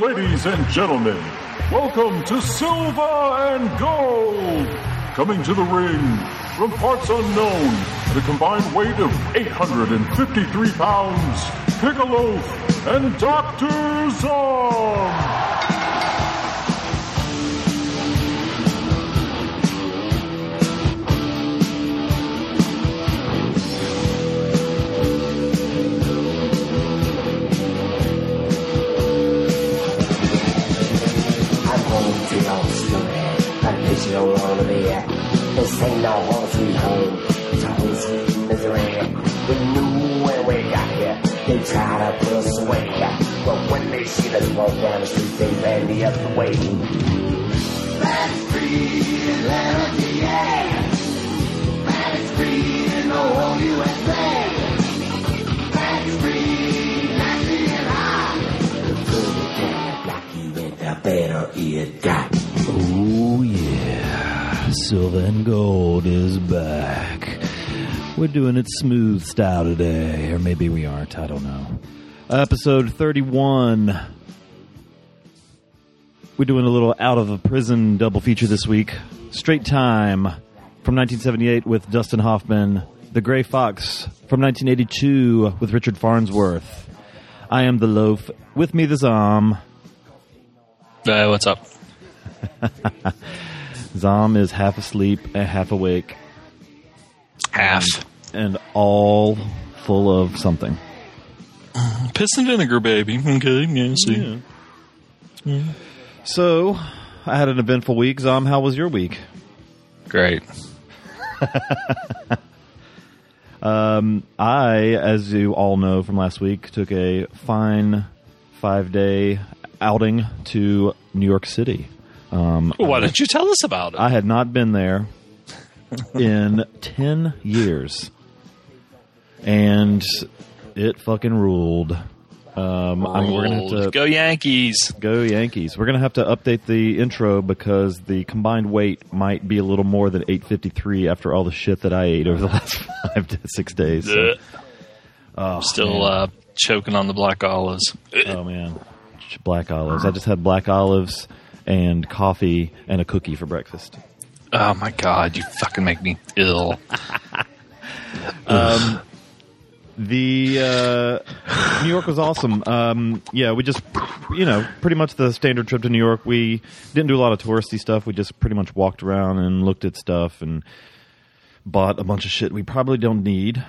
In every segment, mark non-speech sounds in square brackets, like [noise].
Ladies and gentlemen, welcome to Silver and Gold. Coming to the ring from parts unknown a combined weight of 853 pounds, Piccolo and Dr. Zom. Guess you don't wanna be at. This ain't no home sweet home. It's home sweet misery. We knew when we got here. They try to put us away. But when they see us walk down the street, they ran the other way. Let's breathe, let us be air. USA. Let's breathe, and hot. The further down the you better it got. Silver and Gold is back. We're doing it smooth style today, or maybe we aren't. I don't know. Episode thirty-one. We're doing a little out of a prison double feature this week. Straight Time from 1978 with Dustin Hoffman. The Gray Fox from 1982 with Richard Farnsworth. I am the loaf. With me, the Zom. Uh, what's up? [laughs] Zom is half asleep and half awake. Half. and all full of something. Piss and vinegar, baby. Okay, yeah, see. So, I had an eventful week. Zom, how was your week? Great. [laughs] Um, I, as you all know from last week, took a fine five day outing to New York City. Um, Why didn't you tell us about it? I had not been there in 10 years. And it fucking ruled. Um, I'm, we're to have to Go Yankees. Go Yankees. We're going to have to update the intro because the combined weight might be a little more than 853 after all the shit that I ate over the [laughs] last five to six days. So- oh, Still uh, choking on the black olives. oh, man. Black olives. I just had black olives and coffee and a cookie for breakfast. Oh my god, you fucking make me ill. [laughs] The uh, New York was awesome. Um, yeah, we just, you know, pretty much the standard trip to New York. We didn't do a lot of touristy stuff. We just pretty much walked around and looked at stuff and bought a bunch of shit we probably don't need.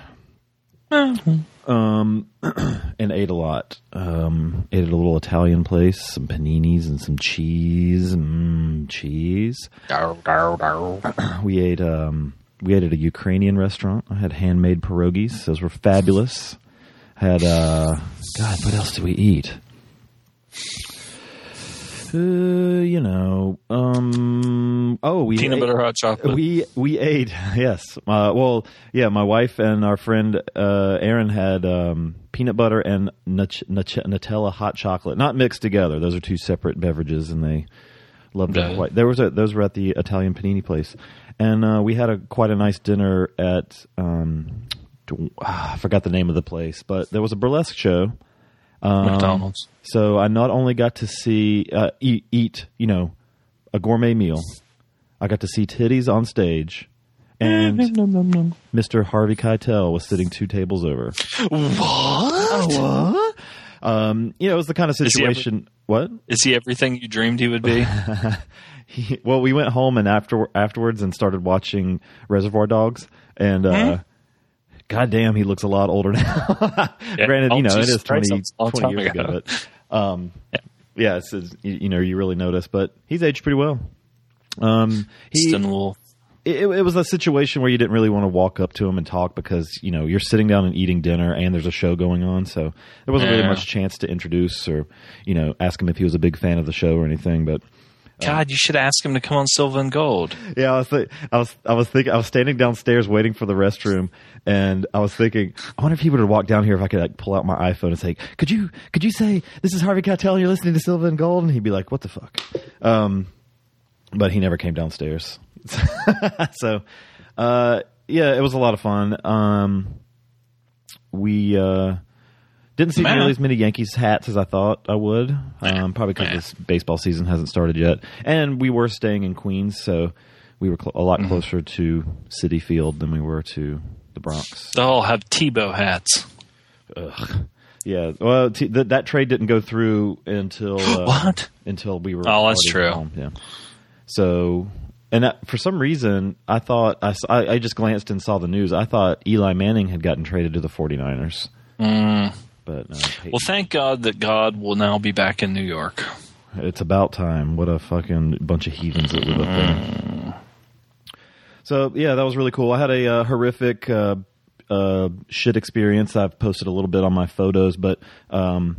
Um, [clears throat] and ate a lot. Um, ate at a little Italian place, some paninis and some cheese. Mm, cheese. Dow, dow, dow. [clears throat] We ate um we ate at a Ukrainian restaurant. I had handmade pierogies. Those were fabulous. Had uh God, what else did we eat? Uh, you know, um oh, we Peanut ate- butter hot chocolate. we we ate [laughs] yes. Uh, well, yeah. My wife and our friend uh, Aaron had um, peanut butter and nut- nut- Nutella hot chocolate, not mixed together. Those are two separate beverages, and they loved them Yeah. quite. There was a those were at the Italian panini place, and uh, we had a quite a nice dinner at. Um, [sighs] I forgot the name of the place, but there was a burlesque show. Um, McDonald's. So I not only got to see uh, eat, eat, you know, a gourmet meal, I got to see titties on stage, and [laughs] Mr. Harvey Keitel was sitting two tables over. What? What? [laughs] Um, you know, it was the kind of he ever- situation. what? Is he everything you dreamed he would be? [laughs] He, well, we went home and after afterwards and started watching Reservoir Dogs, and uh, goddamn, he looks a lot older now. [laughs] Granted, Oh, you know, it is 20, Christ, that's a long 20 years ago. ago, but um, [laughs] Yeah. yeah, it's, it's, you, know, you really notice, but he's aged pretty well. Um, he, it, it was a situation where you didn't really want to walk up to him and talk because you know you're sitting down and eating dinner and there's a show going on, so there wasn't really much chance to introduce or you know ask him if he was a big fan of the show or anything. But God, you should ask him to come on Silver and Gold. yeah, I was th- I was I was thinking I was standing downstairs waiting for the restroom, and I was thinking, I wonder if he would have walked down here if I could like pull out my iPhone and say, could you could you say this is Harvey Keitel you're listening to Silver and Gold, and he'd be like, what the fuck, um, but he never came downstairs, [laughs] so uh, yeah, it was a lot of fun. Um, we uh, Didn't see Man. nearly as many Yankees hats as I thought I would. Um, probably because this baseball season hasn't started yet, and we were staying in Queens, so we were cl- a lot closer to Citi Field than we were to the Bronx. They all have Tebow hats. Yeah, well, t- th- that trade didn't go through until [gasps] uh, What? Until we were. Oh, that's true. home, Yeah. So, and that, for some reason, I thought I, I just glanced and saw the news. I thought Eli Manning had gotten traded to the 49ers. But Peyton- Well, thank God that God will now be back in New York. It's about time. What a fucking bunch of heathens that live up there. So yeah, that was really cool. I had a uh, horrific uh, uh, shit experience. I've posted a little bit on my photos, but um,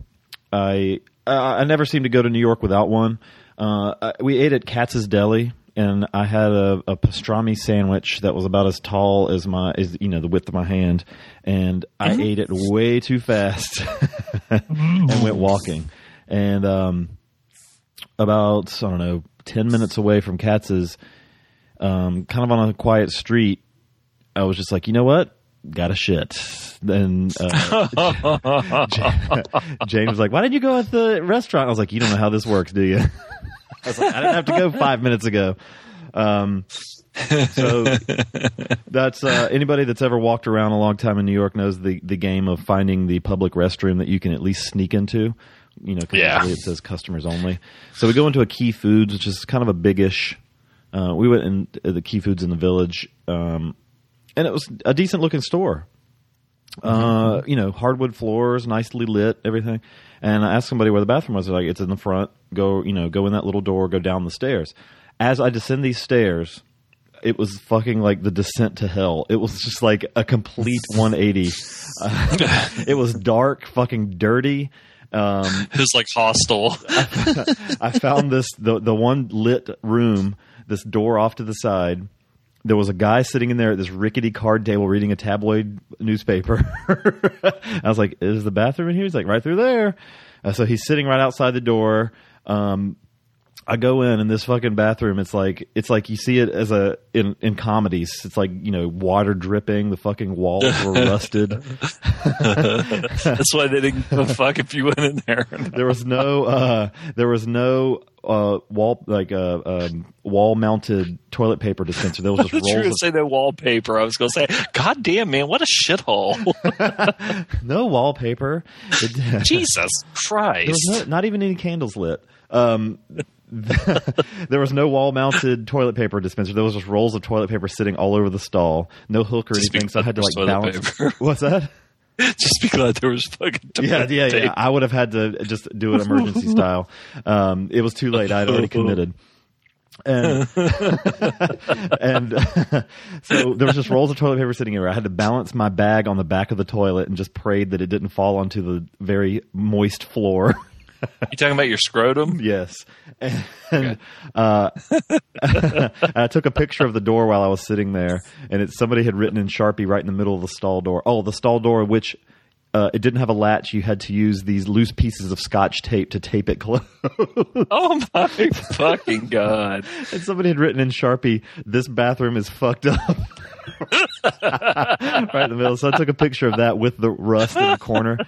I I I never seem to go to New York without one. Uh, we ate at Katz's Deli. And I had a, a pastrami sandwich that was about as tall as my, as you know, the width of my hand, and I ate it way too fast [laughs] and went walking. And um, about I don't know ten minutes away from Katz's, um, kind of on a quiet street. I was just like, you know what, got to shit. Then uh, [laughs] James was like, why didn't you go at the restaurant? I was like, you don't know how this works, do you? [laughs] I was like, I didn't have to go five minutes ago. Um, so [laughs] that's uh, anybody that's ever walked around a long time in New York knows the the game of finding the public restroom that you can at least sneak into. You know, Yeah. it says customers only. So we go into a Key Foods, which is kind of a biggish. Uh, we went in uh, the Key Foods in the village, um, and it was a decent looking store. Uh, you know, hardwood floors, nicely lit, everything. And I asked somebody where the bathroom was. They're like, it's in the front. Go, you know, go in that little door. Go down the stairs. As I descend these stairs, it was fucking like the descent to hell. It was just like a complete [laughs] 180. Uh, [laughs] [laughs] it was dark, fucking dirty. Um, was like hostile. I found this the the one lit room, this door off to the side. There was a guy sitting in there at this rickety card table reading a tabloid newspaper. [laughs] I was like, "Is the bathroom in here?" He's like, "Right through there." Uh, so he's sitting right outside the door. Um, I go in and this fucking bathroom. It's like it's like you see it as a in in comedies. It's like you know water dripping. The fucking walls were [laughs] rusted. That's why they didn't give a fuck if you went in there. there was no uh, there was no uh, wall like uh, um, wall mounted toilet paper dispenser. Was just rolls. gonna say that wallpaper. I was going to say, God damn, man, what a shithole. [laughs] no wallpaper. [laughs] Jesus there Christ. was no, not even any candles lit. Um, [laughs] there was no wall mounted toilet paper dispenser. There was just rolls of toilet paper sitting all over the stall. No hook or Just anything. So I had to like balance. paper. What's that? [laughs] Just be glad there was fucking Yeah, yeah, yeah. tape. I would have had to just do it emergency [laughs] style. Um, it was too late. I had already committed. And, [laughs] and so there was just rolls of toilet paper sitting everywhere. I had to balance my bag on the back of the toilet and just prayed that it didn't fall onto the very moist floor. You talking about your scrotum? [laughs] yes. And uh, [laughs] I took a picture of the door while I was sitting there, and it somebody had written in Sharpie right in the middle of the stall door. Oh, the stall door, which uh, it didn't have a latch. You had to use these loose pieces of Scotch tape to tape it closed. [laughs] Oh my fucking God. and somebody had written in Sharpie, "This bathroom is fucked up." right in the middle. So I took a picture of that with the rust in the corner.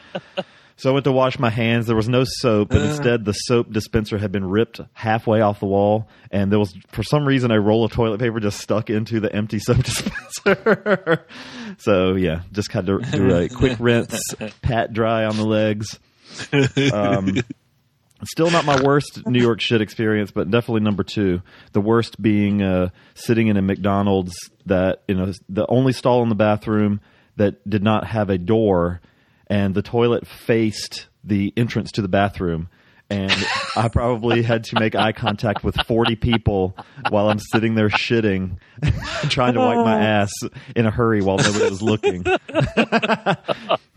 So I went to wash my hands. There was no soap, and instead the soap dispenser had been ripped halfway off the wall, and there was for some reason a roll of toilet paper just stuck into the empty [laughs] soap dispenser. [laughs] so yeah, just had to do a [laughs] quick rinse, pat dry on the legs. Um, Still not my worst New York shit experience, but definitely number two. The worst being uh, sitting in a McDonald's that you know the only stall in the bathroom that did not have a door, and the toilet faced the entrance to the bathroom. And I probably had to make eye contact with 40 people while I'm sitting there shitting, [laughs] trying to wipe my oh. ass in a hurry while nobody was looking. [laughs] that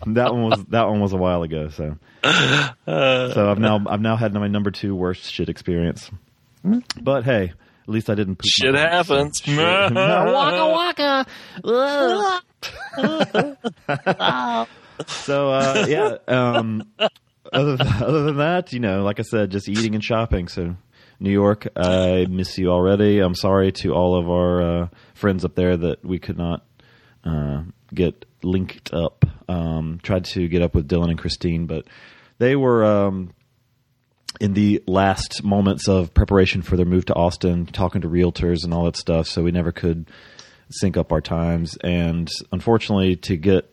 one was that one was a while ago. So, so I've now I've now had my number two worst shit experience. But hey, at least I didn't. Poop Shit my pants. happens. [laughs] waka waka. Oh. So uh, yeah. Um, other th- other than that, you know, like I said, just eating and shopping. So. New York, I miss you already. I'm sorry to all of our uh, friends up there that we could not uh, get linked up. Um, tried to get up with Dylan and Christine, but they were um, in the last moments of preparation for their move to Austin, talking to realtors and all that stuff. So we never could sync up our times. And unfortunately, to get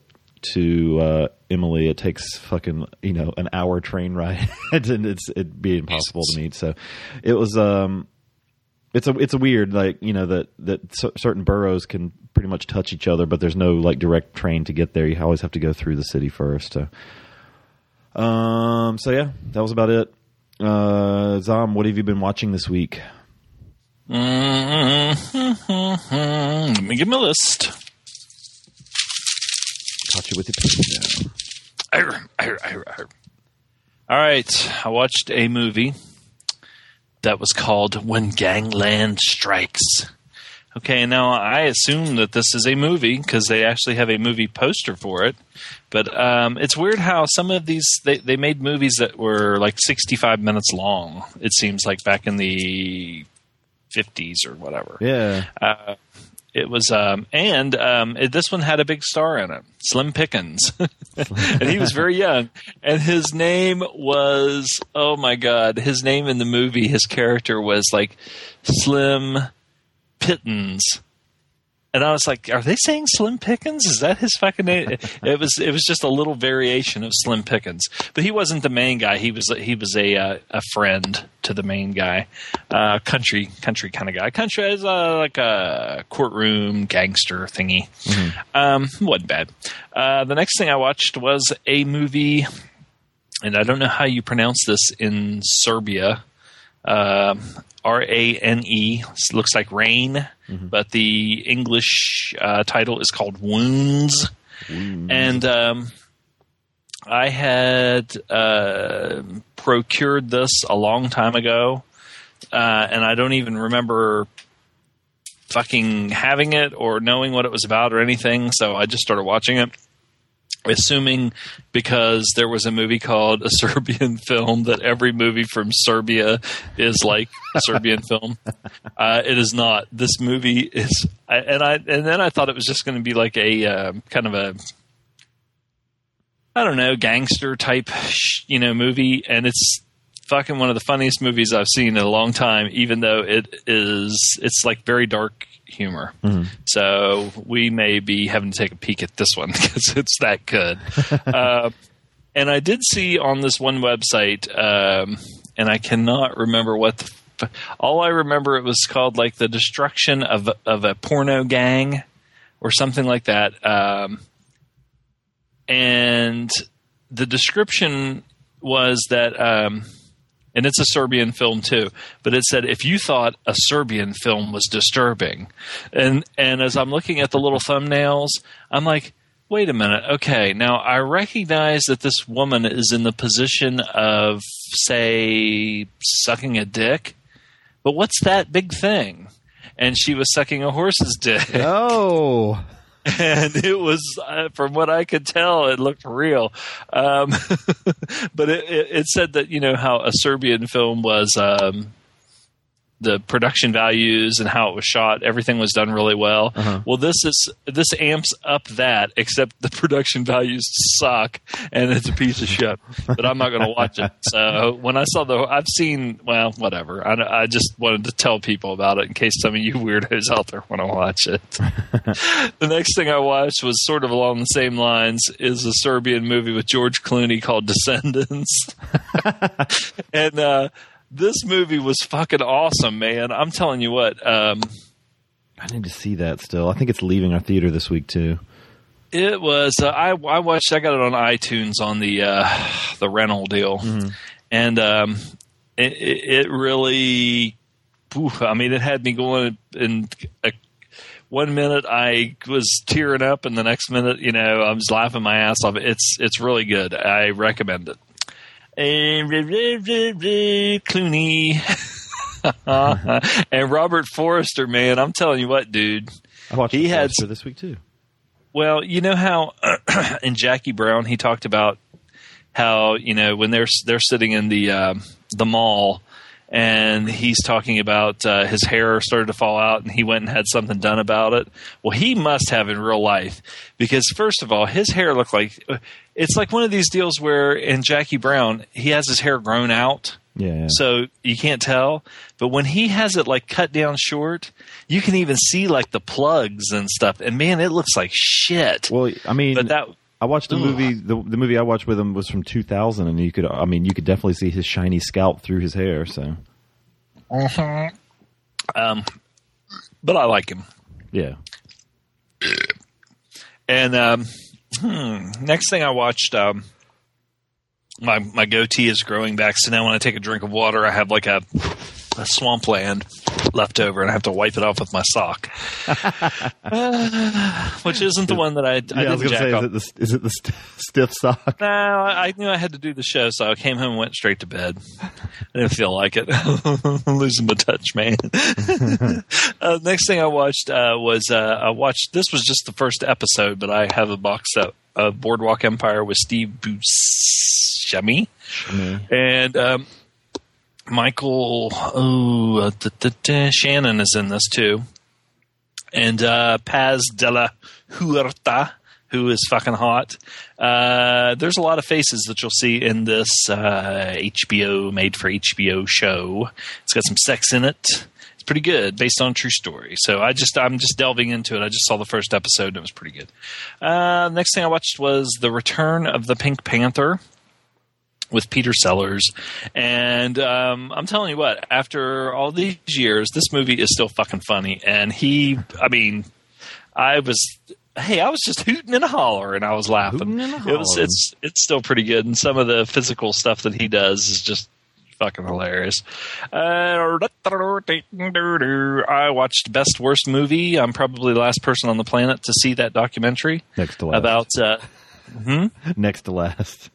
to uh, Emily, it takes fucking you know an hour train ride, [laughs] and it's it'd be impossible to meet. So it was um, it's a it's a weird like you know that that certain boroughs can pretty much touch each other, but there's no like direct train to get there. You always have to go through the city first. So. Um. So yeah, that was about it. Uh, Zom, what have you been watching this week? Mm-hmm. Let me give me a list. Caught you with your pants down. Arr, arr, arr, arr. All right, I watched a movie that was called When Gangland Strikes. Okay, now I assume that this is a movie because they actually have a movie poster for it. But um, it's weird how some of these they, they made movies that were like 65 minutes long. It seems like back in the 50s or whatever. Yeah. Uh, it was, um, and um, it, this one had a big star in it, Slim Pickens, [laughs] and he was very young. And his name was, oh my god, his name in the movie, his character was like Slim Pittens. And I was like, "Are they saying Slim Pickens? Is that his fucking name?" It was. It was just a little variation of Slim Pickens, but he wasn't the main guy. He was. He was a uh, a friend to the main guy, uh, country country kind of guy. Country is uh, like a courtroom gangster thingy. Um, wasn't bad. Uh, the next thing I watched was a movie, and I don't know how you pronounce this in Serbia. Um, R A N E looks like rain, but the English uh, title is called Wounds. And um, I had uh, procured this a long time ago, uh, and I don't even remember fucking having it or knowing what it was about or anything. So I just started watching it assuming because there was a movie called a [laughs] Serbian film that every movie from Serbia is like a Serbian film. [laughs] Uh, it is not. This movie is, I- and I and then I thought it was just going to be like a um, kind of a. I don't know, gangster type, you know, movie, and it's fucking one of the funniest movies I've seen in a long time. Even though it is, it's like very dark humor. So we may be having to take a peek at this one [laughs] because it's that good. [laughs] uh, and I did see on this one website, um, and I cannot remember what. The, all I remember it was called like the destruction of of a porno gang, or something like that. Um, and the description was that. Um, and it's a Serbian film too. But it said if you thought a Serbian film was disturbing, and and as I'm looking at the little thumbnails, I'm like, wait a minute, okay, now I recognize that this woman is in the position of say sucking a dick, but what's that big thing? And she was sucking a horse's dick. Oh, [laughs] [laughs] and it was uh, from what I could tell, it looked real. Um, [laughs] but it, it, it said that you know how a Serbian film was. Um, the production values and how it was shot, everything was done really well. Well, this is this amps up that, except the [laughs] production values suck and it's a piece of shit. But I'm not going to watch it. [laughs] So when I saw the, I've seen well, whatever. I, I just wanted to tell people about it in case some of you weirdos out there want to watch it. [laughs] the next thing I watched was sort of along the same lines. Is a Serbian movie with George Clooney called Descendants, and uh, this movie was fucking awesome, man. I'm telling you what. Um, I need to see that still. I think it's leaving our theater this week too. It was. Uh, I I watched. I got it on iTunes on the uh, the rental deal, and um, it, it really. oof, I mean, it had me going in. A, one minute I was tearing up, and the next minute, you know, I was laughing my ass off. It's it's really good. I recommend it. And Clooney [laughs] and Robert Forster, man, I'm telling you what, dude. I watched He had- had this week too. Well, you know how [clears throat] in Jackie Brown he talked about how you know when they're they're sitting in the um, the mall and he's talking about uh, his hair started to fall out, and he went and had something done about it. Well, he must have in real life because first of all, his hair looked like it's like one of these deals where in Jackie Brown he has his hair grown out. Yeah. So you can't tell, but when he has it like cut down short, you can even see like the plugs and stuff. And man, it looks like shit. Well, I mean, but that I watched the Ugh. movie. The, the movie I watched with him was from 2000, and you could, I mean, you could definitely see his shiny scalp through his hair. So, um, but I like him. yeah. And um, hmm, next thing I watched, um, my my goatee is growing back. So now when I take a drink of water, I have like a, swampland left over, and I have to wipe it off with my sock, [laughs] Uh, which isn't the one that I, I yeah, I didn't was gonna jack say, is it the, is it the stiff sock? No, I I knew I had to do the show, so I came home and went straight to bed. I didn't feel like it. I'm [laughs] losing my touch, man. [laughs] uh, next thing I watched uh, was uh, I watched. This was just the first episode, but I have a box set of Boardwalk Empire with Steve Buscemi and um, Michael. Oh, uh, da, da, da, Shannon is in this too, and uh, Paz de la Huerta, who is fucking hot. Uh, there's a lot of faces that you'll see in this uh, HBO made for HBO show. It's got some sex in it. It's pretty good, based on true story. So I just I'm just delving into it. I just saw the first episode and it was pretty good. Uh, next thing I watched was The Return of the Pink Panther with Peter Sellers. And um, I'm telling you what, after all these years, this movie is still fucking funny. And he, I mean, I was. Hey, I was just hooting and hollering, and I was laughing. It was, it's, it's still pretty good, and some of the physical stuff that he does is just fucking hilarious. Uh, I watched Best Worst Movie. I'm probably the last person on the planet to see that documentary Next to last. about uh, [laughs] Next to last.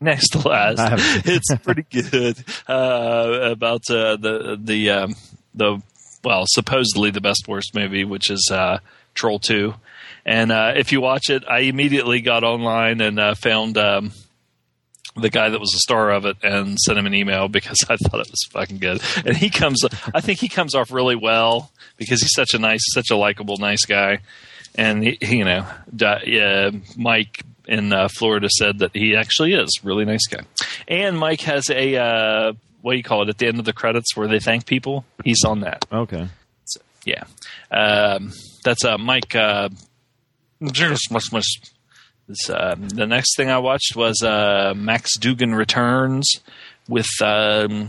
Next to last. It's pretty good uh, about uh, the the um, the well supposedly the best worst movie, which is uh, Troll Two. And uh, if you watch it, I immediately got online and uh, found um, the guy that was the star of it and sent him an email because [laughs] I thought it was fucking good. And he comes, I think he comes off really well because he's such a nice, such a likable, nice guy. And he, you know, yeah, Mike in uh, Florida said that he actually is a really nice guy. And Mike has a uh, what do you call it at the end of the credits where they thank people. He's on that. Okay. Yeah, um, that's uh, Mike. Uh, just much much. This, uh, the next thing I watched was uh, Max Dugan Returns with um,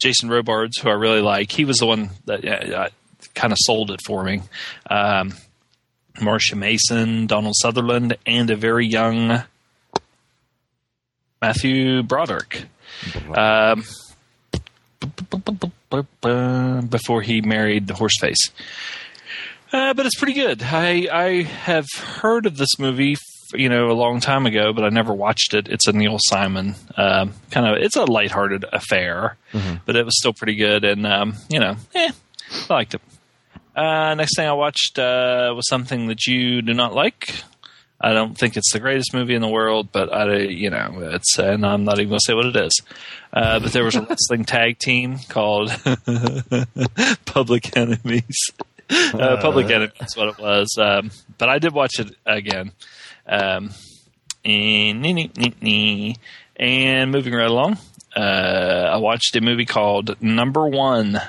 Jason Robards, who I really like. He was the one that uh, kind of sold it for me. Um, Marsha Mason, Donald Sutherland, and a very young Matthew Broderick. Um, before he married the Horseface. Uh, but it's pretty good. I I have heard of this movie, you know, a long time ago, but I never watched it. It's a Neil Simon um, kind of. It's a lighthearted affair, but it was still pretty good, and um, you know, eh, I liked it. Uh, next thing I watched uh, was something that you do not like. I don't think it's the greatest movie in the world, but I, you know, it's, and I'm not even going to say what it is. Uh, but there was a [laughs] wrestling tag team called [laughs] Public Enemies. Uh, Public Enemies is what it was. Um, but I did watch it again. Um, and moving right along, uh, I watched a movie called Number One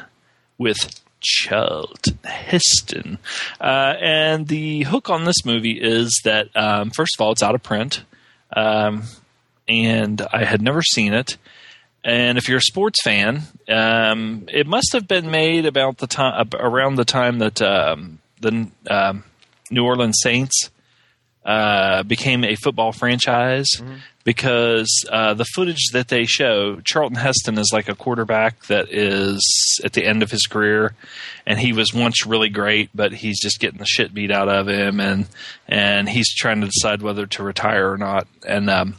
with Charlton Heston. Uh, and the hook on this movie is that, um, first of all, it's out of print. Um, and I had never seen it. And if you're a sports fan, um, it must have been made about the time around the time that um, the um, New Orleans Saints uh, became a football franchise because uh, the footage that they show, Charlton Heston is like a quarterback that is at the end of his career, and he was once really great, but he's just getting the shit beat out of him, and and he's trying to decide whether to retire or not. And um,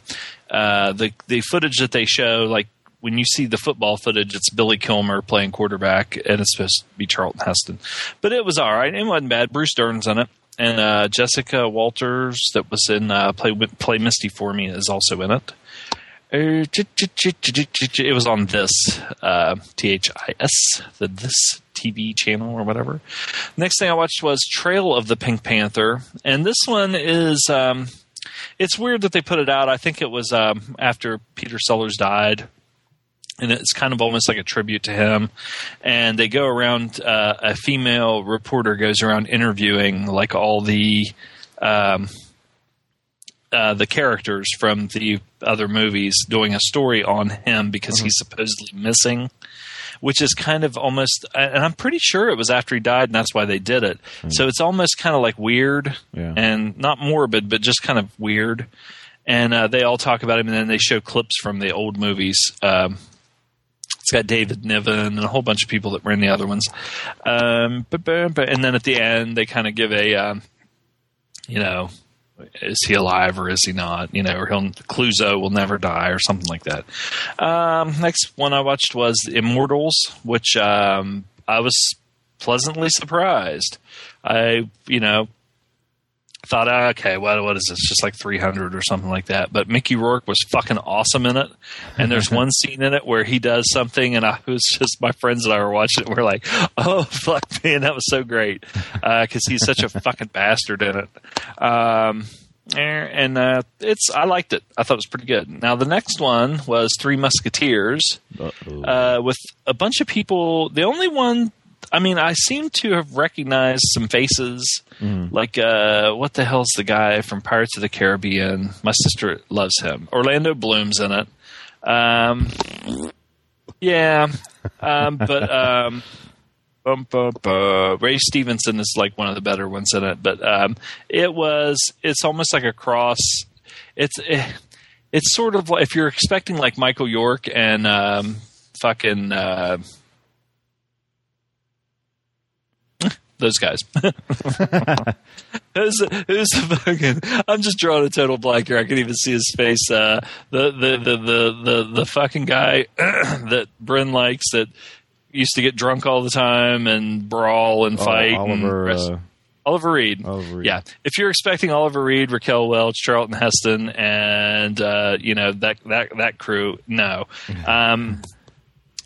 uh, the the footage that they show, like when you see the football footage, it's Billy Kilmer playing quarterback, and it's supposed to be Charlton Heston. But it was all right. It wasn't bad. Bruce Dern's in it, and uh, Jessica Walters, that was in uh, play play Misty for me, is also in it. Uh, It was on this uh, THIS, the this TV channel or whatever. Next thing I watched was Trail of the Pink Panther, and this one is. Um, it's weird that they put it out. I think it was um, after Peter Sellers died, and it's kind of almost like a tribute to him. And they go around. Uh, a female reporter goes around interviewing like all the. Um, uh, the characters from the other movies doing a story on him because he's supposedly missing, which is kind of almost, and I'm pretty sure it was after he died, and that's why they did it. So it's almost kind of like weird Yeah. and not morbid, but just kind of weird. And uh, they all talk about him, and then they show clips from the old movies. Um, it's got David Niven and a whole bunch of people that were in the other ones. Um, but, but, and then at the end, they kind of give a, um, you know, is he alive or is he not? You know, or he'll Clouseau will never die or something like that. Um, next one I watched was Immortals, which um, I was pleasantly surprised. I, you know, thought, ah, okay, what what is this? Just like 300 or something like that. But Mickey Rourke was fucking awesome in it. And there's [laughs] one scene in it where he does something, and I was just my friends and I were watching it. And we're like, oh [laughs] fuck, man, that was so great because he's such a fucking bastard in it. Um, and uh, it's I liked it. I thought it was pretty good. Now the next one was Three Musketeers uh, with a bunch of people. The only one, I mean, I seem to have recognized some faces. Like, uh, what the hell's the guy from Pirates of the Caribbean? My sister loves him. Orlando Bloom's in it. Um, yeah, um, but um, bum, bum, bum. Ray Stevenson is like one of the better ones in it. But um, it was, it's almost like a cross. It's. eh, it's sort of like if you're expecting like Michael York and um, fucking uh, those guys. [laughs] who's, who's the fucking? I'm just drawing a total blank here. I can even see his face. Uh, the, the the the the the fucking guy [clears throat] that Bryn likes that used to get drunk all the time and brawl and Oh, fight. and Oliver. rest- Uh, Oliver Reed. Oliver Reed. Yeah, if you're expecting Oliver Reed, Raquel Welch, Charlton Heston, and uh, you know that that that crew, no. [laughs] Um,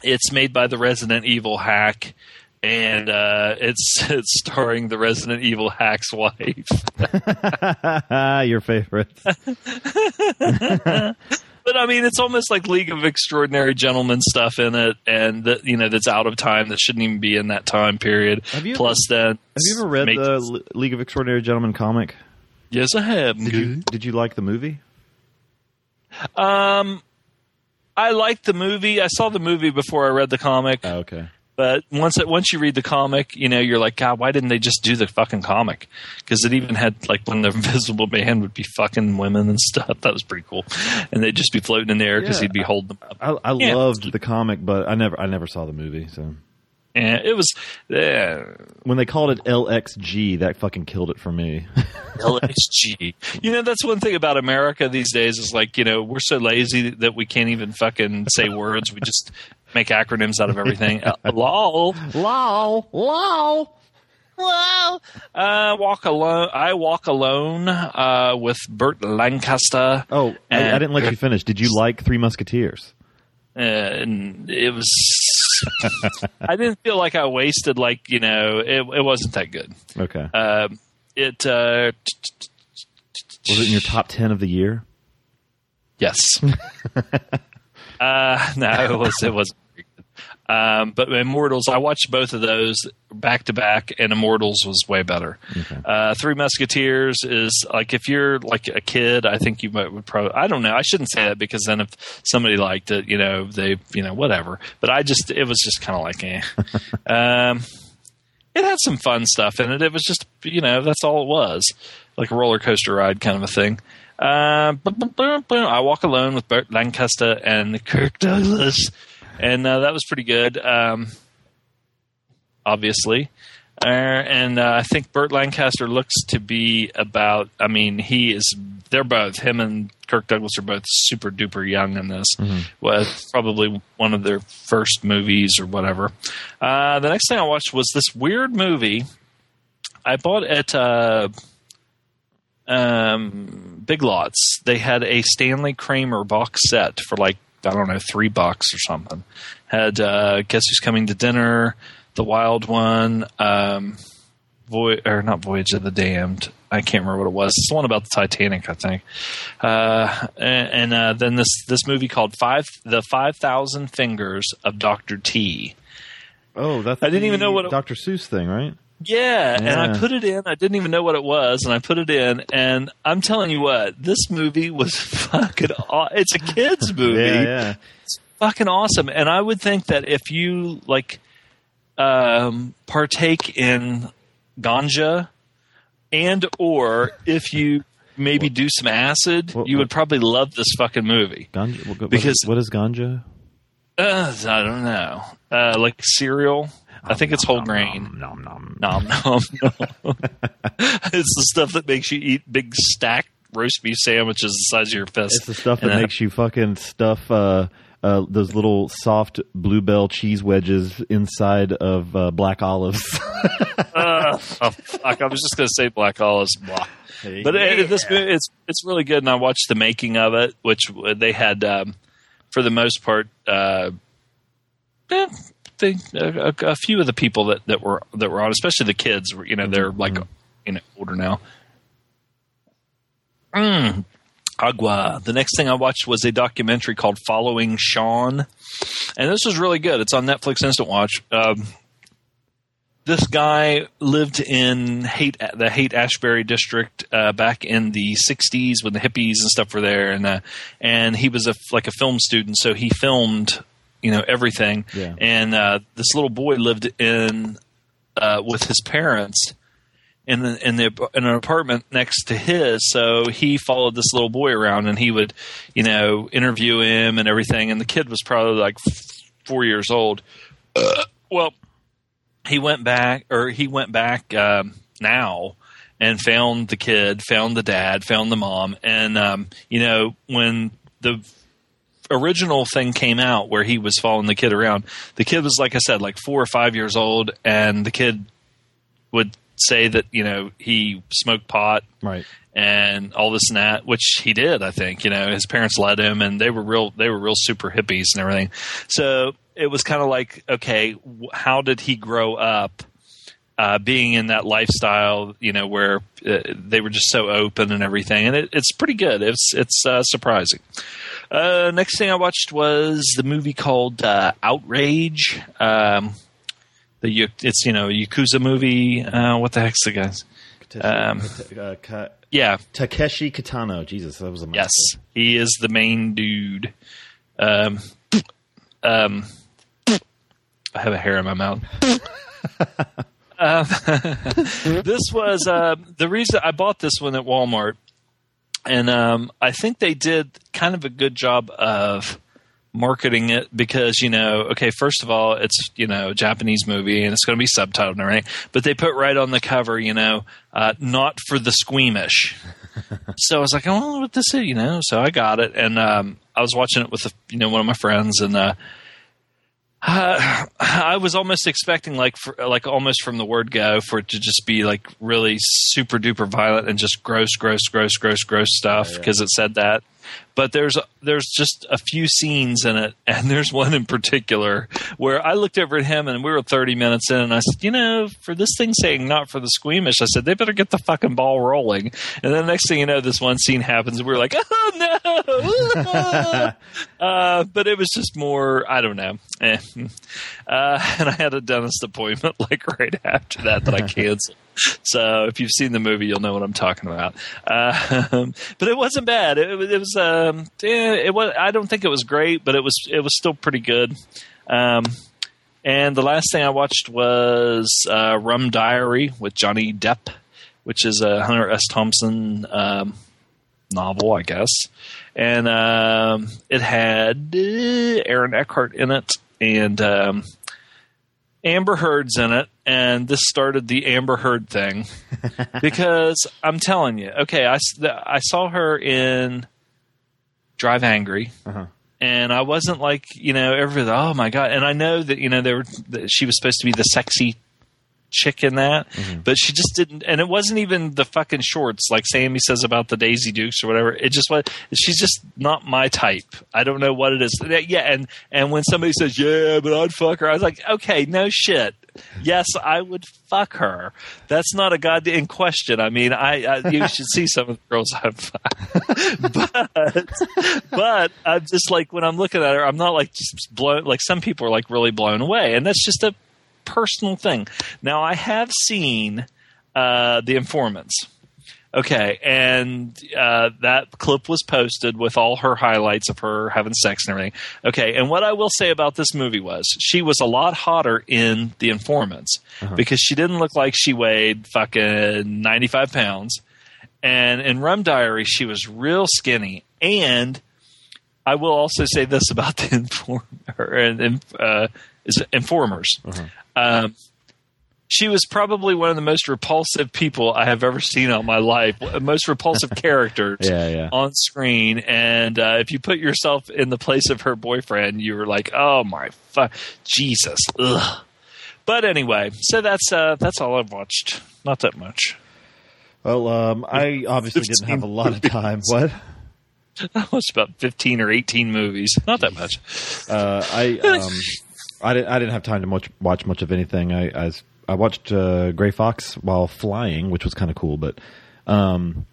it's made by the Resident Evil hack, and uh, it's [laughs] it's starring the Resident Evil hack's wife. [laughs] Your favorite. [laughs] But I mean, it's almost like League of Extraordinary Gentlemen stuff in it, and that you know that's out of time that shouldn't even be in that time period. Have you Plus, then Have you ever read the L- League of Extraordinary Gentlemen comic? Yes, I have. Did you Did you like the movie? Um, I liked the movie. I saw the movie before I read the comic. Oh, okay. But once it, once you read the comic, you know you're like, God, why didn't they just do the fucking comic? Because it even had like when the [laughs] Invisible Man would be fucking women and stuff. That was pretty cool, and they'd just be floating in the air because Yeah. he'd be holding them up. I, I Yeah. loved the comic, but I never I never saw the movie. So And it was yeah, when they called it LXG, that fucking killed it for me. [laughs] LXG. You know that's one thing about America these days is like you know we're so lazy that we can't even fucking say words. We just make acronyms out of everything. [laughs] Uh, lol. lol, lol. Well, uh, walk alone. I walk alone uh, with Burt Lancaster. Oh, I, I didn't let you finish. Did you like Three Musketeers? Uh, and it was. I didn't feel like I wasted like you know it. It wasn't that good. Okay. Um, it uh, Was it in your top ten of the year? yes. [laughs] uh, no, it was. It was. Um, but Immortals, I watched both of those back to back, and Immortals was way better. Uh, Three Musketeers is like if you're like a kid, I think you might would probably. I don't know. I shouldn't say that because then if somebody liked it, you know, they, you know, whatever. But I just, it was just kind of like, eh. [laughs] um, it had some fun stuff in it. It was just, you know, that's all it was, like a roller coaster ride kind of a thing. Bu- I walk alone with Burt Lancaster and Kirk Douglas, and uh, that was pretty good. Um, obviously. Uh, and uh, I think Burt Lancaster looks to be about. I mean, he is. They're both him and Kirk Douglas are both super duper young in this. Well, it's probably one of their first movies or whatever. Uh, the next thing I watched was this weird movie. I bought at uh, um, Big Lots, they had a Stanley Kramer box set for like I don't know three bucks or something. Had uh, Guess Who's Coming to Dinner, The Wild One, um, Voy- or not Voyage of the Damned. I can't remember what it was. It's the one about the Titanic, I think. Uh, and and uh, then this this movie called Five the Five Thousand Fingers of Doctor T. Oh, that's I didn't even know what it- Dr. Seuss thing, right? Yeah, and I put it in. I didn't even know what it was, and I put it in. And I'm telling you what, this movie was [laughs] fucking. Aw- it's a kids [laughs] movie. Yeah, yeah. fucking awesome. And I would think that if you like um, partake in ganja, and or if you maybe do some acid, What- you would what- probably love this fucking movie. Ganja. What, what- Because- what is ganja? Uh, I don't know, uh, like cereal. I think it's whole grain. Nom, nom. Nom nom nom. [laughs] it's the stuff that makes you eat big stacked roast beef sandwiches the size of your fist. It's the stuff that And, uh, makes you fucking stuff uh, uh, those little soft bluebell cheese wedges inside of uh, black olives. [laughs] uh, oh, fuck! I was just gonna say black olives. Blah. But uh, this it's it's really good, and I watched the making of it, which they had um, for the most part. Uh, eh, they, a, a few of the people that, that were that were on, especially the kids, were you know they're like you know older now. Mm. Agua. The next thing I watched was a documentary called "Following Sean," and this was really good. It's on Netflix Instant Watch. Um, this guy lived in hate the Haight Ashbury district uh, back in the '60s when the hippies and stuff were there, and uh, and he was a like a film student, so he filmed you know everything. Yeah. And uh, this little boy lived in uh, with his parents in the, in the in an apartment next to his. So he followed this little boy around, and he would you know interview him and everything. And the kid was probably like f- four years old. [clears throat] well he went back or he went back um, now and found the kid found the dad found the mom and um, you know when the original thing came out where he was following the kid around the kid was like i said like four or five years old and the kid would say that you know he smoked pot right. and all this and that, which he did. I think you know his parents let him, and they were real. They were real super hippies and everything. So it was kind of like, okay, how did he grow up? Uh, being in that lifestyle, you know, where uh, they were just so open and everything, and it, it's pretty good. It's it's uh, surprising. Uh, next thing I watched was the movie called uh, Outrage. Um, the it's you know yakuza movie. Uh, what the heck's the guys? Um, uh, Yeah, Takeshi Kitano. Jesus, that was a Yes, mouthful. he is the main dude. Um, um, I have a hair in my mouth. Um, [laughs] [laughs] this was uh, the reason I bought this one at Walmart, and um, I think they did kind of a good job of marketing it because you know, okay, first of all, it's you know a Japanese movie and it's going to be subtitled and everything, but they put right on the cover, you know, uh, not for the squeamish [laughs] so I was like, I wonder what this is, you know. So I got it, and um, I was watching it with a, you know one of my friends, and uh, uh, [sighs] I was almost expecting like for, like almost from the word go for it to just be like really super duper violent and just gross, gross, gross, gross, gross stuff because it said that. But there's there's just a few scenes in it, and [laughs] there's one in particular where I looked over at him, and we were 30 minutes in, and I said, you know, for this thing saying not for the squeamish, I said they better get the fucking ball rolling. And then next thing you know, this one scene happens, and we are like, oh no! [laughs] uh, but it was just more, I don't know. Eh. Uh, [laughs] and I had a dentist appointment like right after that that I canceled. So if you've seen the movie, you'll know what I'm talking about. Um, but it wasn't bad. It, it was. Um, yeah, it was. I don't think it was great, but it was. It was still pretty good. Um, and the last thing I watched was uh, Rum Diary with Johnny Depp, which is a Hunter S. Thompson um, novel, I guess. And um, it had uh, Aaron Eckhart in it and um, Amber Heard's in it. And this started the Amber Heard thing [laughs] because I'm telling you, okay, I, I saw her in Drive Angry. Uh-huh. And I wasn't like you know everybody. Oh my god! And I know that you know they were that she was supposed to be the sexy chick in that, Mm-hmm. but she just didn't. And it wasn't even the fucking shorts like Sammy says about the Daisy Dukes or whatever. It just was. She's just not my type. I don't know what it is. Yeah, and and when somebody says, "Yeah, but I'd fuck her," I was like, "Okay, no shit." Yes, I would fuck her. That's not a goddamn question. I mean, I, I you [laughs] should see some of the girls I've fucked. but but I'm just like when I'm looking at her, I'm not like just blown. Like some people are like really blown away, and that's just a personal thing. Now I have seen uh, the informants. Okay, and uh, that clip was posted with all her highlights of her having sex and everything. Okay, and what I will say about this movie was she was a lot hotter in The Informants because she didn't look like she weighed fucking 95 pounds. And in Rum Diary, she was real skinny. And I will also say this about [laughs] the informer and uh, is it informers. Um, she was probably one of the most repulsive people I have ever seen in my life. Most repulsive [laughs] characters Yeah, yeah. on screen. And uh, if you put yourself in the place of her boyfriend, you were like, "Oh my fuck, Jesus!" Ugh. But anyway, so that's uh, that's all I've watched. Not that much. Well, um, I obviously didn't have a lot of time. What? [laughs] I watched about fifteen or eighteen movies. Not that much. Uh, I [laughs] um, I didn't I didn't have time to much watch much of anything. I I, I watched uh, Gray Fox while flying, which was kind of cool. But um,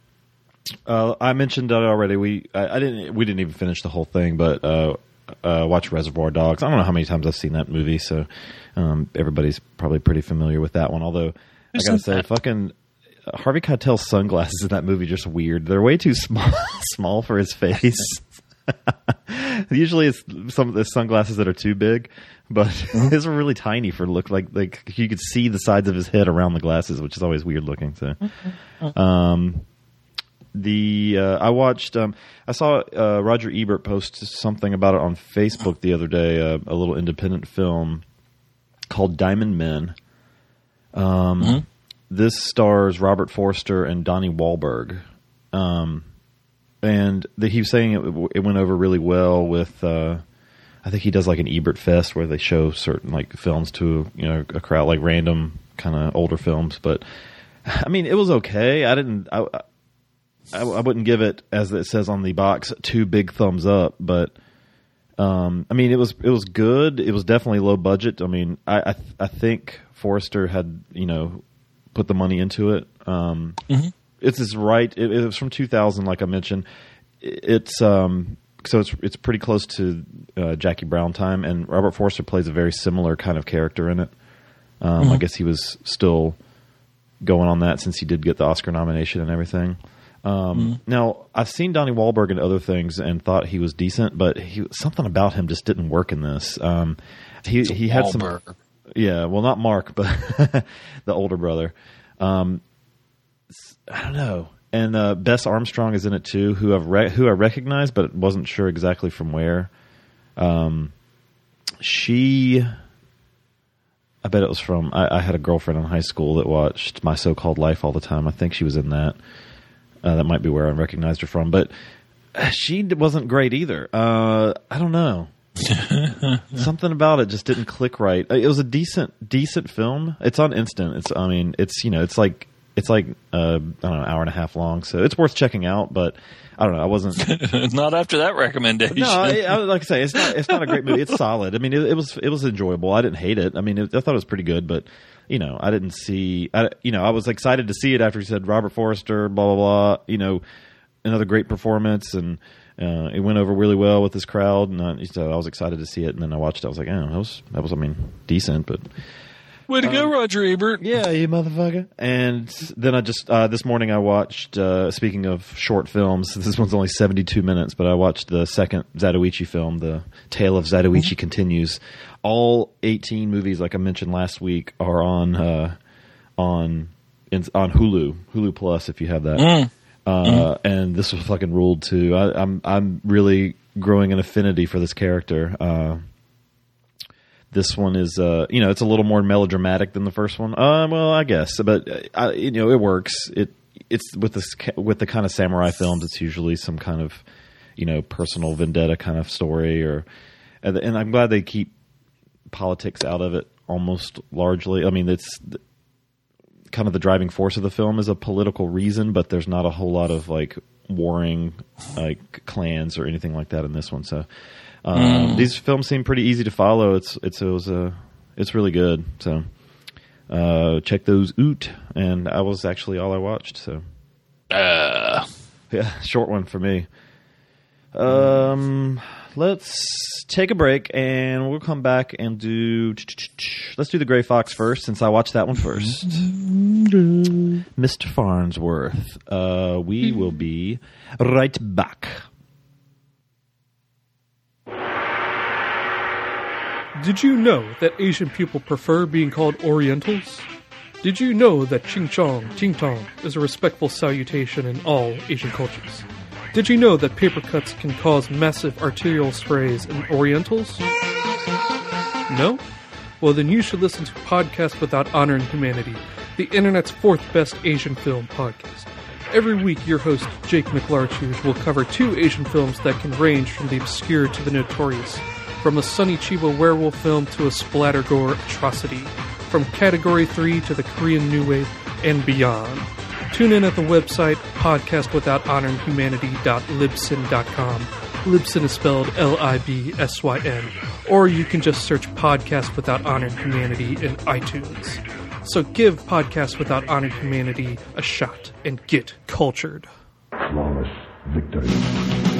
uh, I mentioned that already. We I, I didn't we didn't even finish the whole thing, but uh, uh, watch Reservoir Dogs. I don't know how many times I've seen that movie, so um, everybody's probably pretty familiar with that one. Although I gotta say, that- fucking. Harvey Keitel's sunglasses in that movie just weird. They're way too [laughs] small, small for his face. [laughs] Usually, it's some of the sunglasses that are too big, but [laughs] his are really tiny for look like like you could see the sides of his head around the glasses, which is always weird looking. So, um, the uh, I watched um, I saw uh, Roger Ebert post something about it on Facebook the other day, uh, a little independent film called Diamond Men. Um, This stars Robert Forster and Donnie Wahlberg and the, he was saying it, it went over really well with. Uh, I think he does like an Ebert Fest where they show certain like films to you know a crowd, like random kind of older films. But I mean, it was okay. I didn't. I, I, I wouldn't give it as it says on the box two big thumbs up, but. Um, I mean, it was it was good. It was definitely low budget. I mean, I I, I think Forster had you know put the money into it. Um, It's his right. It, it was from 2000, like I mentioned. It's um, so it's it's pretty close to uh, Jackie Brown time, and Robert Forster plays a very similar kind of character in it. Um, I guess he was still going on that since he did get the Oscar nomination and everything. Um, Now I've seen Donnie Wahlberg in other things and thought he was decent, but he, something about him just didn't work in this. Um, he he had some Wahlberg. yeah, well, not Mark, but [laughs] the older brother. Um, I don't know. And uh, Bess Armstrong is in it too, who I've re- who I recognize, but wasn't sure exactly from where. Um, she, I bet it was from. I, I had a girlfriend in high school that watched My So Called Life all the time. I think she was in that. Uh, that might be where I recognized her from, but uh, she wasn't great either. Uh, I don't know [laughs] something about it just didn't click right. Uh, It was a decent, decent film. It's on instant. It's, I mean, it's you know, it's like it's like uh, I don't know, an hour and a half long, so it's worth checking out. But I don't know, I wasn't. [laughs] Not after that recommendation. no, I, I, like I say, it's not. It's not a great movie. It's solid. I mean, it, it was it was enjoyable. I didn't hate it. I mean, it, I thought it was pretty good, but. You know, I didn't see. I, you know, I was excited to see it after he said Robert Forster, blah blah blah. You know, another great performance, and uh, it went over really well with this crowd. And uh, so I was excited to see it. And then I watched it. I was like, oh, that was that was, I mean, decent, but Way to go, Roger Ebert. yeah, you motherfucker. And then I just uh, this morning I watched. Uh, speaking of short films, [laughs] this one's only seventy two minutes, but I watched the second Zatoichi film, The Tale of Zatoichi Continues. All eighteen movies, like I mentioned last week, are on uh, on in, on Hulu, Hulu Plus, if you have that. Uh, And this was fucking ruled too. I, I'm I'm really growing an affinity for this character. This one is, uh, you know, it's a little more melodramatic than the first one. Uh, well, I guess, but uh, I, you know, it works. It it's with this with the kind of samurai films. It's usually some kind of, you know, personal vendetta kind of story, or and, and I'm glad they keep politics out of it almost largely. I mean, it's kind of the driving force of the film is a political reason, but there's not a whole lot of like warring like clans or anything like that in this one. So um, these films seem pretty easy to follow. It's it's it was a it's really good. So uh, check those out. And I was actually all I watched. So Uh, yeah, [laughs] short one for me. Um, let's take a break and we'll come back and do. Let's do the Gray Fox first, since I watched that one first. [laughs] Mr. Farnsworth. Uh, we will be right back. Did you know that Asian people prefer being called Orientals? Did you know that Ching Chong, Ching Tong is a respectful salutation in all Asian cultures? Did you know that paper cuts can cause massive arterial sprays in Orientals? No? Well, then you should listen to Podcast Without Honor and Humanity, the internet's fourth best Asian film podcast. Every week, your host, Jake McLarchuge, will cover two Asian films that can range from the obscure to the notorious, from a Sonny Chiba werewolf film to a splatter gore atrocity, from Category 3 to the Korean New Wave, and beyond. Tune in at the website podcastwithouthonor.humanity.libsyn.com. Libsyn is spelled L I B S Y N. Or you can just search Podcast Without Honor and Humanity in iTunes. So give Podcast Without Honor and Humanity a shot and get cultured. Flawless victory.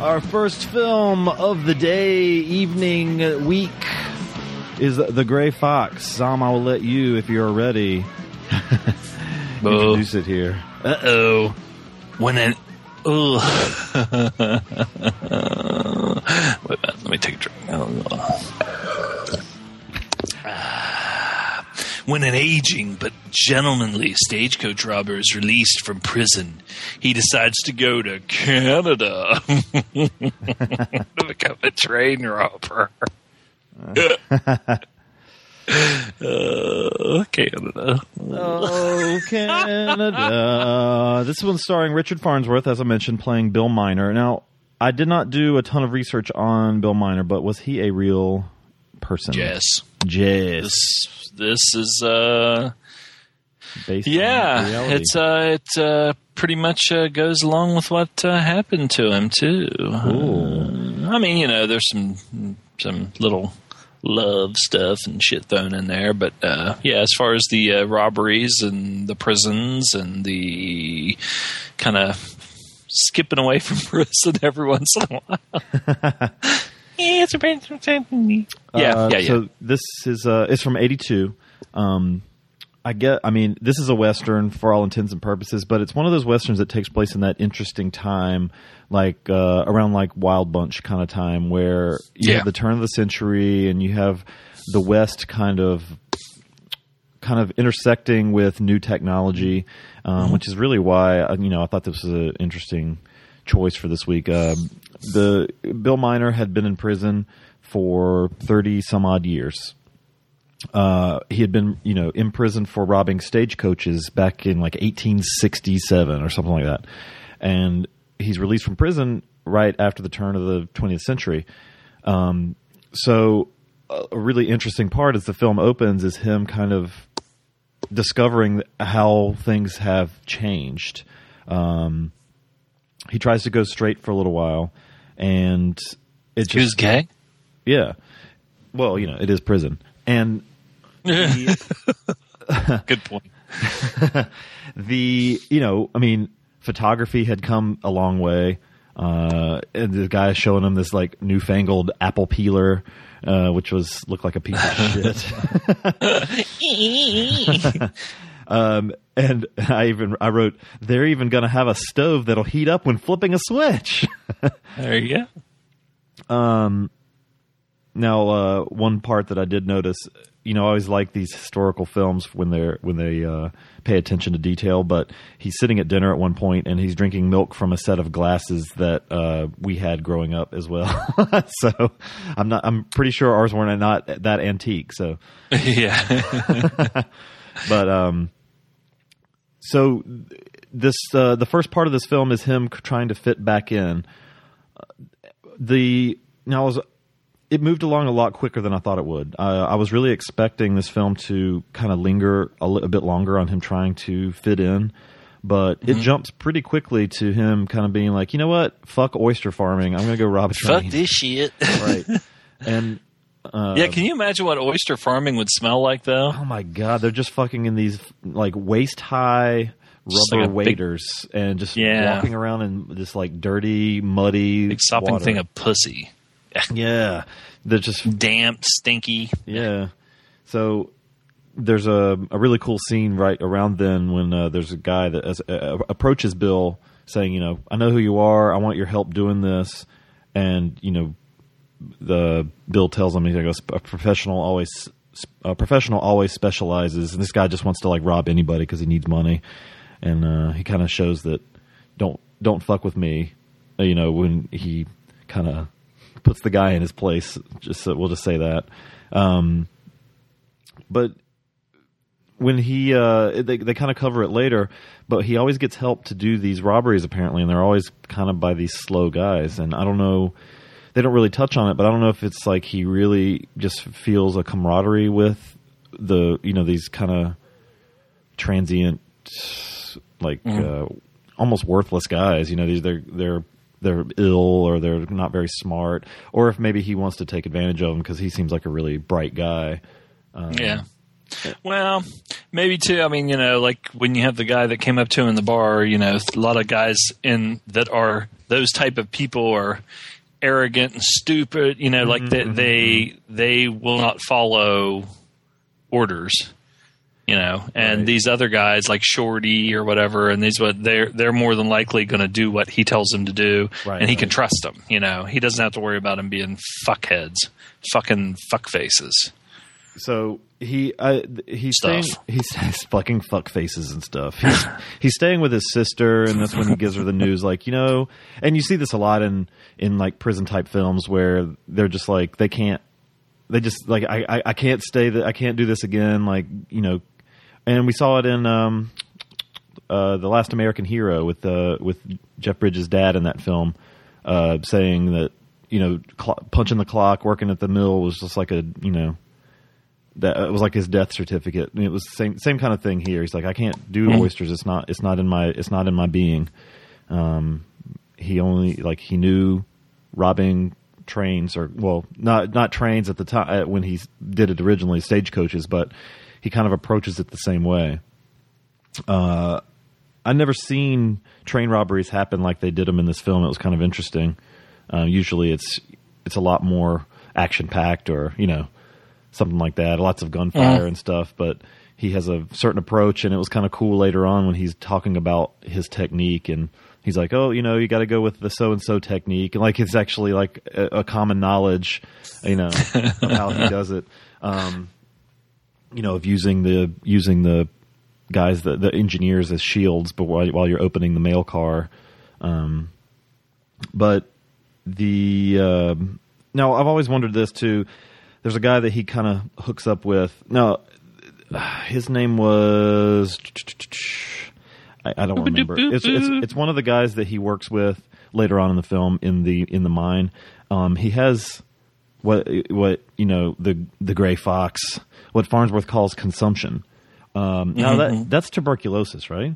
Our first film of the day, evening, week is The Gray Fox. Sam, I will let you, if you're ready, [laughs] [laughs] introduce it here. [laughs] Uh oh. When an oh. Wait a minute, let me take a drink. Oh. Ah. When an aging but gentlemanly stagecoach robber is released from prison, he decides to go to Canada to [laughs] become a train robber. uh, [laughs] Canada. Oh, Canada. this one's starring Richard Farnsworth, as I mentioned, playing Bill Miner. Now, I did not do a ton of research on Bill Miner, but was he a real person? Yes. Yes. This this is uh Based on yeah it's uh it uh pretty much uh, goes along with what uh, happened to him too. I mean, you know, there's some some little love stuff and shit thrown in there, but uh yeah, as far as the uh, robberies and the prisons and the kind of skipping away [laughs] from prison every once in a while. [laughs] yeah, it's a yeah, yeah, yeah. So this is uh, it's from '82. Um, I get. I mean, this is a western for all intents and purposes, but it's one of those westerns that takes place in that interesting time, like uh, around like Wild Bunch kind of time, where you Yeah. have the turn of the century and you have the West kind of kind of intersecting with new technology, um, which is really why uh, you know I thought this was an interesting choice for this week. Um the Bill Miner had been in prison for thirty some odd years. Uh, he had been, you know, in prison for robbing stagecoaches back in like 1867 or something like that, and he's released from prison right after the turn of the 20th century. Um, so a really interesting part as the film opens is him kind of discovering how things have changed. Um, he tries to go straight for a little while, and it He was just gay. yeah. Well, you know, it is prison, and [laughs] Good point. [laughs] the you know, I mean, photography had come a long way. Uh, and the guy showing him this like newfangled apple peeler, uh, which was looked like a piece of [laughs] shit. um, and I even I wrote they're even going to have a stove that'll heat up when flipping a switch. There you go. Um, now, uh, one part that I did notice, you know, I always like these historical films when they're when they uh, pay attention to detail. But he's sitting at dinner at one point and he's drinking milk from a set of glasses that uh, we had growing up as well. [laughs] so I'm not. I'm pretty sure ours weren't not that antique. So, [laughs] yeah. [laughs] but um, so this uh, the first part of this film is him trying to fit back in. The now I was it moved along a lot quicker than I thought it would. Uh, I was really expecting this film to kind of linger a, li- a bit longer on him trying to fit in, but Mm-hmm. it jumps pretty quickly to him kind of being like, you know what, fuck oyster farming, I'm going to go rob a train. Fuck this shit. right? [laughs] And yeah, can you imagine what oyster farming would smell like, though? oh my god, they're just fucking in these like waist high rubber like a big- waders and just Yeah. walking around in this like dirty, muddy, Big sopping water. thing of pussy. Yeah. They're just Damp, stinky. Yeah. So there's a a really cool scene right around then when uh, there's a guy that as, uh, approaches Bill saying, you know, I know who you are. I want your help doing this. And you know, the Bill tells him he goes, a professional always a professional always specializes, and this guy just wants to like rob anybody because he needs money. And uh, he kind of shows that don't don't fuck with me. Uh, You know, when he kind of puts the guy in his place. Just so, we'll just say that. Um, but when he uh, they they kind of cover it later, but he always gets help to do these robberies apparently, and they're always kind of by these slow guys. And I don't know, they don't really touch on it, but I don't know if it's like he really just feels a camaraderie with the you know these kind of transient like uh, almost worthless guys. You know, these they're they're they're ill or they're not very smart, or if maybe he wants to take advantage of them because he seems like a really bright guy. Um, yeah. Well, maybe too. I mean, you know, like when you have the guy that came up to him in the bar, you know, a lot of guys in that are those type of people are arrogant and stupid. You know, like mm-hmm, mm-hmm, they they they will not follow orders. You know, and Right. these other guys like Shorty or whatever, and these what they're they're more than likely going to do what he tells them to do, Right, and he can trust them. You know, he doesn't have to worry about them being fuckheads, fucking fuck faces. So he uh, he's Stuff. staying he says fucking fuck faces and stuff. He's [laughs] he's staying with his sister, and that's when he gives her the news. Like you know, and you see this a lot in in like prison type films where they're just like they can't they just like I I, I can't stay that I can't do this again. Like you know, and we saw it in um uh the Last American Hero with uh with Jeff Bridges' dad in that film, uh saying that you know cl- punching the clock, working at the mill was just like a you know that it was like his death certificate. And it was the same same kind of thing here. He's like, I can't do oysters. It's not it's not in my it's not in my being. Um, he only like he knew robbing trains or well not not trains at the time when he did it originally stagecoaches, but he kind of approaches it the same way. Uh, I've never seen train robberies happen like they did them in this film. It was kind of interesting. Uh, usually, it's it's a lot more action packed, or you know, something like that. Lots of gunfire and stuff, but he has a certain approach, and it was kind of cool later on when he's talking about his technique, and he's like, "Oh, you know, you got to go with the so and so technique," and like it's actually like a, a common knowledge, you know, of how he [laughs] does it. Um, you know, of using the using the guys, the, the engineers as shields, but while, while you're opening the mail car. Um, but the um now I've always wondered this too. There's a guy that he kind of hooks up with. Now his name was I, I don't remember. It's, it's it's one of the guys that he works with later on in the film in the in the mine. Um, he has what what you know the the gray fox, what Farnsworth calls consumption. Um, now that that's tuberculosis, right?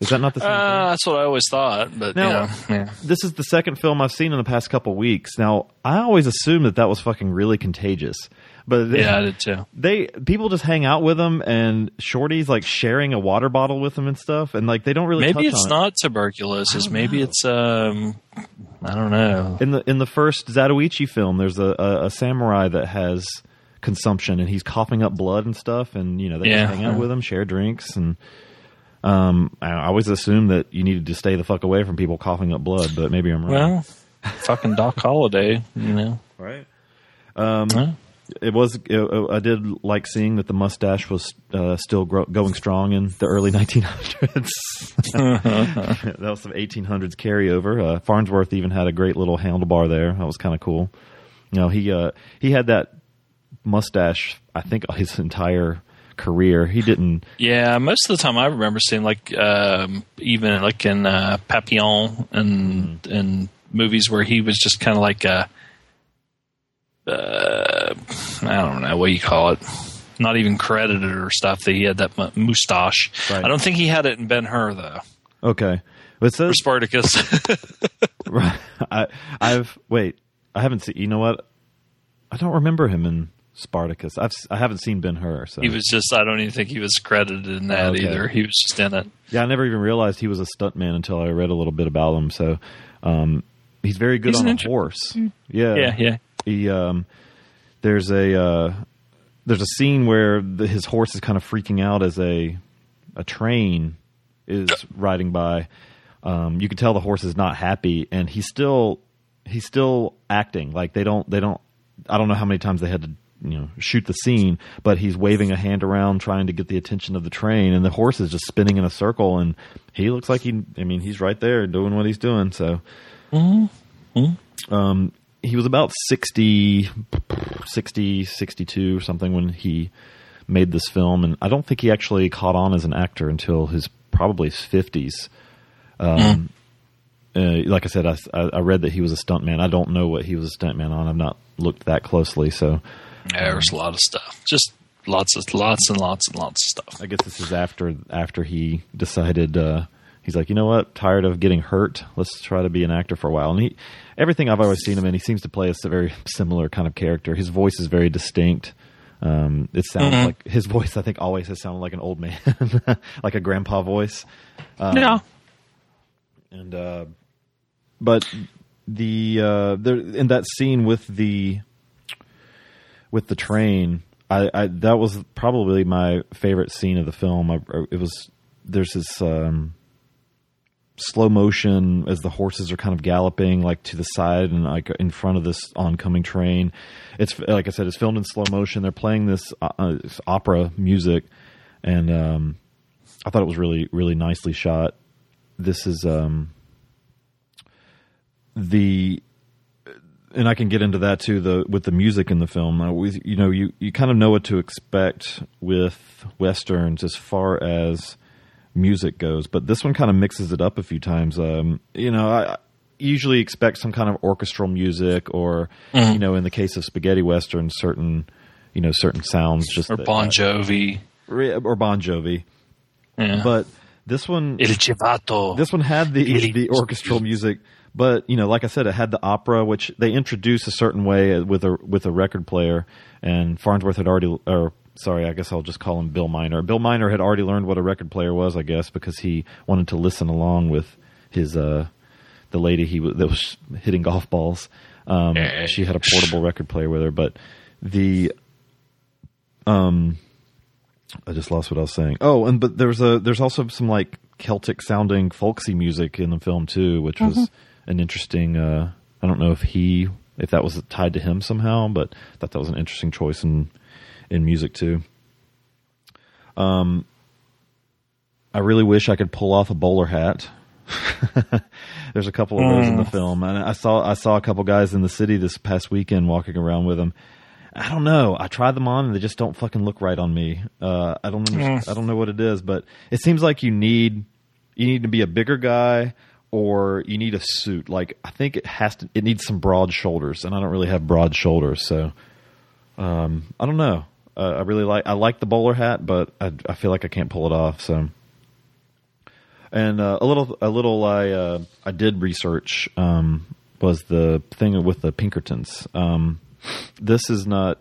Is that not the same thing? Uh, that's what I always thought, but Now- yeah, yeah. this is the second film I've seen in the past couple weeks. Now, I always assumed that that was fucking really contagious, but they, yeah, I did too. they people just hang out with them, and Shorty's like sharing a water bottle with them and stuff, and like they don't really. Maybe touch it's on not tuberculosis. Maybe it's um, I don't know. In the in the first Zatoichi film, there's a, a, a samurai that has consumption, and he's coughing up blood and stuff, and you know they Yeah. just hang out with him, [laughs] share drinks, and. Um, I I always assumed that you needed to stay the fuck away from people coughing up blood, but maybe I'm wrong. Well, fucking Doc Holliday, you know. right? Huh? It was it, I did like seeing that the mustache was uh, still gro- going strong in the early [laughs] 1900s. [laughs] that was some 1800s carryover. Uh, Farnsworth even had a great little handlebar there. That was kind of cool. You know, he uh, he had that mustache. I think his entire career. He didn't. Yeah, most of the time I remember seeing like um, even like in uh, Papillon and and movies where he was just kind of like a uh, I don't know what you call it. Not even credited or stuff that he had that mu- mustache. Right. I don't think he had it in Ben Hur though. Okay, but it says Or Spartacus. [laughs] Right. I, I've wait. I haven't seen. You know what? I don't remember him in Spartacus. I've s- I haven't seen Ben Hur. So he was just. I don't even think he was credited in that Okay. either. He was just in it. yeah, I never even realized he was a stuntman until I read a little bit about him. So um, he's very good He's on an a inter- horse. Yeah, Yeah, yeah. He um, there's a uh, there's a scene where the, his horse is kind of freaking out as a a train is riding by. Um, you can tell the horse is not happy, and he's still he's still acting like they don't they don't. I don't know how many times they had to you know shoot the scene, but he's waving a hand around trying to get the attention of the train, and the horse is just spinning in a circle, and he looks like he. I mean, he's right there doing what he's doing. So um, he was about 60, 60, 62 or something when he made this film, and I don't think he actually caught on as an actor until his probably his fifties. Um, uh, like I said, I, I I read that he was a stuntman. I don't know what he was a stuntman on. I've not looked that closely, so Yeah, there's a lot of stuff. Just lots of lots and lots and lots of stuff. I guess this is after after he decided uh, he's like, you know what, tired of getting hurt. Let's try to be an actor for a while. And he, everything I've always seen him in, he seems to play a very similar kind of character. His voice is very distinct. Um, it sounds like his voice. I think always has sounded like an old man, [laughs] like a grandpa voice. yeah. And uh, but the uh, there in that scene with the with the train, I, I that was probably my favorite scene of the film. I, it was there's this um, slow motion as the horses are kind of galloping like to the side and like in front of this oncoming train. It's like I said, it's filmed in slow motion. They're playing this, uh, uh, this opera music, and um, I thought it was really really nicely shot. This is um, the and I can get into that too. The with the music in the film, uh, you know, you you kind of know what to expect with westerns as far as music goes, but this one kind of mixes it up a few times. Um, you know, I usually expect some kind of orchestral music, or you know, in the case of spaghetti western, certain you know certain sounds just Or that- Bon Jovi. or Bon Jovi, Yeah. but this one Il this one had the Really? the orchestral music, but you know, like I said, it had the opera, which they introduced a certain way with a with a record player. And Farnsworth had already, or sorry, I guess I'll just call him Bill Miner. Bill Miner had already learned what a record player was, I guess, because he wanted to listen along with his uh the lady he w- that was hitting golf balls. Um, Eh. she had a portable record player with her, but the um I just lost what I was saying. Oh, and but there's a there's also some like Celtic sounding folksy music in the film too, which was an interesting. Uh, I don't know if he if that was tied to him somehow, but I thought that was an interesting choice in in music too. Um, I really wish I could pull off a bowler hat. [laughs] There's a couple of those in the film, and I saw I saw a couple guys in the city this past weekend walking around with them. I don't know. I tried them on, and they just don't fucking look right on me. Uh, I don't. Understand, I don't know what it is, but it seems like you need you need to be a bigger guy, or you need a suit. Like I think it has to. It needs some broad shoulders, and I don't really have broad shoulders, so um, I don't know. Uh, I really like I like the bowler hat, but I, I feel like I can't pull it off. So, and uh, a little a little I uh, I did research um, was the thing with the Pinkertons. Um, this is not.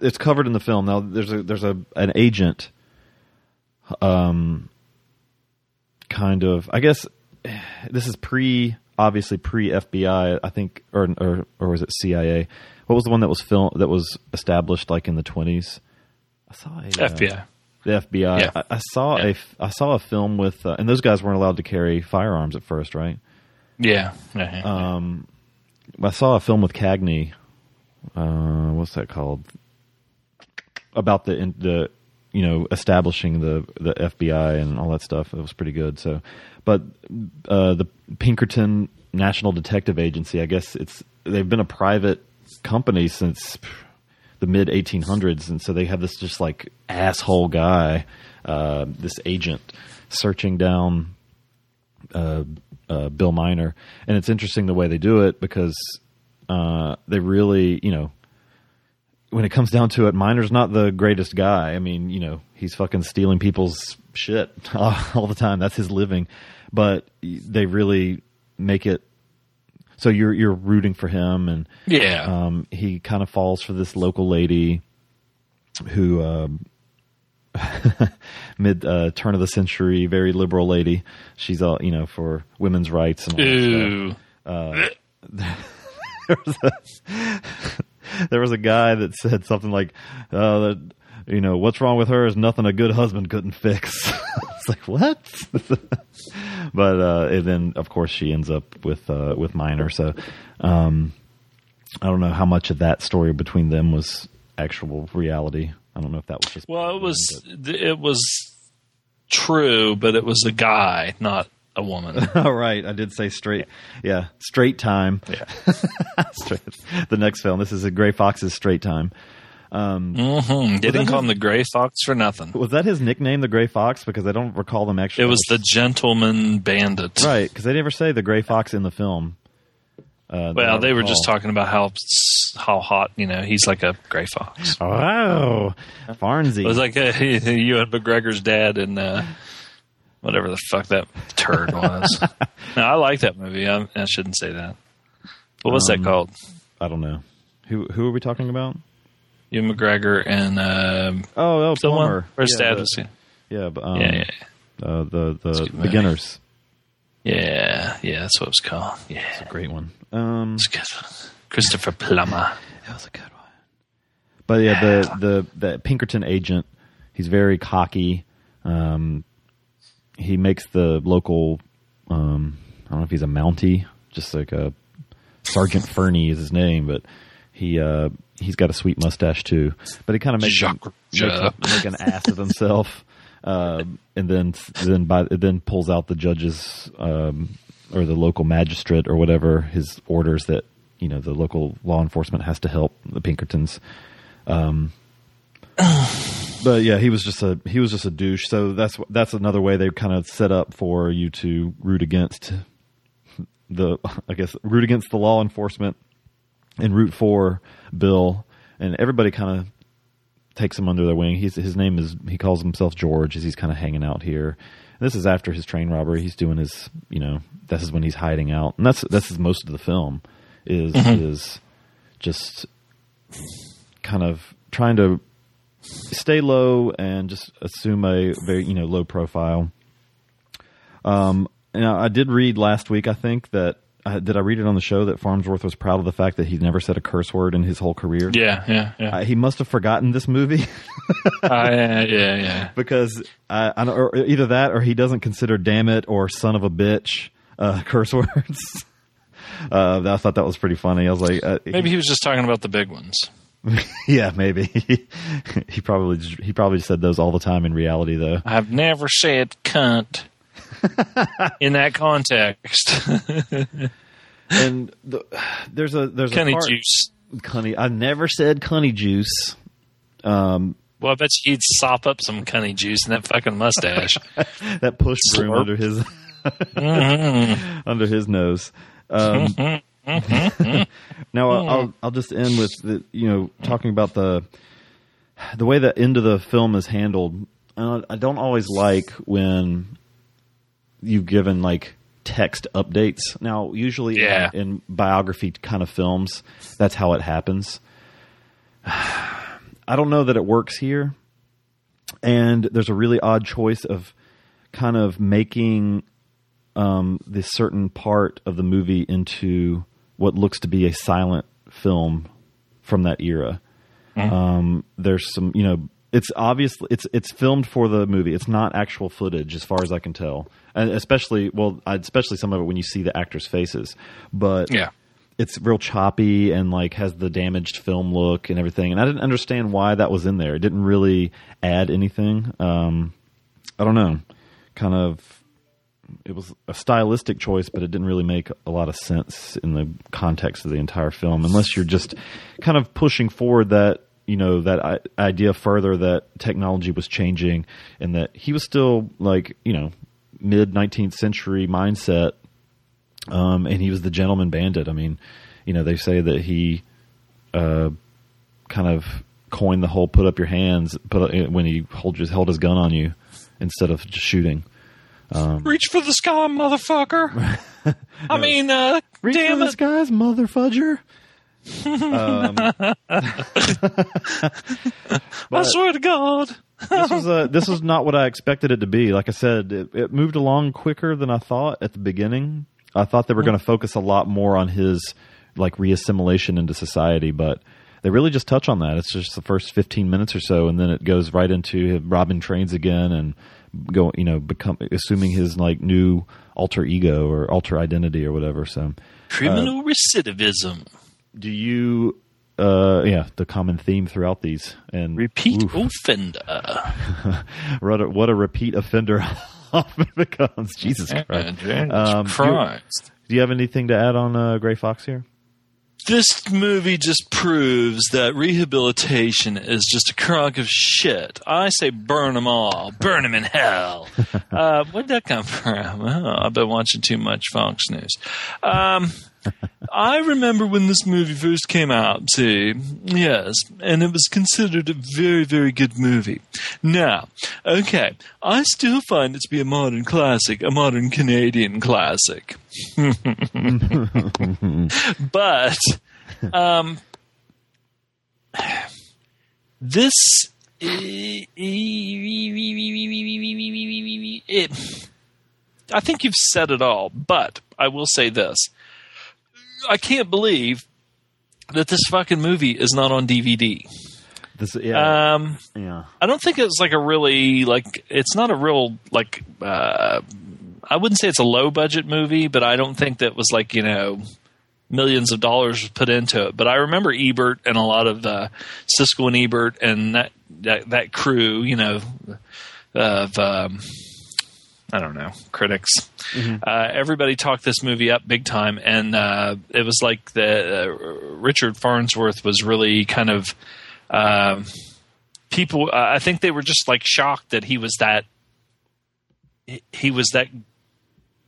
It's covered in the film. Now there's a there's a an agent. Um, kind of. I guess this is pre obviously pre FBI. I think, or or or was it CIA? What was the one that was film that was established like in the twenties? I saw a, uh, FBI. the FBI. Yeah. I, I saw Yeah. a I saw a film with, uh, and those guys weren't allowed to carry firearms at first, right? Yeah. yeah. Um, I saw a film with Cagney. Uh, what's that called? About the in, the you know establishing the the FBI and all that stuff. It was pretty good. So, but uh, the Pinkerton National Detective Agency, I guess it's they've been a private company since the mid 1800s, and so they have this just like asshole guy, uh, this agent, searching down uh, uh, Bill Miner, and it's interesting the way they do it because uh, they really, you know, when it comes down to it, Miner's not the greatest guy. I mean, you know, he's fucking stealing people's shit [laughs] all the time. That's his living, but they really make it so you're you're rooting for him, and yeah. um, he kind of falls for this local lady who um, [laughs] mid uh, turn of the century, very liberal lady. She's all you know for women's rights and all that stuff Ooh. [laughs] there was a, [laughs] there was a guy that said something like, uh, that, you know, what's wrong with her is nothing a good husband couldn't fix. it's like what? But uh, and then of course she ends up with uh, with Miner. So um, I don't know how much of that story between them was actual reality. I don't know if that was just Well, it was it was true, but it was a guy, not a woman. [laughs] All right, I did say straight. Yeah, straight time. Yeah. [laughs] Straight- the next film. This is a Gray Fox's Straight Time. Hmm Didn't call him the Gray Fox for nothing. Was that his nickname, the Gray Fox? Because I don't recall them actually. It was the Gentleman Bandit. right because they never say the Gray Fox in the film. Uh, Well, they were just talking about how how hot you know he's like a gray fox. Oh, Farnsey. It was like uh, [laughs] Ewan McGregor's dad and uh, whatever the fuck that turd was. [laughs] no, I like that movie. I, I shouldn't say that. What was Um, that called? I don't know. Who who are we talking about? Ewan McGregor and um, Oh, oh, someone. Or yeah, yeah, but, um, Yeah, yeah, Uh, the the beginners. yeah, yeah. That's what it was called. Yeah, it's a Great one. Um, it's good. Christopher Plummer. That was a good one. But yeah, the the the Pinkerton agent, he's very cocky. Um, he makes the local. Um, I don't know if he's a Mountie, just like a Sergeant Fernie is his name, but he uh, he's got a sweet mustache too. But he kind of makes, Jacques makes, a- make an ass of himself, uh, [laughs] and then then by then pulls out the judge's um, or the local magistrate or whatever his orders that you know the local law enforcement has to help the Pinkertons. Um, [sighs] but yeah, he was just a he was just a douche. So that's that's another way they kind of set up for you to root against the I guess root against the law enforcement and root for Bill, and everybody kind of takes him under their wing. He's his name is he calls himself George as he's kind of hanging out here. And this is after his train robbery. He's doing his you know this is when he's hiding out, and that's this is most of the film is is just kind of trying to stay low and just assume a very you know low profile. Um, and I I did read last week. I think that uh, did I read it on the show that Farnsworth was proud of the fact that he's never said a curse word in his whole career. Yeah, yeah, yeah. Uh, he must have forgotten this movie [laughs] Uh, yeah, yeah, yeah. because I, I don't, or either that or he doesn't consider "damn it" or "son of a bitch" uh, [laughs] curse words. [laughs] uh, I thought that was pretty funny. I was like, uh, Maybe he was just talking about the big ones. yeah, maybe he probably he probably said those all the time in reality, though. I've never said cunt [laughs] in that context. [laughs] And the, there's a there's a Cunny part, juice. Cunny. I never said cunny juice. Um, Well, I bet you he'd sop up some cunny juice in that fucking mustache. [laughs] that push broom under his under his nose. Um, now I'll, I'll I'll just end with the, you know talking about the the way the end of the film is handled. Uh, I don't always like when you've given like text updates. Now, usually Yeah. in, in biography kind of films, that's how it happens. [sighs] I don't know that it works here. And there's a really odd choice of kind of making um, this certain part of the movie into what looks to be a silent film from that era. Um, there's some, you know, it's obviously it's it's filmed for the movie. It's not actual footage, as far as I can tell, and especially well, especially some of it when you see the actors' faces. But Yeah. it's real choppy and like has the damaged film look and everything. And I didn't understand why that was in there. It didn't really add anything. Um, I don't know. Kind of, it was a stylistic choice, but it didn't really make a lot of sense in the context of the entire film, unless you're just kind of pushing forward that you know that idea further that technology was changing and that he was still like you know mid 19th century mindset um, and he was the gentleman bandit. I mean, you know, they say that he uh, kind of coined the whole "put up your hands" put when he hold his, held his gun on you instead of just shooting. Reach for the sky, motherfucker. [laughs] I mean, uh, Reach damn for the it. skies, mother fudger. [laughs] I swear to God. this was uh, this was not what I expected it to be. Like I said, it, it moved along quicker than I thought at the beginning. I thought they were going to focus a lot more on his like reassimilation into society, but they really just touch on that. It's just the first fifteen minutes or so, and then it goes right into Robin trains again and go, you know, become assuming his like new alter ego or alter identity or whatever. So, Criminal recidivism. Do you? Uh, yeah, the common theme throughout these and Repeat oof. offender. [laughs] what a, what a repeat offender [laughs] becomes. Jesus Christ. Jesus Um, do you- Do you have anything to add on uh, Gray Fox here? This movie just proves that rehabilitation is just a crock of shit. I say burn them all. Burn them in hell. [laughs] uh, where'd that come from? Oh, I've been watching too much Fox News. Um, I remember when this movie first came out, too. Yes, and it was considered a very, very good movie. Now, okay, I still find it to be a modern classic, a modern Canadian classic. but um, this it, I think you've said it all, but I will say this. I can't believe that this fucking movie is not on DVD. This, yeah, Um, yeah. I don't think it's like a really like it's not a real like uh I wouldn't say it's a low budget movie, but I don't think that was like, you know, millions of dollars put into it. But I remember Ebert and a lot of uh Siskel and Ebert and that that, that crew, you know, of um I don't know, critics. Uh, everybody talked this movie up big time, and uh, it was like the uh, Richard Farnsworth was really kind of um people. Uh, I think they were just like shocked that he was that he- was that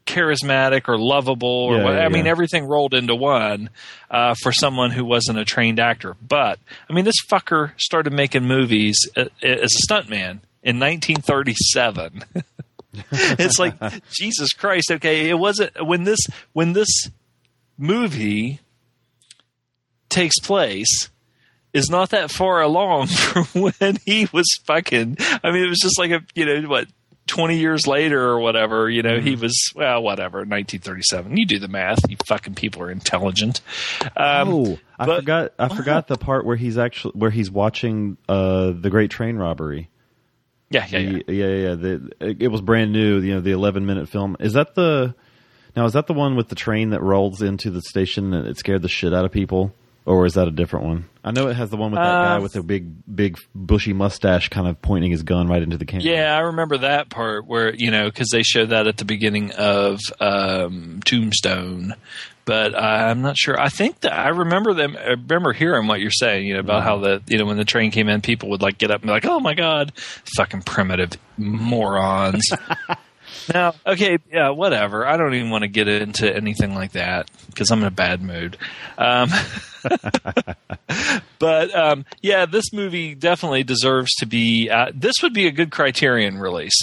charismatic or lovable or Yeah, what, yeah, I mean yeah. everything rolled into one uh, for someone who wasn't a trained actor. But I mean this fucker started making movies uh, as a stuntman in 1937. [laughs] [laughs] it's like Jesus Christ. Okay, it wasn't when this when this movie takes place is not that far along [laughs] from when he was fucking. I mean, it was just like a you know what. 20 years later or whatever, you know, he was, well, whatever, 1937. You do the math. You fucking people are intelligent. Um, oh, I but- forgot. I forgot the part where he's actually where he's watching uh, the Great Train Robbery. Yeah, yeah, yeah. The- yeah, yeah. The, it, was brand new. You know, the 11 minute film. Is that the now? Is that the one with the train that rolls into the station and it scared the shit out of people, or is that a different one? I know it has the one with that Uh, guy with the big, big bushy mustache, kind of pointing his gun right into the camera. Yeah, I remember that part where you know because they showed that at the beginning of um, Tombstone, but I'm not sure. I think that I remember them. I remember hearing what you're saying, you know, about how the you know when the train came in, people would like get up and be like, "Oh my god, fucking primitive morons." [laughs] Now, okay, yeah, whatever. I don't even want to get into anything like that because I'm in a bad mood. Um, [laughs] but um, yeah, this movie definitely deserves to be. Uh, this would be a good Criterion release.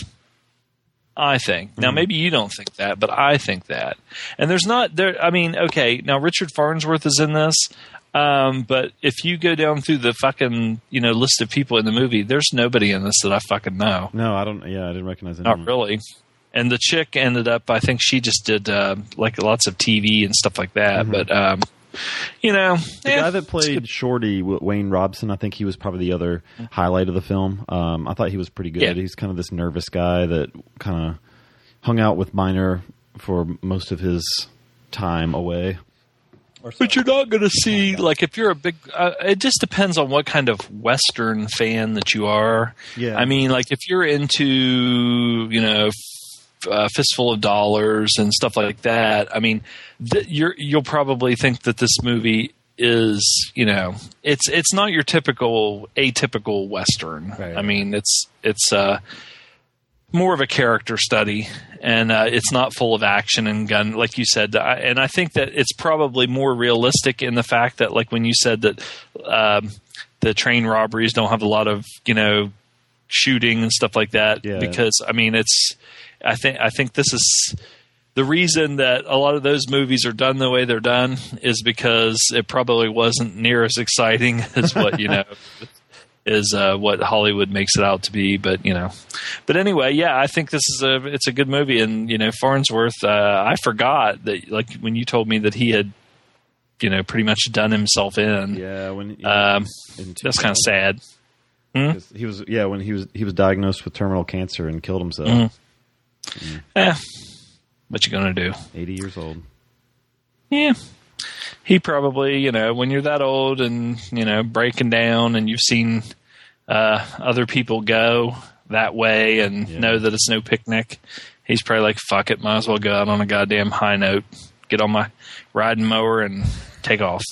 I think. Now, maybe you don't think that, but I think that. And there's not there. I mean, okay. Now, Richard Farnsworth is in this, um, but if you go down through the fucking you know list of people in the movie, there's nobody in this that I fucking know. No, I don't. Yeah, I didn't recognize it. Not really. And the chick ended up, I think she just did uh, like lots of TV and stuff like that. But um, you know, The eh, guy that played. Shorty, W- Wayne Robson, I think he was probably the other highlight of the film. Um, I thought he was pretty good. Yeah. He's kind of this nervous guy that kind of hung out with Miner for most of his time away. But you're not going to see like if you're a big. Uh, it just depends on what kind of Western fan that you are. Yeah. I mean, like if you're into you know. Uh, fistful of dollars and stuff like that. I mean, th- you're you'll probably think that this movie is you know it's it's not your typical atypical western. Right. I mean, it's it's uh, more of a character study, and uh, it's not full of action and gun, like you said. I, and I think that it's probably more realistic in the fact that, like when you said that um, the train robberies don't have a lot of you know shooting and stuff like that, Yeah. because I mean, it's I think I think this is the reason that a lot of those movies are done the way they're done is because it probably wasn't near as exciting [laughs] as what you know is uh, what Hollywood makes it out to be. But you know, but anyway, yeah, I think this is a it's a good movie, and you know, Farnsworth. Uh, I forgot that like when you told me that he had you know pretty much done himself in. Yeah, when Um, that's kind of sad. 'cause he was yeah when he was he was diagnosed with terminal cancer and killed himself. Mhm. Eh, what you gonna do? Eighty years old. Yeah. He probably, you know, when you're that old and, you know, breaking down and you've seen uh, other people go that way and Yeah. know that it's no picnic, he's probably like, fuck it, might as well go out on a goddamn high note, get on my riding mower and take off. [laughs]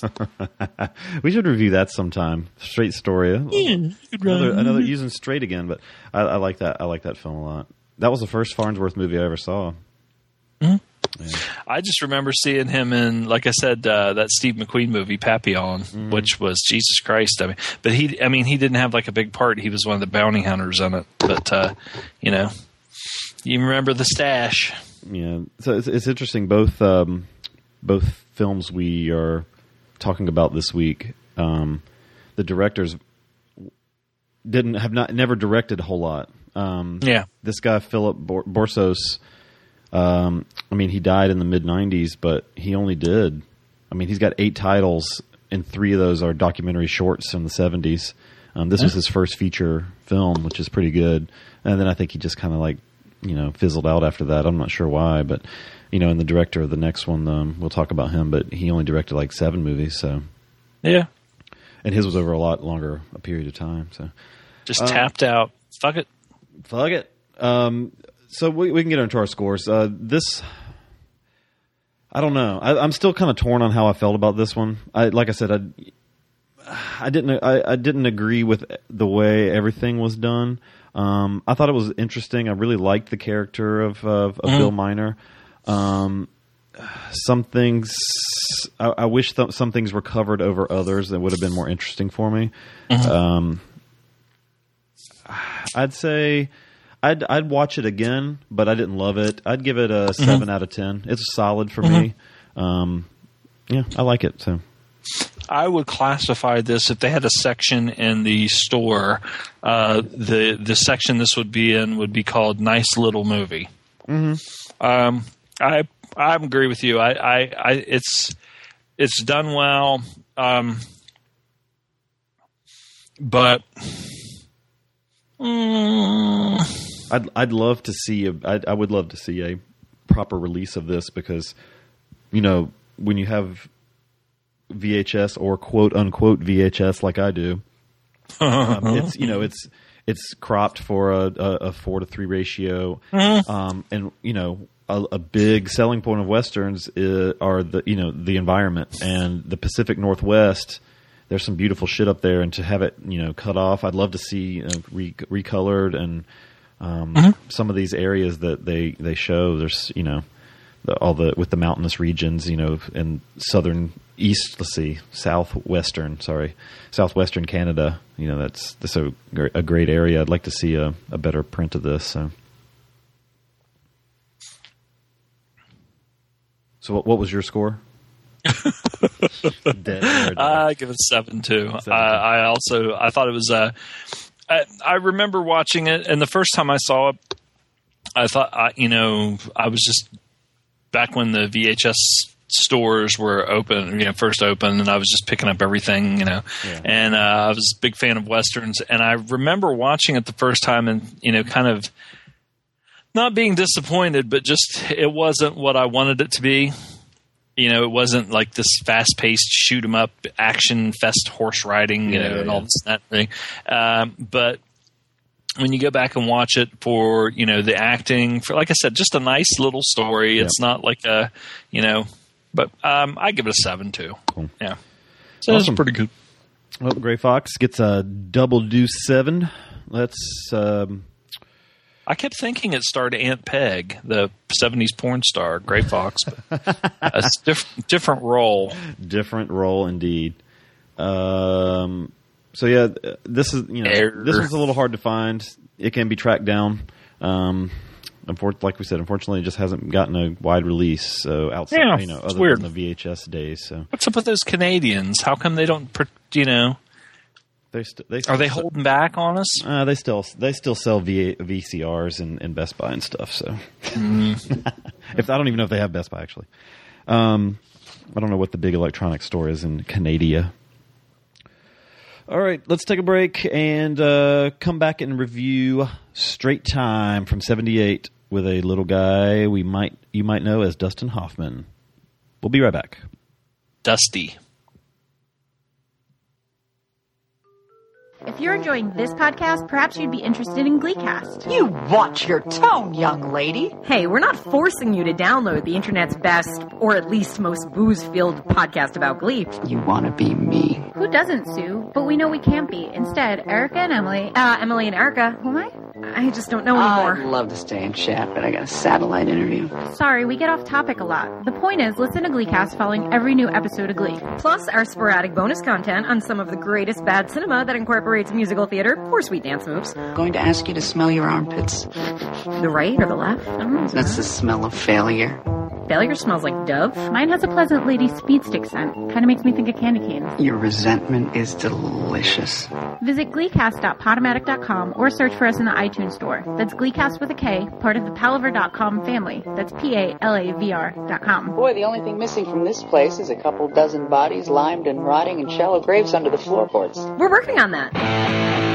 We should review that sometime. Straight story. Yeah, another, another using straight again, but I, I like that. I like that film a lot. That was the first Farnsworth movie I ever saw. I just remember seeing him in, like I said, uh, that Steve McQueen movie Papillon, Mm-hmm. which was Jesus Christ. I mean, but he, I mean, he didn't have like a big part. He was one of the bounty hunters on it. But uh, you know, you remember the stash? Yeah, so it's, it's interesting. Both um, both films we are talking about this week, um, the directors didn't have not never directed a whole lot. Um, Yeah. this guy Philip Bor- Borsos. Um, I mean, he died in the mid '90s, but he only did. I mean, he's got eight titles, and three of those are documentary shorts from the '70s. Um, this was his first feature film, which is pretty good. And then I think he just kind of like, you know, fizzled out after that. I'm not sure why, but you know, and the director of the next one, um, we'll talk about him, but he only directed like seven movies, so Yeah, and his was over a lot longer a period of time. So just tapped out. Fuck it. Fuck it. Um, so we, we can get into our scores. Uh, this, I don't know. I, I'm still kind of torn on how I felt about this one. I, like I said, I, I didn't, I, I didn't agree with the way everything was done. Um, I thought it was interesting. I really liked the character of, of, of Bill Miner. Um, some things, I, I wish th- some things were covered over others that would have been more interesting for me. Um, I'd say I'd I'd watch it again, but I didn't love it. I'd give it a 7 out of ten. It's solid for me. Um, yeah, I like it. So I would classify this if they had a section in the store. Uh, the the section this would be in would be called "Nice Little Movie." Mm-hmm. Um, I I agree with you. I, I, I it's it's done well, um, but mm, I'd I'd love to see a I'd, I would love to see a proper release of this because you know when you have VHS or quote unquote VHS like I do, um, [laughs] it's you know it's it's cropped for a, a, a four to three ratio, um, and you know a, a big selling point of westerns is, are the you know the environment and the Pacific Northwest. There's some beautiful shit up there, and to have it you know cut off, I'd love to see re- recolored and Um, Mm-hmm. Some of these areas that they they show, there's you know, the, all the with the mountainous regions, you know, in southern east, let's see, southwestern, sorry, southwestern Canada. You know, that's that's a a great area. I'd like to see a, a better print of this. So. So what, what was your score? [laughs] I give it a seven too. Seven, too. I, I also I thought it was. Uh, I, I remember watching it, and the first time I saw it, I thought I, you know I was just back when the VHS stores were open, you know, first open, and I was just picking up everything, you know, Yeah. and uh, I was a big fan of westerns, and I remember watching it the first time, and you know, kind of not being disappointed, but just it wasn't what I wanted it to be you know, it wasn't like this fast paced shoot 'em up action fest horse riding, you Yeah, know, yeah, and all this and that thing. Um, but when you go back and watch it for, you know, the acting, for like I said, just a nice little story. It's not like a, you know, but um, I give it a seven too. Cool. Yeah. So Awesome. it's pretty good. Well, Gray Fox gets a double deuce seven. Let's um, I kept thinking it starred Aunt Peg, the '70s porn star, Gray Fox. But a [laughs] diff- different role. different role indeed. Um, so yeah, this is you know Error. this one's a little hard to find. It can be tracked down. Um, like we said, unfortunately, it just hasn't gotten a wide release. So outside, Yeah, you know, other weird. than the VHS days. So What's up with those Canadians? How come they don't, you know, they st- they are they still- holding back on us? Uh, they still they still sell v- VCRs and, in Best Buy and stuff. So [laughs] if I don't even know if they have Best Buy actually. Um, I don't know what the big electronics store is in Canada. All right, let's take a break and uh, come back and review Straight Time from '78 with a little guy we might you might know as Dustin Hoffman. We'll be right back. Dusty. If you're enjoying this podcast, perhaps you'd be interested in Gleecast. You watch your tone, young lady. Hey, we're not forcing you to download the internet's best, or at least most booze-filled podcast about Glee. You want to be me. Who doesn't, Sue? But we know we can't be. Instead, Erica and Emily. Uh, Emily and Erica. Who am I? I just don't know anymore. I'd love to stay and chat, but I got a satellite interview. Sorry, we get off topic a lot. The point is, listen to Gleecast following every new episode of Glee. Plus, our sporadic bonus content on some of the greatest bad cinema that incorporates musical theater or sweet dance moves. Going to ask you to smell your armpits. The right or the left? I don't know. That's the smell of failure. Failure smells like Dove. Mine has a pleasant lady speed stick scent. Kind of makes me think of candy canes. Your resentment is delicious. Visit gleecast.podomatic.com or search for us in the iTunes store. That's Gleecast with a K, part of the Palavr.com family. That's P-A-L-A-V-R.com. Boy, the only thing missing from this place is a couple dozen bodies limed and rotting in shallow graves under the floorboards. We're working on that.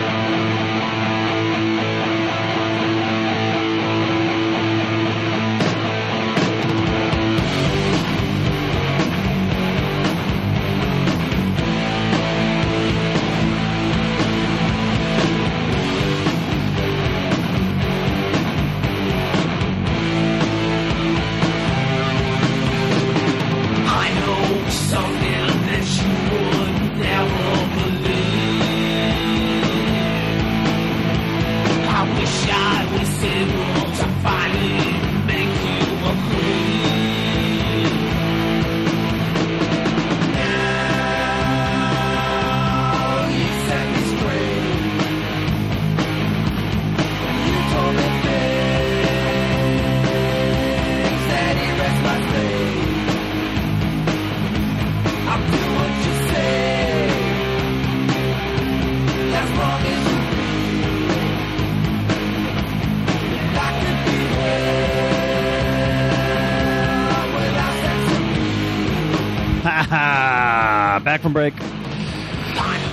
From break.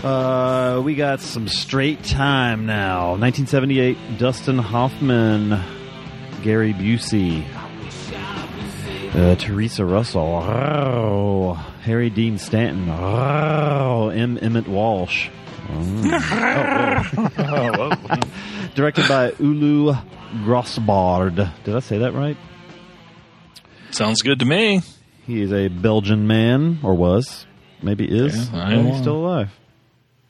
Uh, we got some straight time now. 1978, Dustin Hoffman, Gary Busey, uh, Theresa Russell, oh, Harry Dean Stanton, oh, M. Emmett Walsh. Mm. Oh. [laughs] [laughs] Directed by Ulu Grossbard. Did I say that right? Sounds good to me. He is a Belgian man, or was. Maybe is. Yeah, I he's still alive.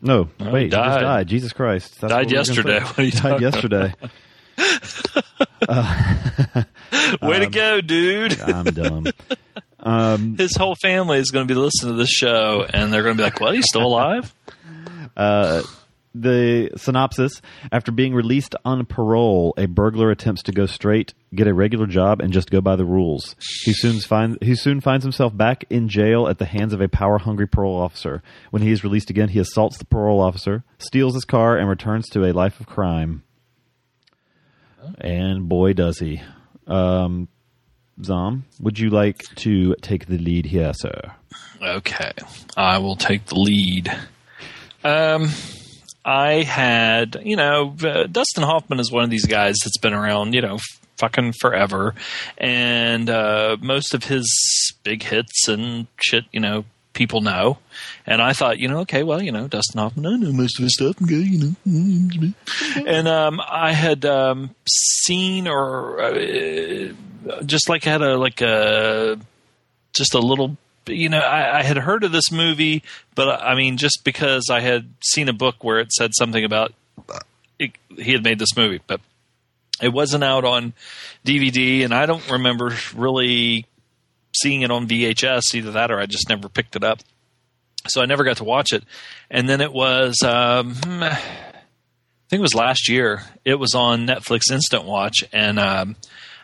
No, No, wait, he he just died. died. Jesus Christ. That's Died what we were gonna yesterday. say. [laughs] What are you died yesterday. [laughs] Way to go, dude. [laughs] I'm dumb. Um, His whole family is going to be listening to this show, and they're going to be like, "What? He's still alive?" Uh, the synopsis: After being released on parole, a burglar attempts to go straight, get a regular job, and just go by the rules. He soon finds he soon finds himself back in jail at the hands of a power-hungry parole officer. When he is released again, he assaults the parole officer, steals his car, and returns to a life of crime. And boy, does he! Um, Zom, would you like to take the lead here, sir? Okay, I will take the lead. Um, I had, you know, uh, Dustin Hoffman is one of these guys that's been around, you know, f- fucking forever, and uh, most of his big hits and shit, you know, people know. And I thought, you know, okay, well, you know, Dustin Hoffman, I know most of his stuff, okay, you know. and um, I had um, seen or uh, just like had a like a just a little you know I, I had heard of this movie but i mean just because i had seen a book where it said something about it, he had made this movie but it wasn't out on dvd and i don't remember really seeing it on vhs either that or i just never picked it up so i never got to watch it and then it was um, I think it was last year. It was on Netflix Instant Watch, and um,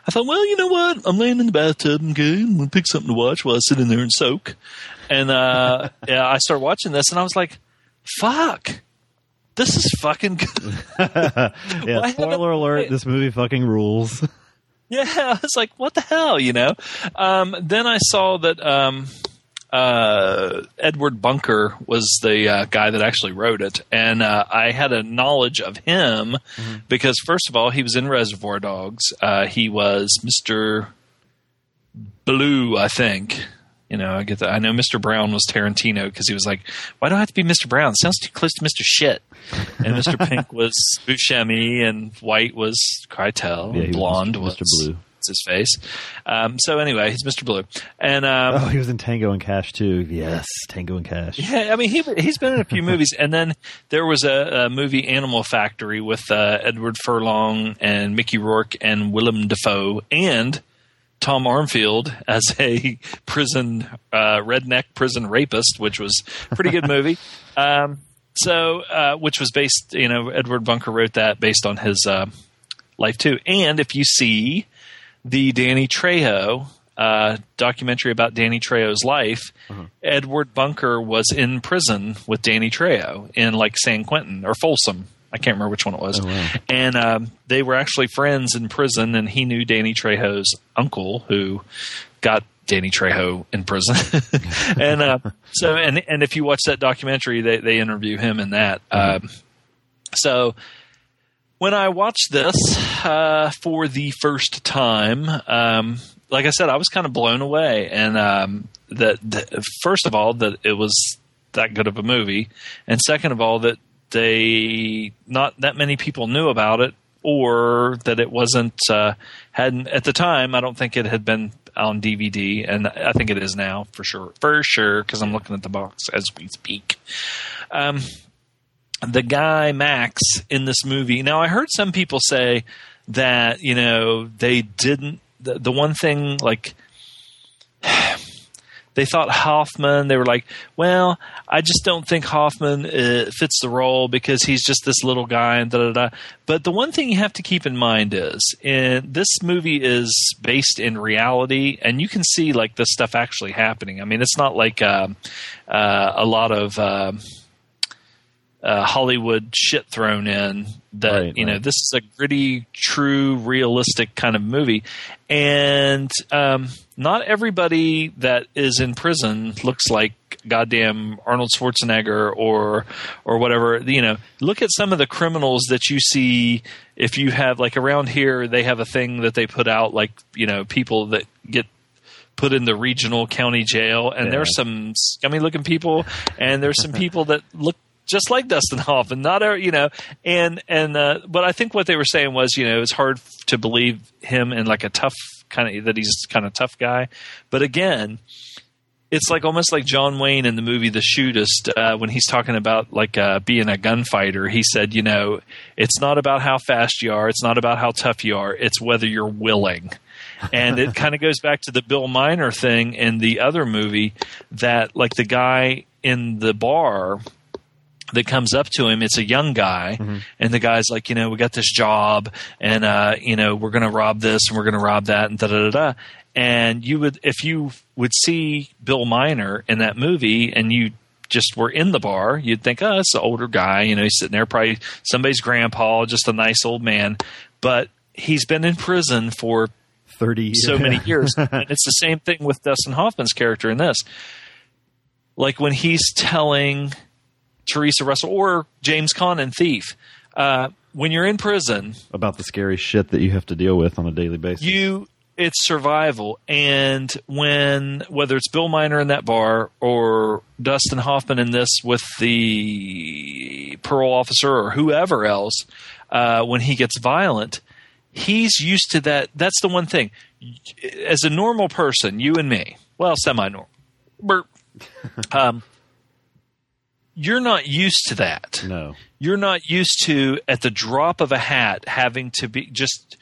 I thought, well, you know what? I'm laying in the bathtub, okay, I'm gonna pick something to watch while I sit in there and soak. And uh, [laughs] yeah, I started watching this, and I was like, fuck, this is fucking good. [laughs] [laughs] yeah, spoiler alert, this movie fucking rules. Yeah, I was like, what the hell, you know? Um, then I saw that um, uh, Edward Bunker was the uh, guy that actually wrote it, and uh, I had a knowledge of him because, first of all, he was in Reservoir Dogs. Uh, he was Mister Blue, I think. You know, I get that. I know Mr. Brown was Tarantino because he was like, "Why do I have to be Mr. Brown? It sounds too close to Mr. Shit." And Mr. [laughs] Pink was Buscemi, and White was Keitel, Yeah, and was Blonde Mr. was Blue. What's his face. Um, so anyway, he's Mr. Blue, and um, oh, he was in Tango and Cash too. Yes, Tango and Cash. yeah, I mean he he's been in a few movies, and then there was a, a movie Animal Factory with uh, Edward Furlong and Mickey Rourke and Willem Dafoe and Tom Armfield as a [laughs] prison uh, redneck prison rapist, which was a pretty good movie. [laughs] Um, so, uh, which was based, you know, Edward Bunker wrote that based on his uh, life too. And if you see the Danny Trejo uh, documentary about Danny Trejo's life, Edward Bunker was in prison with Danny Trejo in like San Quentin or Folsom. I can't remember which one it was. And um, they were actually friends in prison, and he knew Danny Trejo's uncle, who got Danny Trejo in prison. [laughs] and uh, so, and and if you watch that documentary, they they interview him in that. Um, so when I watched this uh, for the first time, um, like I said, I was kind of blown away, and um, that, that first of all that it was that good of a movie, and second of all that they not that many people knew about it, or that it wasn't uh, hadn't at the time. I don't think it had been on DVD, and I think it is now for sure, for sure, because I'm looking at the box as we speak. Um, the guy Max in this movie. Now, I heard some people say that you know they didn't. The, the one thing like [sighs] they thought Hoffman. They were like, well, I just don't think Hoffman uh, fits the role because he's just this little guy and da da da. But the one thing you have to keep in mind is, in, this movie is based in reality, and you can see like this stuff actually happening. I mean, it's not like um uh, a lot of. Uh, Hollywood shit thrown in. That Right, you know, right. this is a gritty, true, realistic kind of movie, and um, not everybody that is in prison looks like goddamn Arnold Schwarzenegger or or whatever. You know, look at some of the criminals that you see. If you have like around here, they have a thing that they put out, like you know, people that get put in the regional county jail, and Yeah. there's some scummy looking people, and there's some [laughs] people that look just like Dustin [laughs] Hoffman. Not a, you know, and and uh, but I think what they were saying was, you know, it's hard to believe him in like a tough kind of that he's kind of tough guy. But again, it's like almost like John Wayne in the movie The Shootist uh, when he's talking about like uh, being a gunfighter. He said, you know, it's not about how fast you are, it's not about how tough you are, it's whether you're willing. And it kind of goes back to the Bill Miner thing in the other movie that like the guy in the bar that comes up to him. It's a young guy, and the guy's like, you know, we got this job, and uh, you know, we're going to rob this and we're going to rob that, and da da da da. And you would, if you would see Bill Miner in that movie, and you just were in the bar, you'd think, oh, it's an older guy, you know, he's sitting there, probably somebody's grandpa, just a nice old man, but he's been in prison for 30 years. so many [laughs] years. and it's the same thing with Dustin Hoffman's character in this. Like when he's telling Theresa Russell or James Caan in Thief, uh, when you're in prison, about the scary shit that you have to deal with on a daily basis. you it's survival. And when whether it's bill miner in that bar or dustin hoffman in this with the parole officer or whoever else uh, when he gets violent he's used to that. That's the one thing. As a normal person you and me well semi-normal. [laughs] Um, you're not used to that. No. you're not used to at the drop of a hat having to be just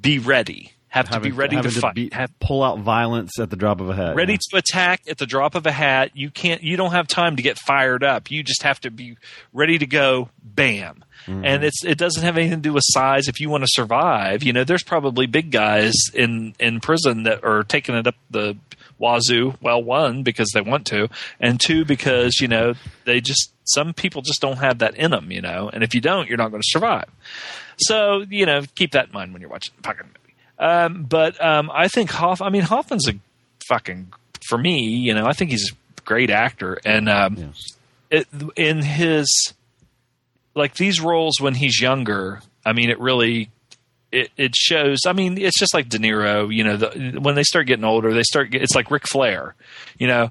be ready. Have to be ready to having fight. be- have, pull out violence at the drop of a hat. ready to attack at the drop of a hat. You can't you don't have time to get fired up. You just have to be ready to go bam. Mm-hmm. And it's it doesn't have anything to do with size. If you want to survive you know there's probably big guys in in prison that are taking it up the wazoo well one because they want to and two because you know they just some people just don't have that in them you know and if you don't you're not going to survive so you know keep that in mind when you're watching the fucking movie um, but um, I think Hoff. I mean, Hoffman's a fucking for me. You know, I think he's a great actor, and um, it, in his like these roles when he's younger. I mean, it really it, it shows. I mean, it's just like De Niro. You know, the, when they start getting older, they start. It's like Ric Flair. You know,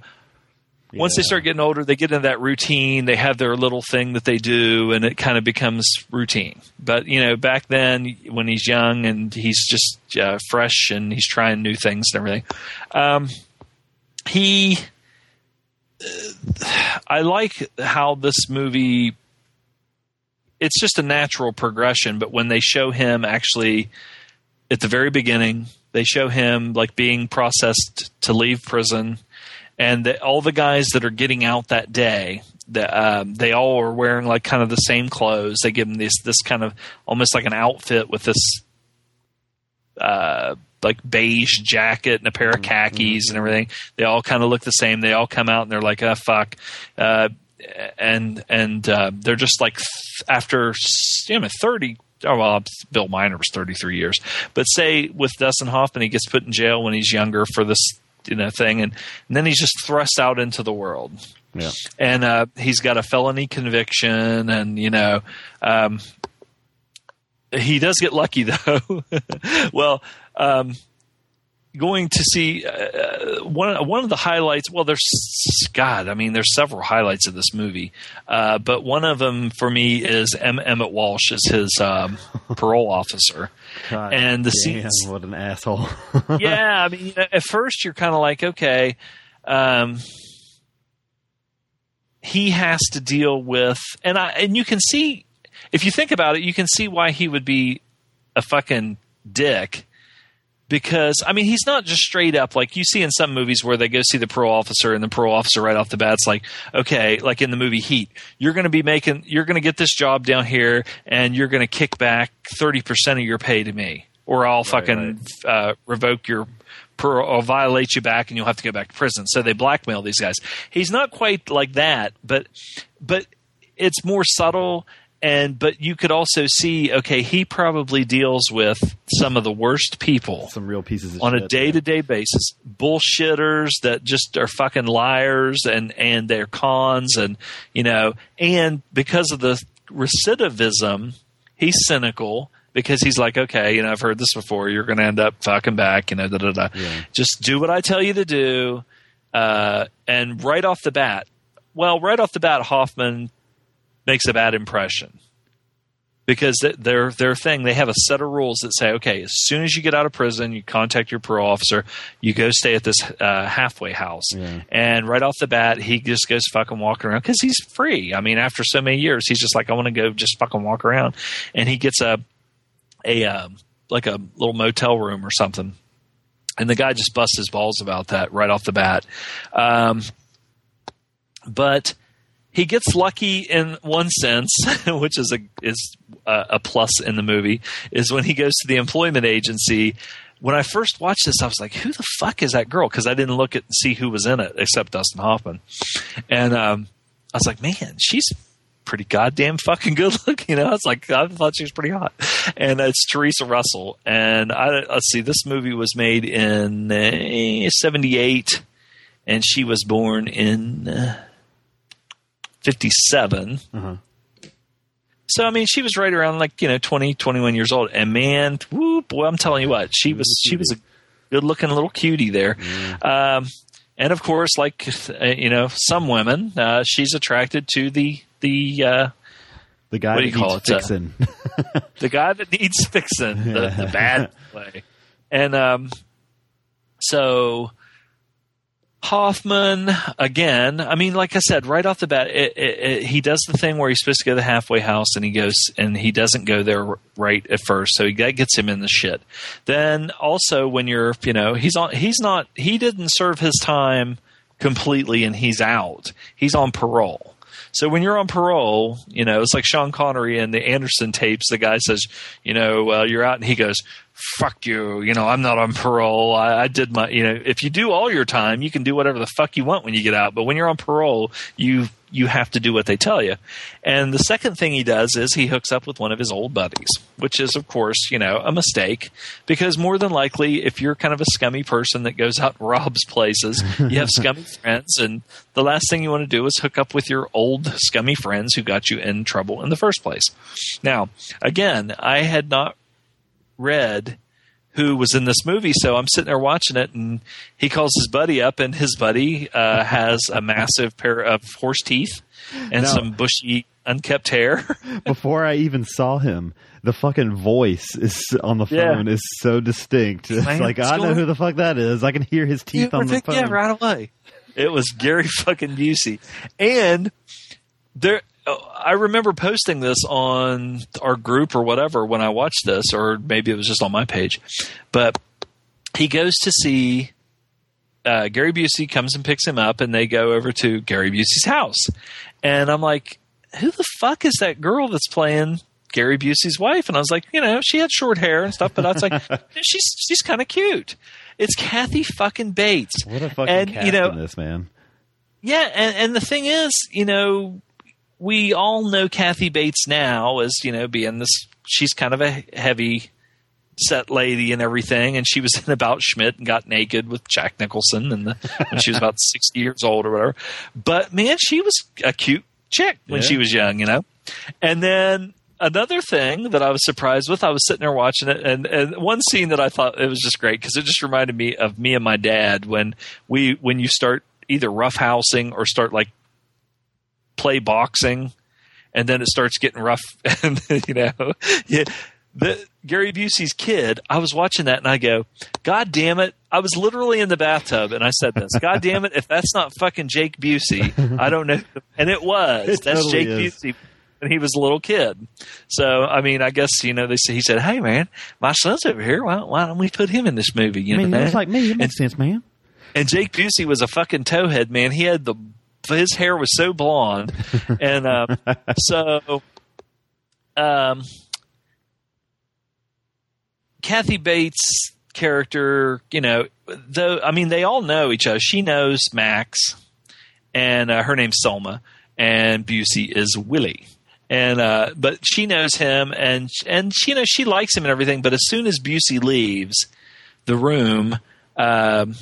once they start getting older, they get into that routine. They have their little thing that they do, and it kind of becomes routine. But you know, back then when he's young and he's just uh, fresh and he's trying new things and everything, um, he. uh, [sighs] I like how this movie. It's just a natural progression, but when they show him actually at the very beginning, they show him like being processed to leave prison and the, all the guys that are getting out that day the, um, they all are wearing like kind of the same clothes. They give them this this kind of almost like an outfit with this uh, like beige jacket and a pair of khakis and everything. They all kind of look the same. They all come out and they're like oh fuck. Uh, and and uh, they're just like th- after you know 30 oh well bill miner was 33 years. But say with dustin hoffman he gets put in jail when he's younger for this you know thing and, and then he's just thrust out into the world. Yeah. and uh, he's got a felony conviction and you know um, he does get lucky [laughs] though. Well um, going to see uh, one one of the highlights. Well, there's God. I mean, there's several highlights of this movie, uh, but one of them for me is M- Emmett Walsh as his um, [laughs] parole officer, God and the damn, scenes. What an asshole. [laughs] yeah, I mean, at first you're kind of like, okay, um, he has to deal with, and I and you can see if you think about it, you can see why he would be a fucking dick because I mean he's not just straight up like you see in some movies where they go see the parole officer and the parole officer right off the bat's like okay like in the movie Heat you're going to be making you're going to get this job down here and you're going to kick back 30% of your pay to me or I'll fucking Uh, revoke your parole or violate you back and you'll have to go back to prison. So they blackmail these guys. He's not quite like that but but it's more subtle and but you could also see okay he probably deals with some of the worst people Some real pieces of on a day-to-day basis. Bullshitters that just are fucking liars and and they're cons and you know and because of the recidivism he's cynical because he's like okay you know i've heard this before. You're going to end up fucking back you know da da da. Just do what i tell you to do uh, and right off the bat well right off the bat hoffman makes a bad impression. Because th- their their thing they have a set of rules that say okay as soon as you get out of prison you contact your parole officer you go stay at this uh, halfway house. And right off the bat he just goes fucking walking around because he's free. I mean after so many years he's just like i want to go just fucking walk around. And he gets a a um, like a little motel room or something. And the guy just busts his balls about that right off the bat. Um, but he gets lucky in one sense, [laughs] which is a is a, a plus in the movie, is when he goes to the employment agency. When I first watched this, I was like, "Who the fuck is that girl?" Because I didn't look at see who was in it except Dustin Hoffman, and um, I was like, "Man, she's pretty goddamn fucking good [laughs] looking." You know, I was like, I thought she was pretty hot, and it's Theresa Russell. And I let's see, this movie was made in '78, and she was born in. Uh, 57. So I mean, she was right around like you know 20, 21 years old, and man, woo, boy, I'm telling you what, she was she was a good looking little cutie there. Um, and of course, like uh, you know, some women, uh, she's attracted to the the uh, The guy What do that you call needs it, uh, fixing. [laughs] the guy that needs fixing, the, the bad [laughs] way. And um, so Hoffman again. I mean, like I said, right off the bat, it, it, it, he does the thing where he's supposed to go to the halfway house, and he goes and he doesn't go there right at first, so he, that gets him in the shit. Then also when you're, you know, he's on, he's not, he didn't serve his time completely, and he's out. He's on parole. So when you're on parole, you know, it's like Sean Connery in the Anderson tapes. The guy says, you know, uh, you're out, and he goes, "Fuck you," you know, I'm not on parole. I, I did my, you know, if you do all your time, you can do whatever the fuck you want when you get out. But when you're on parole, you you have to do what they tell you. And the second thing he does is he hooks up with one of his old buddies, which is, of course, you know, a mistake because more than likely, if you're kind of a scummy person that goes out and [laughs] robs places, you have scummy [laughs] friends, and the last thing you want to do is hook up with your old scummy friends who got you in trouble in the first place. Now, again, I had not read who was in this movie. So I'm sitting there watching it, and he calls his buddy up, and his buddy uh, has a massive pair of horse teeth and No. some bushy, unkept hair. [laughs] Before I even saw him, the fucking voice is on the Yeah. phone is so distinct. It's Man, like I know who the fuck that is. I can hear his teeth on the phone. yeah, right away. It was Gary fucking Busey, and there. I remember posting this on our group or whatever when I watched this, or maybe it was just on my page. But he goes to see uh, Gary Busey comes and picks him up, and they go over to Gary Busey's house. And I'm like, who the fuck is that girl that's playing Gary Busey's wife? And I was like, you know, she had short hair and stuff, but I was like, [laughs] she's she's kind of cute. It's Kathy fucking Bates. What a fucking and you know, in this man. yeah, and, and the thing is, you know, we all know Kathy Bates now as you know being this. She's kind of a heavy set lady and everything, and she was in About Schmidt and got naked with Jack Nicholson, and the, when she was about [laughs] sixty years old or whatever. But man, she was a cute chick when Yeah. she was young, you know. And then another thing that I was surprised with, I was sitting there watching it, and, and one scene that I thought it was just great because it just reminded me of me and my dad when we when you start either roughhousing or start like play boxing, and then it starts getting rough, [laughs] and you know, yeah. The Gary Busey's kid, I was watching that and I go, God damn it. I was literally in the bathtub and I said this, God damn it, if that's not fucking Jake Busey, I don't know. And it was. It that's totally Jake is. Busey when he was a little kid. So, I mean, I guess, you know, they say, he said, Hey man, my son's over here. Why, why don't we put him in this movie? You I mean, know, looks like me. It And- makes sense, man. and Jake Busey was a fucking towhead, man. He had the his hair was so blonde, [laughs] and um, so um, Kathy Bates' character, you know, though I mean they all know each other. She knows Max, and uh, her name's Selma, and Busey is Willie. And uh, but she knows him, and and she, you know she likes him and everything. But as soon as Busey leaves the room, um,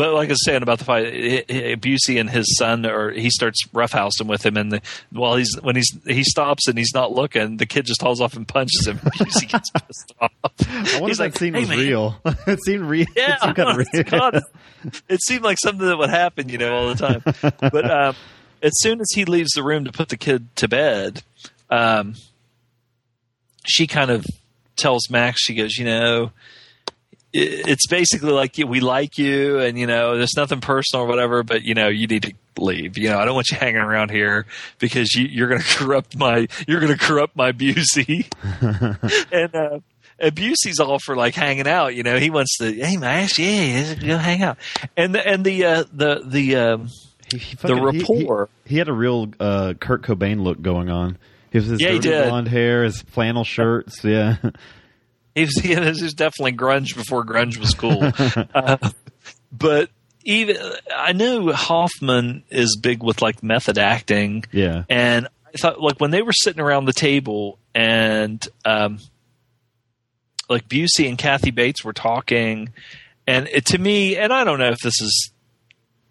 but like I was saying about the fight, Busey and his son, or he starts roughhousing with him, and the, while he's when he's he stops and he's not looking, the kid just hauls off and punches him. [laughs] Busey gets pissed off. I wonder if that like, scene "Hey, was man." real. [laughs] it seemed [laughs] real. Yeah, it seemed kind of real. God, it seemed like something that would happen, you know, all the time. But um, as soon as he leaves the room to put the kid to bed, um, she kind of tells Max, she goes, you know, it's basically like we like you, and you know, there's nothing personal or whatever, but you know, you need to leave. You know, I don't want you hanging around here because you, you're going [laughs] to corrupt my, you're going to corrupt my Busey. [laughs] and uh, and Busey's all for like hanging out. You know, he wants to, hey Max, yeah, go hang out. And the, and the uh, the the um, He, he the fucking- he- he- rapport. He, had a real uh, Kurt Cobain look going on. He was his Yeah, he did. blonde hair, his flannel shirts. Yeah, [laughs] He was, [laughs] he was definitely grunge before grunge was cool. [laughs] uh, but even I know Hoffman is big with like method acting, yeah. and I thought like when they were sitting around the table and um, like Busey and Kathy Bates were talking, and it, to me, and I don't know if this is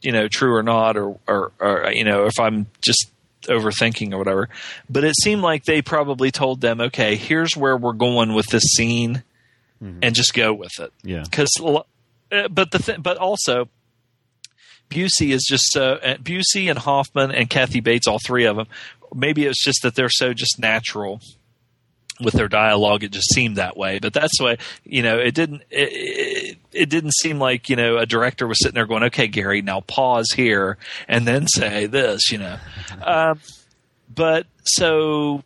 you know true or not, or or, or you know if I'm just overthinking or whatever, but it seemed like they probably told them, okay, here's where we're going with this scene, and just go with it Yeah. because but the th- but also Busey is just so uh, Busey and Hoffman and Kathy Bates, all three of them. Maybe it's just that they're so just natural with their dialogue. It just seemed that way, but that's why you know it didn't. It, it, it didn't seem like you know a director was sitting there going, "Okay, Gary, now pause here and then say this," you know. [laughs] um, but so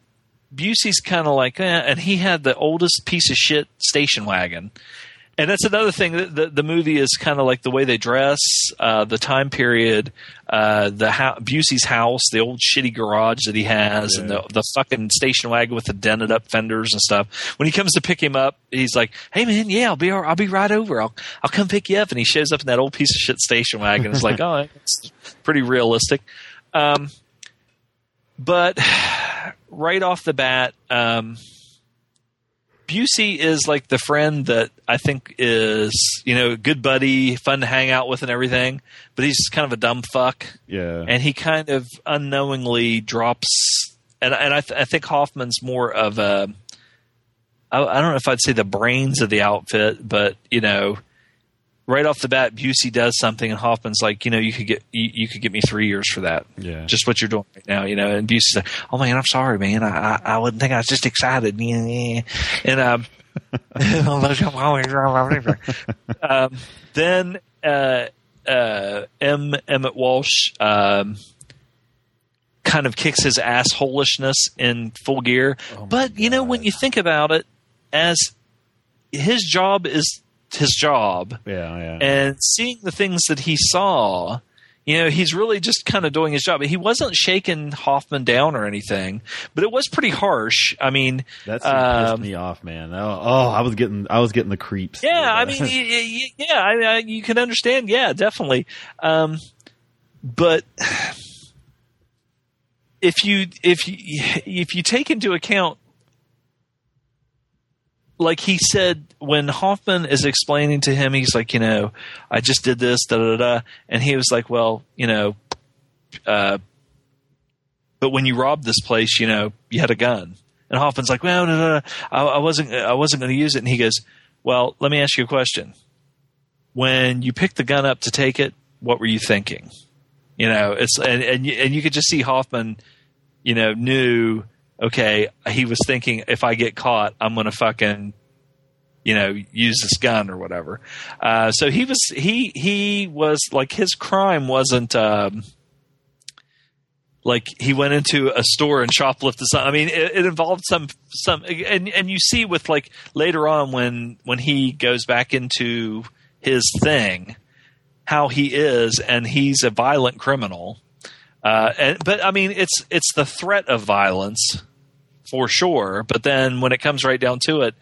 Busey's kind of like, eh, and he had the oldest piece of shit station wagon. And that's another thing. that The, the movie is kind of like the way they dress, uh, the time period, uh, the ho- Busey's house, the old shitty garage that he has, and the the fucking station wagon with the dented up fenders and stuff. When he comes to pick him up, he's like, "Hey man, yeah, I'll be I'll be right over. I'll I'll come pick you up." And he shows up in that old piece of shit station wagon. It's like, [laughs] oh, it's pretty realistic. Um, but [sighs] right off the bat, um, Busey is like the friend that I think is, you know, good buddy, fun to hang out with and everything, but he's kind of a dumb fuck. Yeah. And he kind of unknowingly drops, and, and I, th- I think Hoffman's more of a, I, I don't know if I'd say the brains of the outfit, but, you know, right off the bat, Busey does something, and Hoffman's like, you know, you could get you, you could get me three years for that. Yeah. just what you're doing right now, you know. And Busey's like, oh man, I'm sorry, man. I I, I wouldn't think I was just excited, and um. [laughs] [laughs] um, then uh, uh, M. Emmett Walsh um, kind of kicks his assholishness in full gear. but you know, when you think about it, as his job is his job, Yeah, yeah. and seeing the things that he saw, you know, he's really just kind of doing his job. He wasn't shaking Hoffman down or anything, but it was pretty harsh. I mean, that scene pissed um, me off, man. Oh, oh, I was getting, I was getting the creeps. yeah, [laughs] I mean, yeah, I, I, you can understand. Yeah, definitely. Um, but [sighs] if you if you if you take into account, like he said when Hoffman is explaining to him, he's like, you know, I just did this, da da da, and he was like, well, you know, uh, but when you robbed this place, you know, you had a gun. And Hoffman's like, well, no, no, no, I, I wasn't, I wasn't going to use it. And he goes, well, let me ask you a question. When you picked the gun up to take it, what were you thinking? You know, it's and and and you could just see Hoffman, you know, knew okay, he was thinking if I get caught, I'm going to fucking you know use this gun or whatever. Uh, so he was he he was like his crime wasn't. Um, like he went into a store and shoplifted some. I mean, it, it involved some some, and and you see with like later on when when he goes back into his thing, how he is, and he's a violent criminal. Uh, and, but I mean, it's it's the threat of violence for sure. But then when it comes right down to it,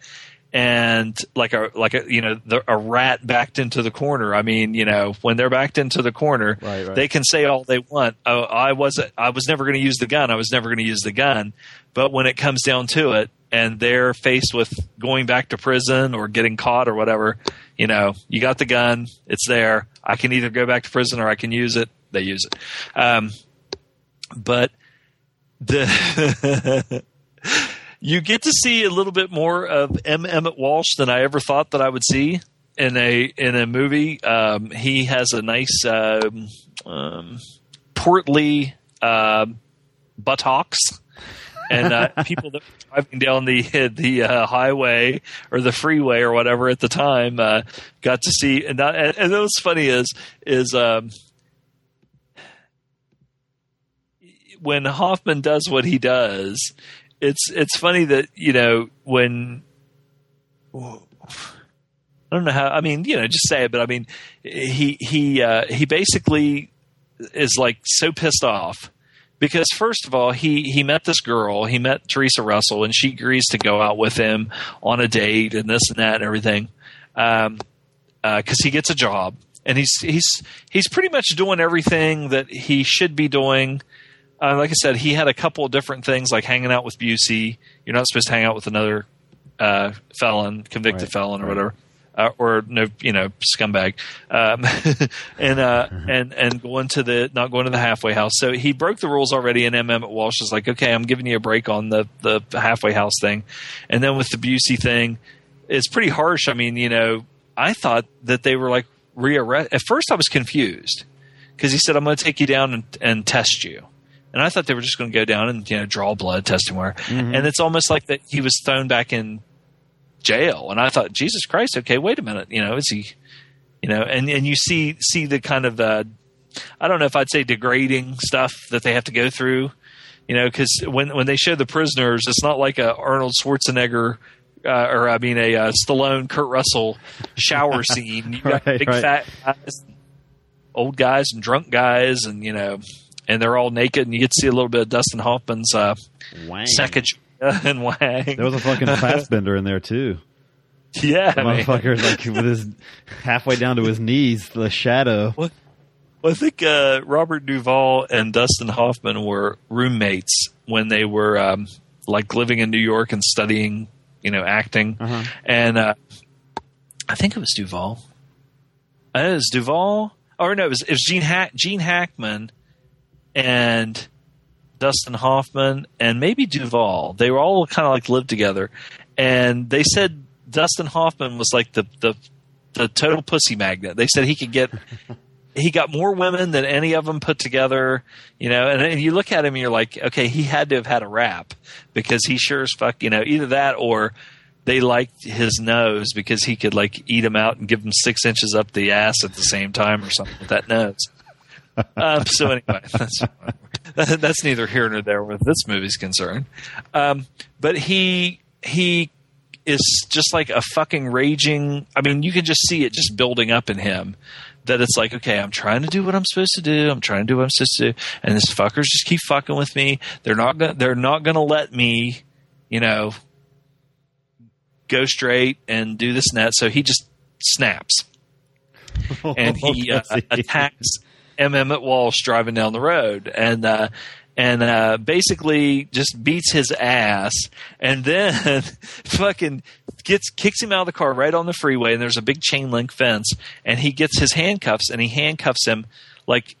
and like a like a you know the, a rat backed into the corner. I mean, you know, when they're backed into the corner, Right, right. they can say all they want. Oh, I wasn't. I was never going to use the gun. I was never going to use the gun. But when it comes down to it, and they're faced with going back to prison or getting caught or whatever, you know, you got the gun. It's there. I can either go back to prison or I can use it. They use it. Um, but the [laughs] you get to see a little bit more of M. Emmett Walsh than I ever thought that I would see in a in a movie. Um, he has a nice um, um, portly uh, buttocks, and uh, [laughs] people that were driving down the the uh, highway or the freeway or whatever at the time uh, got to see. And, that, and, and what's funny is is um, when Hoffman does what he does, it's it's funny that you know when I don't know how. I mean, you know, just say it. But I mean, he he uh, he basically is like so pissed off because first of all, he he met this girl. He met Theresa Russell, and she agrees to go out with him on a date and this and that and everything. Um, because he gets a job and he's he's he's pretty much doing everything that he should be doing. Uh, like I said, he had a couple of different things like hanging out with Busey. You're not supposed to hang out with another uh, felon, convicted Right, felon, or right. whatever, uh, or no, you know, scumbag, um, [laughs] and uh, and and going to the not going to the halfway house. So he broke the rules already. And MM Emmett Walsh is like, okay, I'm giving you a break on the the halfway house thing, and then with the Busey thing, it's pretty harsh. I mean, you know, I thought that they were like rearrest. At first, I was confused because he said, "I'm going to take you down and, and test you," and I thought they were just going to go down and you know draw blood, test him where, and it's almost like that he was thrown back in jail, and I thought, Jesus Christ, okay, wait a minute, you know, is he, you know, and and you see see the kind of uh, I don't know if I'd say degrading stuff that they have to go through. You know, because when when they show the prisoners, it's not like a Arnold Schwarzenegger uh, or I mean a uh, Stallone, Kurt Russell shower [laughs] scene. You got Right, big right. fat guys, old guys, and drunk guys, and you know, and they're all naked, and you get to see a little bit of Dustin Hoffman's uh, Wang. Sacagawea [laughs] and Wang. There was a fucking [laughs] Fassbender in there too. yeah, The man. motherfucker like with his halfway down to his knees, the shadow. Well, I think uh, Robert Duvall and Dustin Hoffman were roommates when they were um, like living in New York and studying, you know, acting. Uh-huh. And uh, I think it was Duvall. Uh, It was Duvall, or no, it was it was Gene Hack, Gene Hackman, and Dustin Hoffman, and maybe Duvall. They were all kind of like lived together, and they said Dustin Hoffman was like the the the total pussy magnet. They said he could get [laughs] he got more women than any of them put together, you know. And, and you look at him, and you're like, okay, he had to have had a rap because he sure as fuck, you know, either that or they liked his nose because he could like eat him out and give him six inches up the ass at the same time or something with that nose. Um, so anyway, [laughs] that's that's neither here nor there where this movie's concerned. Um, but he he is just like a fucking raging. I mean, you can just see it just building up in him. That it's like, okay, I'm trying to do what I'm supposed to do. I'm trying to do what I'm supposed to do, and this fuckers just keep fucking with me. They're not gonna. They're not gonna let me, you know, go straight and do this and that. So he just snaps [laughs] and he uh, he? attacks M. Emmett Walsh driving down the road, and uh, and uh, basically just beats his ass, and then [laughs] fucking gets kicks him out of the car right on the freeway, and there's a big chain link fence, and he gets his handcuffs, and he handcuffs him like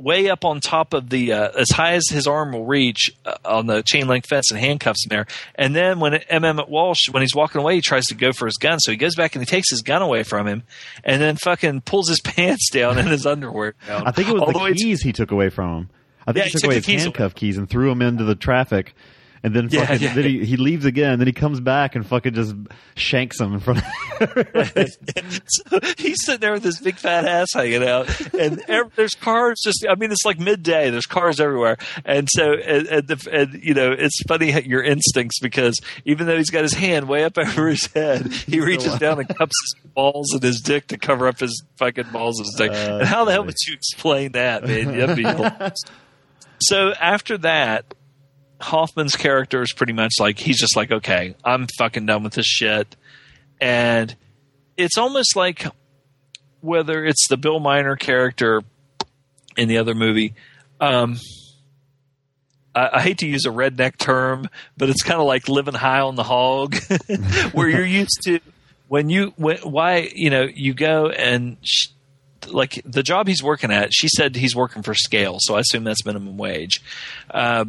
way up on top of the uh, as high as his arm will reach uh, on the chain link fence and handcuffs him there. And then when M. Emmett Walsh, when he's walking away, he tries to go for his gun, so he goes back and he takes his gun away from him, and then fucking pulls his [laughs] pants down and his underwear down. I think it was All the to- keys he took away from him. I think Yeah, he he took took away his handcuff keys and threw them into the traffic. And then Yeah, fucking, yeah. then he, he leaves again. Then he comes back and fucking just shanks him in front of so [laughs] he's sitting there with his big fat ass hanging out, and ev there's cars just. I mean, it's like midday. There's cars everywhere, and so and, and, the, and you know, it's funny your instincts because even though he's got his hand way up [laughs] over his head, he reaches down and cups his balls and his dick to cover up his fucking balls and his dick. Uh, and how the hell would you explain that, man? That'd be [laughs] hilarious. so after that. Hoffman's character is pretty much like he's just like, okay, I'm fucking done with this shit, and it's almost like whether it's the Bill Miner character in the other movie. Um, I, I hate to use a redneck term, but it's kind of like living high on the hog, [laughs] where you're used to when you when, why you know you go and. Sh- like the job he's working at, she said he's working for scale, so I assume that's minimum wage. Uh,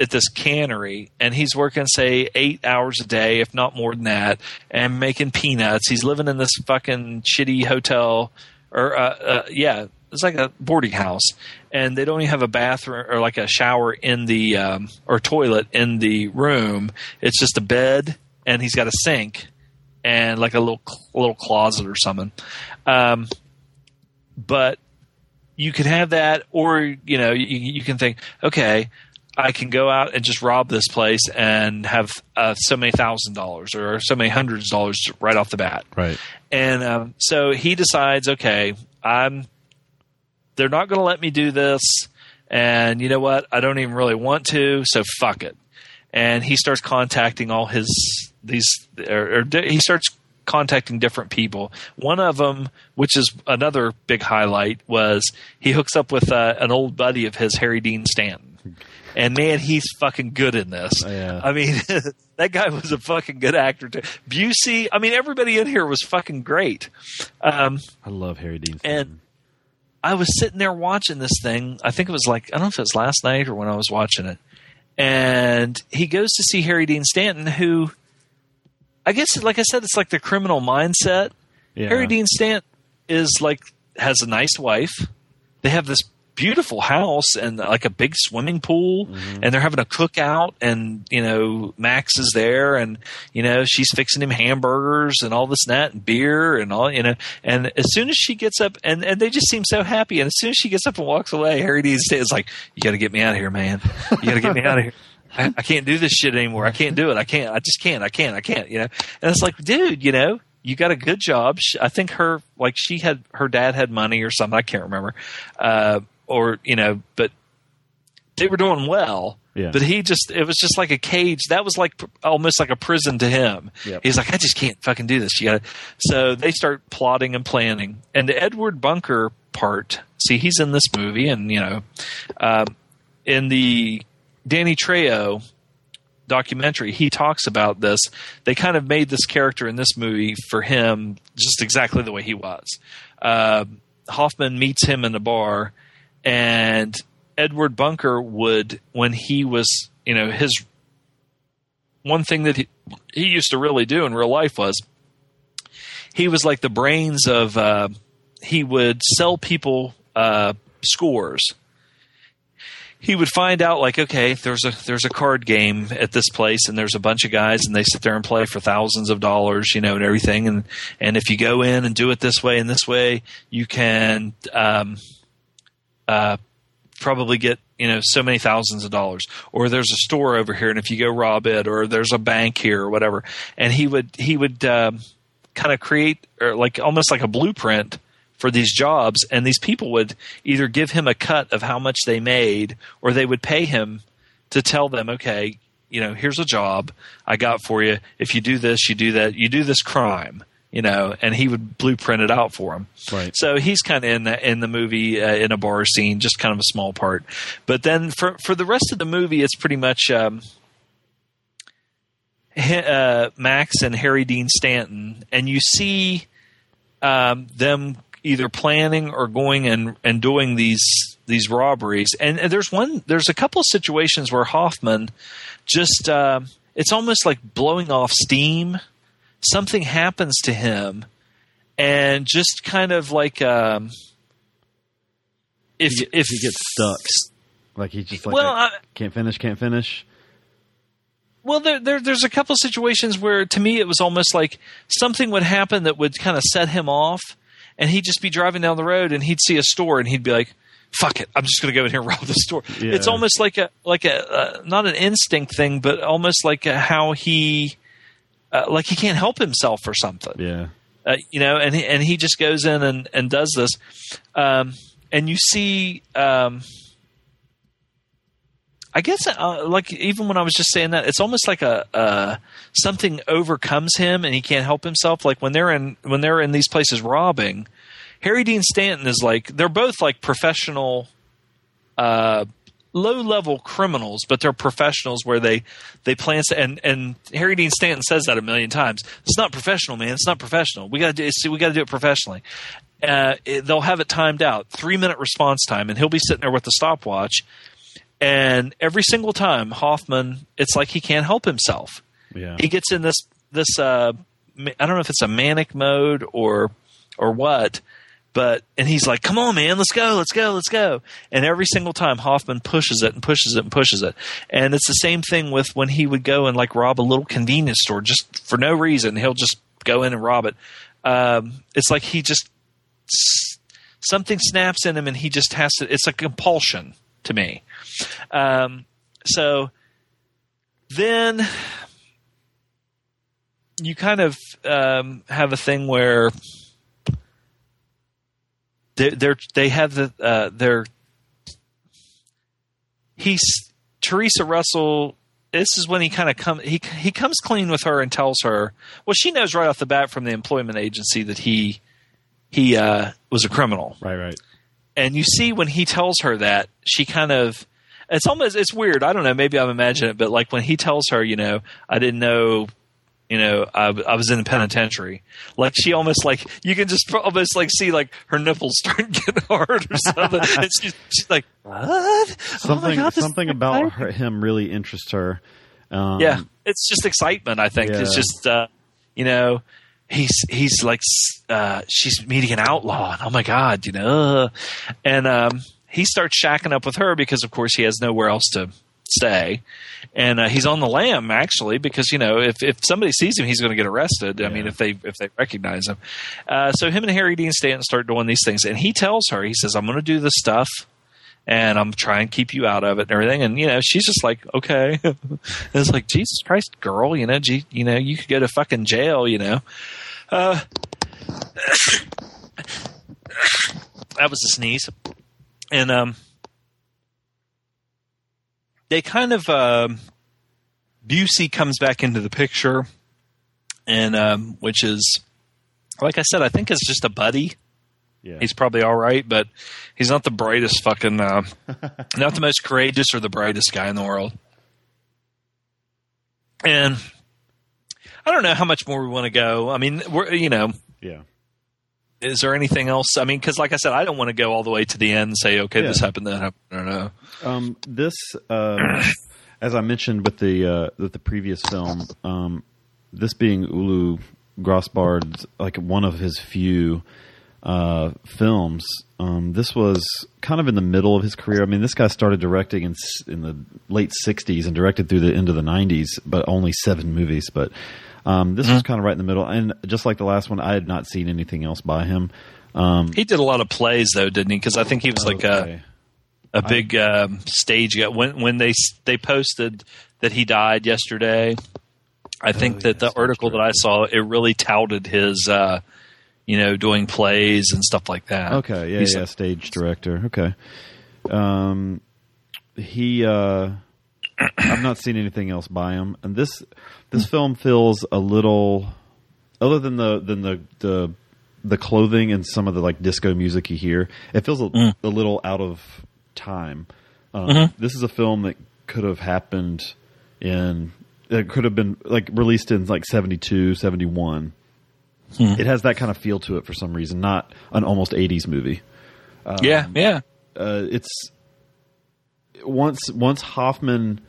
at this cannery and he's working say eight hours a day if not more than that and making peanuts he's living in this fucking shitty hotel or uh, uh, yeah it's like a boarding house, and they don't even have a bathroom or like a shower in the um, or toilet in the room. It's just a bed, and he's got a sink and like a little a little closet or something. Um, but you could have that, or you know, you, you can think, okay, I can go out and just rob this place and have uh, so many thousand dollars or so many hundreds of dollars right off the bat. Right. And um, so he decides, okay, I'm. They're not going to let me do this, and you know what? I don't even really want to, so fuck it. And he starts contacting all his these, or, or he starts contacting different people. One of them, which is another big highlight, was he hooks up with uh, an old buddy of his, Harry Dean Stanton. And man, he's fucking good in this. Yeah. I mean, [laughs] that guy was a fucking good actor too. Busey, I mean, everybody in here was fucking great. Um, I love Harry Dean. and I was sitting there watching this thing. I think it was like I don't know if it was last night or when I was watching it. And he goes to see Harry Dean Stanton, who I guess, like I said, it's like the criminal mindset. Yeah. Harry Dean Stanton is like has a nice wife. They have this beautiful house and like a big swimming pool and they're having a cookout and you know Max is there and you know she's fixing him hamburgers and all this and that and beer and all you know and as soon as she gets up and, and they just seem so happy and as soon as she gets up and walks away Harry Dean Stanton's like you got to get me out of here man. You got to get me out of here. [laughs] I, I can't do this shit anymore. I can't do it. I can't. I just can't. I can't. I can't you know? And it's like dude you know you got a good job. I think her like she had her dad had money or something. I can't remember, uh, or you know, but they were doing well. Yeah. But he just it was just like a cage. That was like almost like a prison to him. Yep. He's like, I just can't fucking do this. You so they start plotting and planning. And the Edward Bunker part, see, he's in this movie, and you know, um, in the Danny Trejo documentary, he talks about this. They kind of made this character in this movie for him just exactly the way he was. Uh, Hoffman meets him in the bar, and Edward Bunker would, when he was, you know, his one thing that he, he used to really do in real life was he was like the brains of, uh, he would sell people uh, scores. He would find out like okay there's a there's a card game at this place and there's a bunch of guys and they sit there and play for thousands of dollars you know and everything. And and if you go in and do it this way and this way you can um uh probably get you know so many thousands of dollars. Or there's a store over here and if you go rob it or there's a bank here or whatever. And he would he would um, kind of create or like almost like a blueprint for these jobs. And these people would either give him a cut of how much they made or they would pay him to tell them okay you know here's a job i got for you. If you do this you do that. You do this crime you know and he would blueprint it out for him Right. so he's kind of in the in the movie uh, in a bar scene just kind of a small part but then for for the rest of the movie it's pretty much um uh, Max and Harry Dean Stanton, and you see um, them either planning or going and, and doing these these robberies. And, and there's one, there's a couple of situations where Hoffman just uh, it's almost like blowing off steam. Something happens to him, and just kind of like um, if He, if he gets stuck, like he just like Well, I can't finish, can't finish. Well, there, there, there's a couple situations where, to me, it was almost like something would happen that would kind of set him off, and he'd just be driving down the road and he'd see a store and he'd be like, "Fuck it, I'm just going to go in here and rob the store." Yeah. It's almost like a like a uh, not an instinct thing, but almost like a, how he uh, like he can't help himself or something Yeah, uh, you know, and he, and he just goes in and, and does this, um, and you see, um, I guess, uh, like even when I was just saying that, it's almost like a uh, something overcomes him and he can't help himself. Like when they're in when they're in these places robbing, Harry Dean Stanton is like they're both like professional. Uh, low level criminals, but they're professionals where they they plan and and Harry Dean Stanton says that a million times. It's not professional, man. It's not professional. We got to do see, we got to do it professionally. Uh, it, they'll have it timed out, three minute response time, and he'll be sitting there with the stopwatch. And every single time, Hoffman, it's like he can't help himself yeah. he gets in this this uh I don't know if it's a manic mode or or what, but and he's like, "Come on, man, let's go, let's go, let's go." And every single time Hoffman pushes it and pushes it and pushes it, and it's the same thing with when he would go and like rob a little convenience store just for no reason. He'll just go in and rob it. Um, it's like he just something snaps in him, and he just has to. It's a compulsion to me. Um, so then you kind of um, have a thing where they're, they're they have the uh, they're he's Theresa Russell. This is when he kind of come he he comes clean with her and tells her. Well, she knows right off the bat from the employment agency that he he uh, was a criminal. Right, right. And you see when he tells her that she kind of it's almost it's weird. I don't know. Maybe I'm imagining it, but like when he tells her, you know, I didn't know you know, I, I was in a penitentiary. Like she almost like you can just almost like see like her nipples [laughs] start getting hard or something. and she's, she's like, what? Something oh God, something about her, him really interests her. Um, yeah, it's just excitement. I think it's just uh, you know he's he's like uh, she's meeting an outlaw. And, oh my god, you know, and um, he starts shacking up with her because of course he has nowhere else to stay, and uh, he's on the lam actually because you know if if somebody sees him he's going to get arrested. I mean if they if they recognize him. Uh, so him and Harry Dean Stanton start doing these things, and he tells her he says I'm going to do this stuff and I'm trying to keep you out of it and everything. And you know, she's just like, okay. [laughs] It's like, Jesus Christ, girl, you know, gee, you know, you could go to fucking jail, you know. Uh, [coughs] that was a sneeze, and um, they kind of um, Busey comes back into the picture, and um, which is, like I said, I think it's just a buddy. Yeah. He's probably all right, but he's not the brightest fucking, uh, [laughs] not the most courageous or the brightest guy in the world. And I don't know how much more we want to go. I mean, we're you know, Yeah. Is there anything else? I mean, because like I said, I don't want to go all the way to the end and say, okay, Yeah. this happened, that happened. I don't know. Um, this, uh, as I mentioned with the uh, with the previous film, um, this being Ulu Grosbard's like one of his few uh, films. Um, this was kind of in the middle of his career. I mean, this guy started directing in in the late '60s and directed through the end of the '90s, but only seven movies. But um, this was kind of right in the middle. And just like the last one, I had not seen anything else by him. Um, He did a lot of plays though, didn't he? Because I think he was like okay. a a big um, stage guy. When when they they posted that he died yesterday, I think that the article that I saw it really touted his, uh, you know, doing plays and stuff like that. Okay, yeah, He's yeah, stage director. Okay. Um, he, uh, I've not seen anything else by him, and this this film feels a little, other than the than the the the clothing and some of the like disco music you hear, it feels a, Mm. a little out of time. Um, Mhm. This is a film that could have happened in. It could have been like released in like 72, 71. Hmm. It has that kind of feel to it for some reason, not an almost 80s movie. Um, yeah, yeah. uh, it's once once Hoffman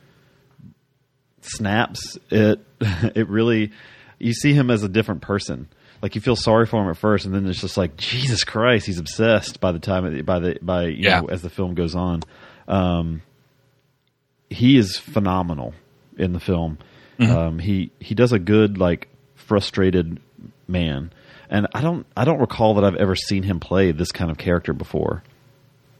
snaps it [laughs] it really you see him as a different person. Like you feel sorry for him at first and then it's just like Jesus Christ he's obsessed by the time by the by you Yeah. know as the film goes on. Um he is phenomenal in the film. Um he he does a good like frustrated man. And I don't I don't recall that I've ever seen him play this kind of character before.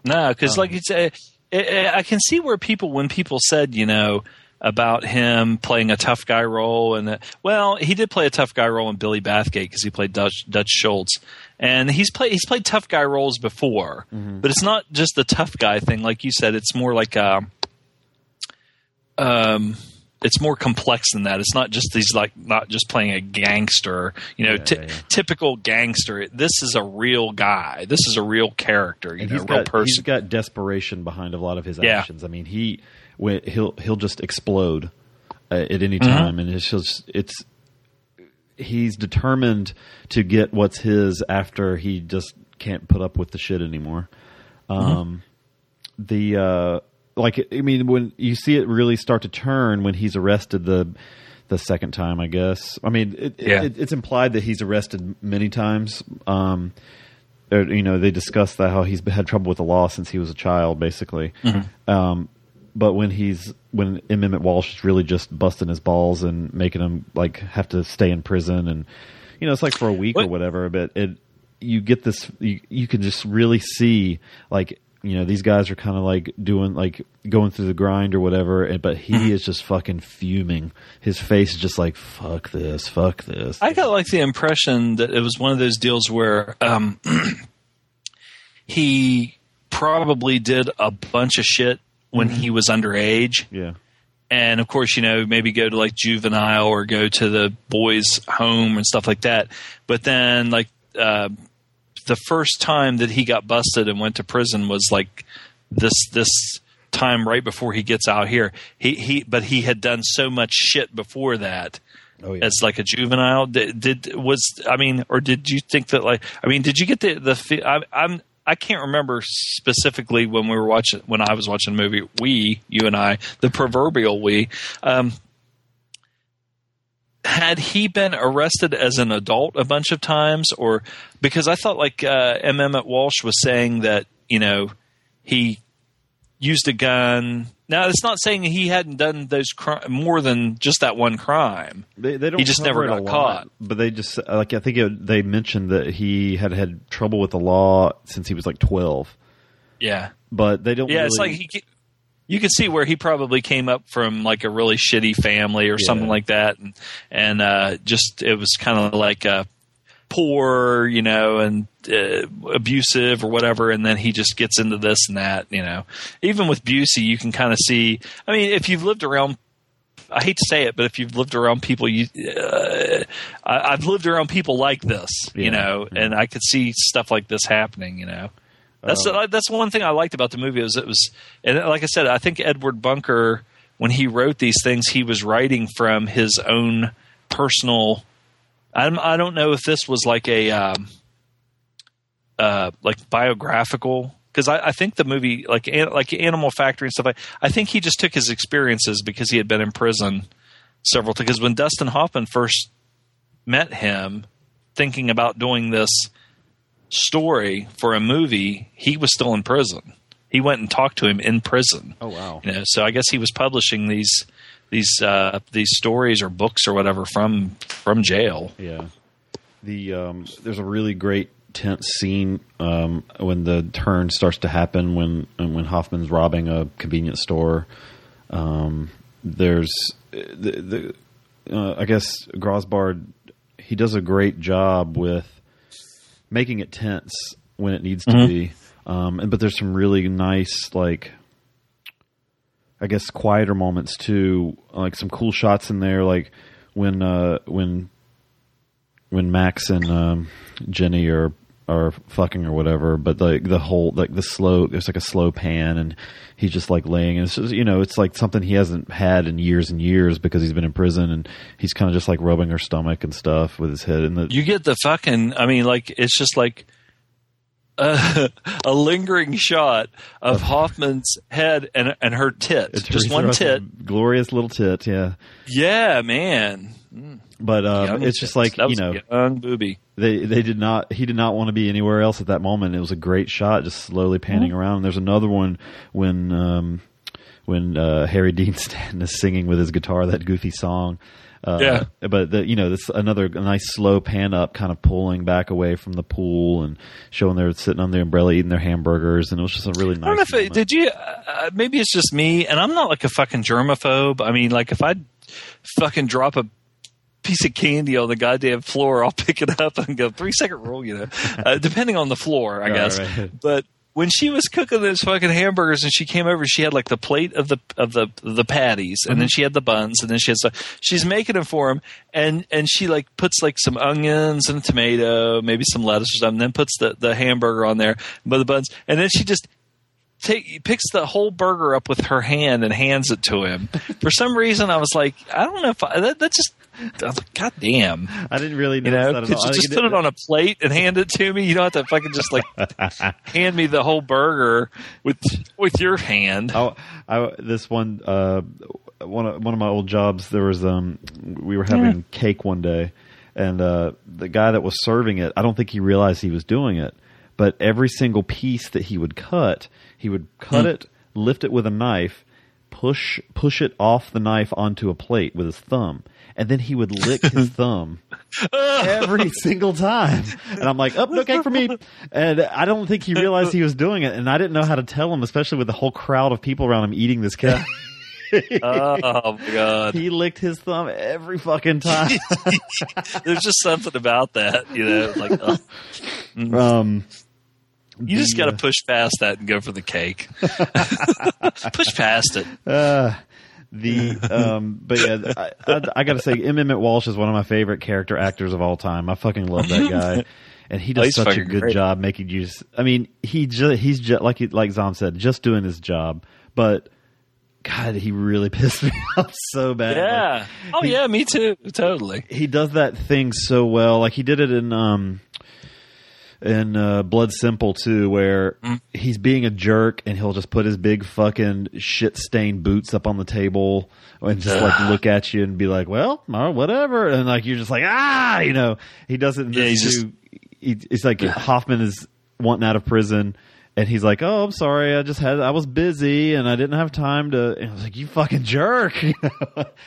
No, because Um, like it's, it, it, I can see where people when people said you know about him playing a tough guy role and uh, well he did play a tough guy role in Billy Bathgate because he played Dutch Dutch Schultz. And he's played he's played tough guy roles before but it's not just the tough guy thing. Like you said it's more like um um it's more complex than that. It's not just these like not just playing a gangster, you know, ty- typical gangster. This is a real guy. This is a real character, you and know, he's a real got person. he's got desperation behind a lot of his Yeah. actions. I mean, he when he'll he'll just explode uh, at any Mhm. time, and it's just it's he's determined to get what's his after he just can't put up with the shit anymore. Um, the uh, like I mean, when you see it really start to turn when he's arrested the the second time, I guess. I mean, it, Yeah. it, it's implied that he's arrested many times. Um, or, you know, they discuss that how he's had trouble with the law since he was a child, basically. Um, but when he's when M. Emmett Walsh is really just busting his balls and making him like have to stay in prison, and you know, it's like for a week or whatever. But it you get this, you, you can just really see like you know these guys are kind of like doing like going through the grind or whatever, and, but he is just fucking fuming. His face is just like fuck this, fuck this. I got like the impression that it was one of those deals where um, [clears throat] he probably did a bunch of shit when he was underage. yeah. And of course, you know, maybe go to like juvenile or go to the boys' home and stuff like that. But then, like, uh, the first time that he got busted and went to prison was like this this time right before he gets out here. He he, but he had done so much shit before that Oh yeah. as like a juvenile. Did, did was I mean, or did you think that like I mean, did you get the the I, I'm I can't remember specifically when we were watching when I was watching the movie. We, you and I, the proverbial we. Um, had he been arrested as an adult a bunch of times, or because I thought like uh, M. Emmett Walsh was saying that you know he used a gun. Now it's not saying he hadn't done those cri- more than just that one crime. They, they don't He just never got lot, caught. But they just like I think it, they mentioned that he had had trouble with the law since he was like twelve. Yeah, But they don't. yeah. It's like he, you can see where he probably came up from like a really shitty family or something like that, and and uh, just it was kind of like uh, poor, you know, and uh, abusive or whatever, and then he just gets into this and that, you know. Even with Busey, you can kind of see. I mean, if you've lived around. I hate to say it, but if you've lived around people, you, uh, I, I've lived around people like this, you Yeah. know, and I could see stuff like this happening, you know. That's Um, that's one thing I liked about the movie was it was, and like I said, I think Edward Bunker when he wrote these things, he was writing from his own personal. I'm, I don't know if this was like a um, uh, like biographical because I, I think the movie like An- like Animal Factory and stuff. like I think he just took his experiences because he had been in prison several times. Because when Dustin Hoffman first met him, thinking about doing this story for a movie, he was still in prison. He went and talked to him in prison. oh wow. You know, so I guess he was publishing these these uh, these stories or books or whatever from from jail. Yeah. The um, there's a really great tense scene um, when the turn starts to happen when when Hoffman's robbing a convenience store. Um, there's the, the uh, I guess Grosbard he does a great job with making it tense when it needs to be. Um, and but there's some really nice like I guess quieter moments too, like some cool shots in there, like when uh, when when Max and um, Jenny are are fucking or whatever, but like the whole like the slow there's like a slow pan and he's just like laying and it's just you know it's like something he hasn't had in years and years because he's been in prison and he's kind of just like rubbing her stomach and stuff with his head and the You get the fucking. I mean, like it's just like a, [laughs] a lingering shot of Hoffman's head and and her tit, just one tit. glorious little tit, yeah. Yeah, man. But Young it's just like you know young booby. they they did not he did not want to be anywhere else at that moment. It was a great shot, just slowly panning Mm-hmm. around. There's another one when um, when uh, Harry [laughs] Dean Stanton is singing with his guitar that goofy song. Uh, Yeah. but the, you know, this another nice slow pan up, kind of pulling back away from the pool and showing they're sitting on the umbrella eating their hamburgers, and it was just a really nice. I don't know if it, did you. Uh, maybe it's just me, and I'm not like a fucking germaphobe. I mean, like if I fucking drop a piece of candy on the goddamn floor, I'll pick it up and go three second rule. You know, uh, [laughs] depending on the floor, I guess. right. But when she was cooking those fucking hamburgers and she came over, she had like the plate of the of the the patties, and Mm-hmm. then she had the buns, and then she some. She's making them for him, and and she like puts like some onions and a tomato, maybe some lettuce or something, then puts the the hamburger on there, but the buns, and then she just take picks the whole burger up with her hand and hands it to him. [laughs] For some reason, I was like, I don't know if I, that, that just. [laughs] I was like, God damn. I didn't really You notice know, that you I just put it on a plate and hand it to me? You don't have to fucking just like [laughs] hand me the whole burger with with your hand. I, I this one uh one of one of my old jobs there was um we were having cake one day and uh the guy that was serving it I don't think he realized he was doing it but every single piece that he would cut, he would cut it, lift it with a knife, push push it off the knife onto a plate with his thumb, and then he would lick his [laughs] thumb [laughs] every single time. And I'm like, "Oh, no cake for me." And I don't think he realized he was doing it, and I didn't know how to tell him, especially with the whole crowd of people around him eating this cake. Oh my god! he licked his thumb every fucking time. [laughs] There's just something about that, you know. Like, ugh. um, you just got to uh, push past that and go for the cake. push past it. Uh, the um, but yeah, I, I, I got to say, M. Emmett Walsh is one of my favorite character actors of all time. I fucking love that guy, [laughs] and he Oh, does he's such a good great. job making you. I mean, he just he's just like he, like Zom said, just doing his job, but. God, he really [laughs] pissed me off so bad. Like, Yeah. Oh he- yeah, me too. Totally. he does that thing so well. Like he did it in um in uh, Blood Simple too, where Mm. he's being a jerk and he'll just put his big fucking shit stained boots up on the table and just like look at you and be like, "Well, right, whatever," and like you're just like, "Ah," you know. He doesn't. Yeah, he's too. He, it's like Hoffman is wanting out of prison. And he's like, "Oh, I'm sorry. I just had I was busy and I didn't have time to." And I was like, "You fucking jerk!" [laughs]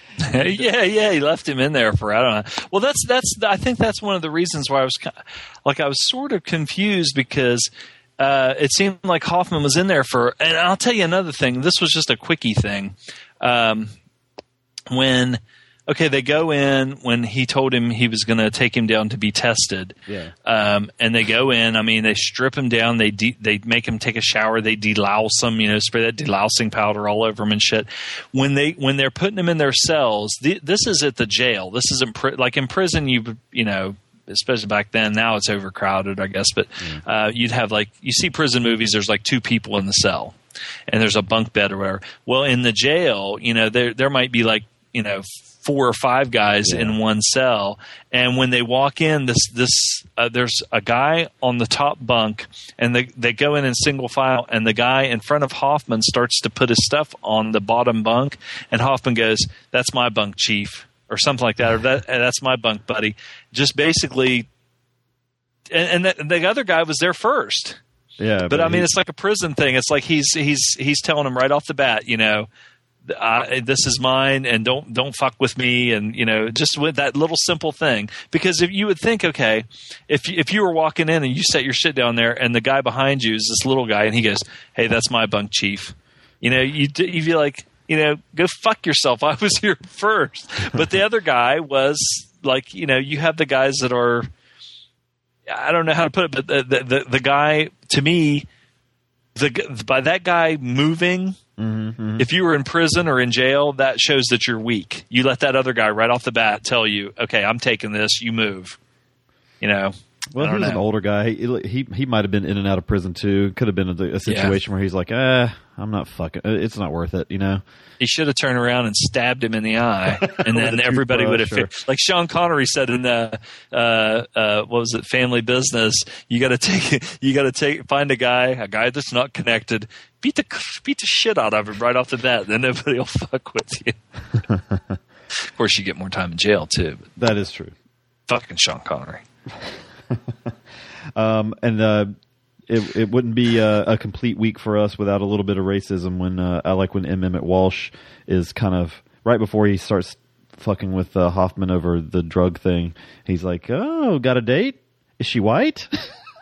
[laughs] yeah, yeah, he left him in there for I don't know. Well, that's that's I think that's one of the reasons why I was like I was sort of confused because uh, it seemed like Hoffman was in there for. And I'll tell you another thing. This was just a quickie thing. Um, when okay, they go in when he told him he was going to take him down to be tested. Yeah. Um, and they go in. I mean, they strip him down. They de- they make him take a shower. They delouse him. You know, spray that delousing powder all over him and shit. When they when they're putting him in their cells, th- this is at the jail. This isn't pri- like in prison. You you know. Especially back then, now it's overcrowded, I guess. But uh, you'd have like you see prison movies. There's like two people in the cell, and there's a bunk bed or whatever. Well, in the jail, you know, there there might be like you know four or five guys in one cell, and when they walk in, this this uh, there's a guy on the top bunk, and they they go in in single file, and the guy in front of Hoffman starts to put his stuff on the bottom bunk, and Hoffman goes, "That's my bunk, chief." Or something like that, or that, that's my bunk, buddy. Just basically, and, and the, the other guy was there first yeah, but I mean, it's like a prison thing. It's like he's he's he's telling him right off the bat, you know, I, this is mine, and don't don't fuck with me, and you know, just with that little simple thing. Because if you would think, okay, if you, if you were walking in and you set your shit down there, and the guy behind you is this little guy, and he goes, "Hey, that's my bunk, chief," you know, you you feel like. You know, go fuck yourself. [laughs] I was here first, but the other guy was like, you know, you have the guys that are, I don't know how to put it, but the the, the, the guy to me, the by that guy moving, if you were in prison or in jail, that shows that you're weak. You let that other guy right off the bat tell you, "Okay, I'm taking this. You move." You know. Well, he was an older guy. He he, he might have been in and out of prison too. Could have been a, a situation where he's like, "Eh, I'm not fucking. uh, It's not worth it," you know. He should have turned around and stabbed him in the eye, [laughs] and then everybody would have fi- like Sean Connery said in the uh, uh, what was it, Family Business? You got to take, [laughs] you got to take, find a guy, a guy that's not connected, beat the beat the shit out of him right off the bat. Then [laughs] nobody will fuck with you. of course, you get more time in jail too. That is true. fucking Sean Connery. Um, and uh, it it wouldn't be a, a complete week for us without a little bit of racism. When uh, I like when M. Emmett Walsh is kind of right before he starts fucking with uh, Hoffman over the drug thing. He's like, "Oh, got a date? Is she white?" [laughs] [laughs]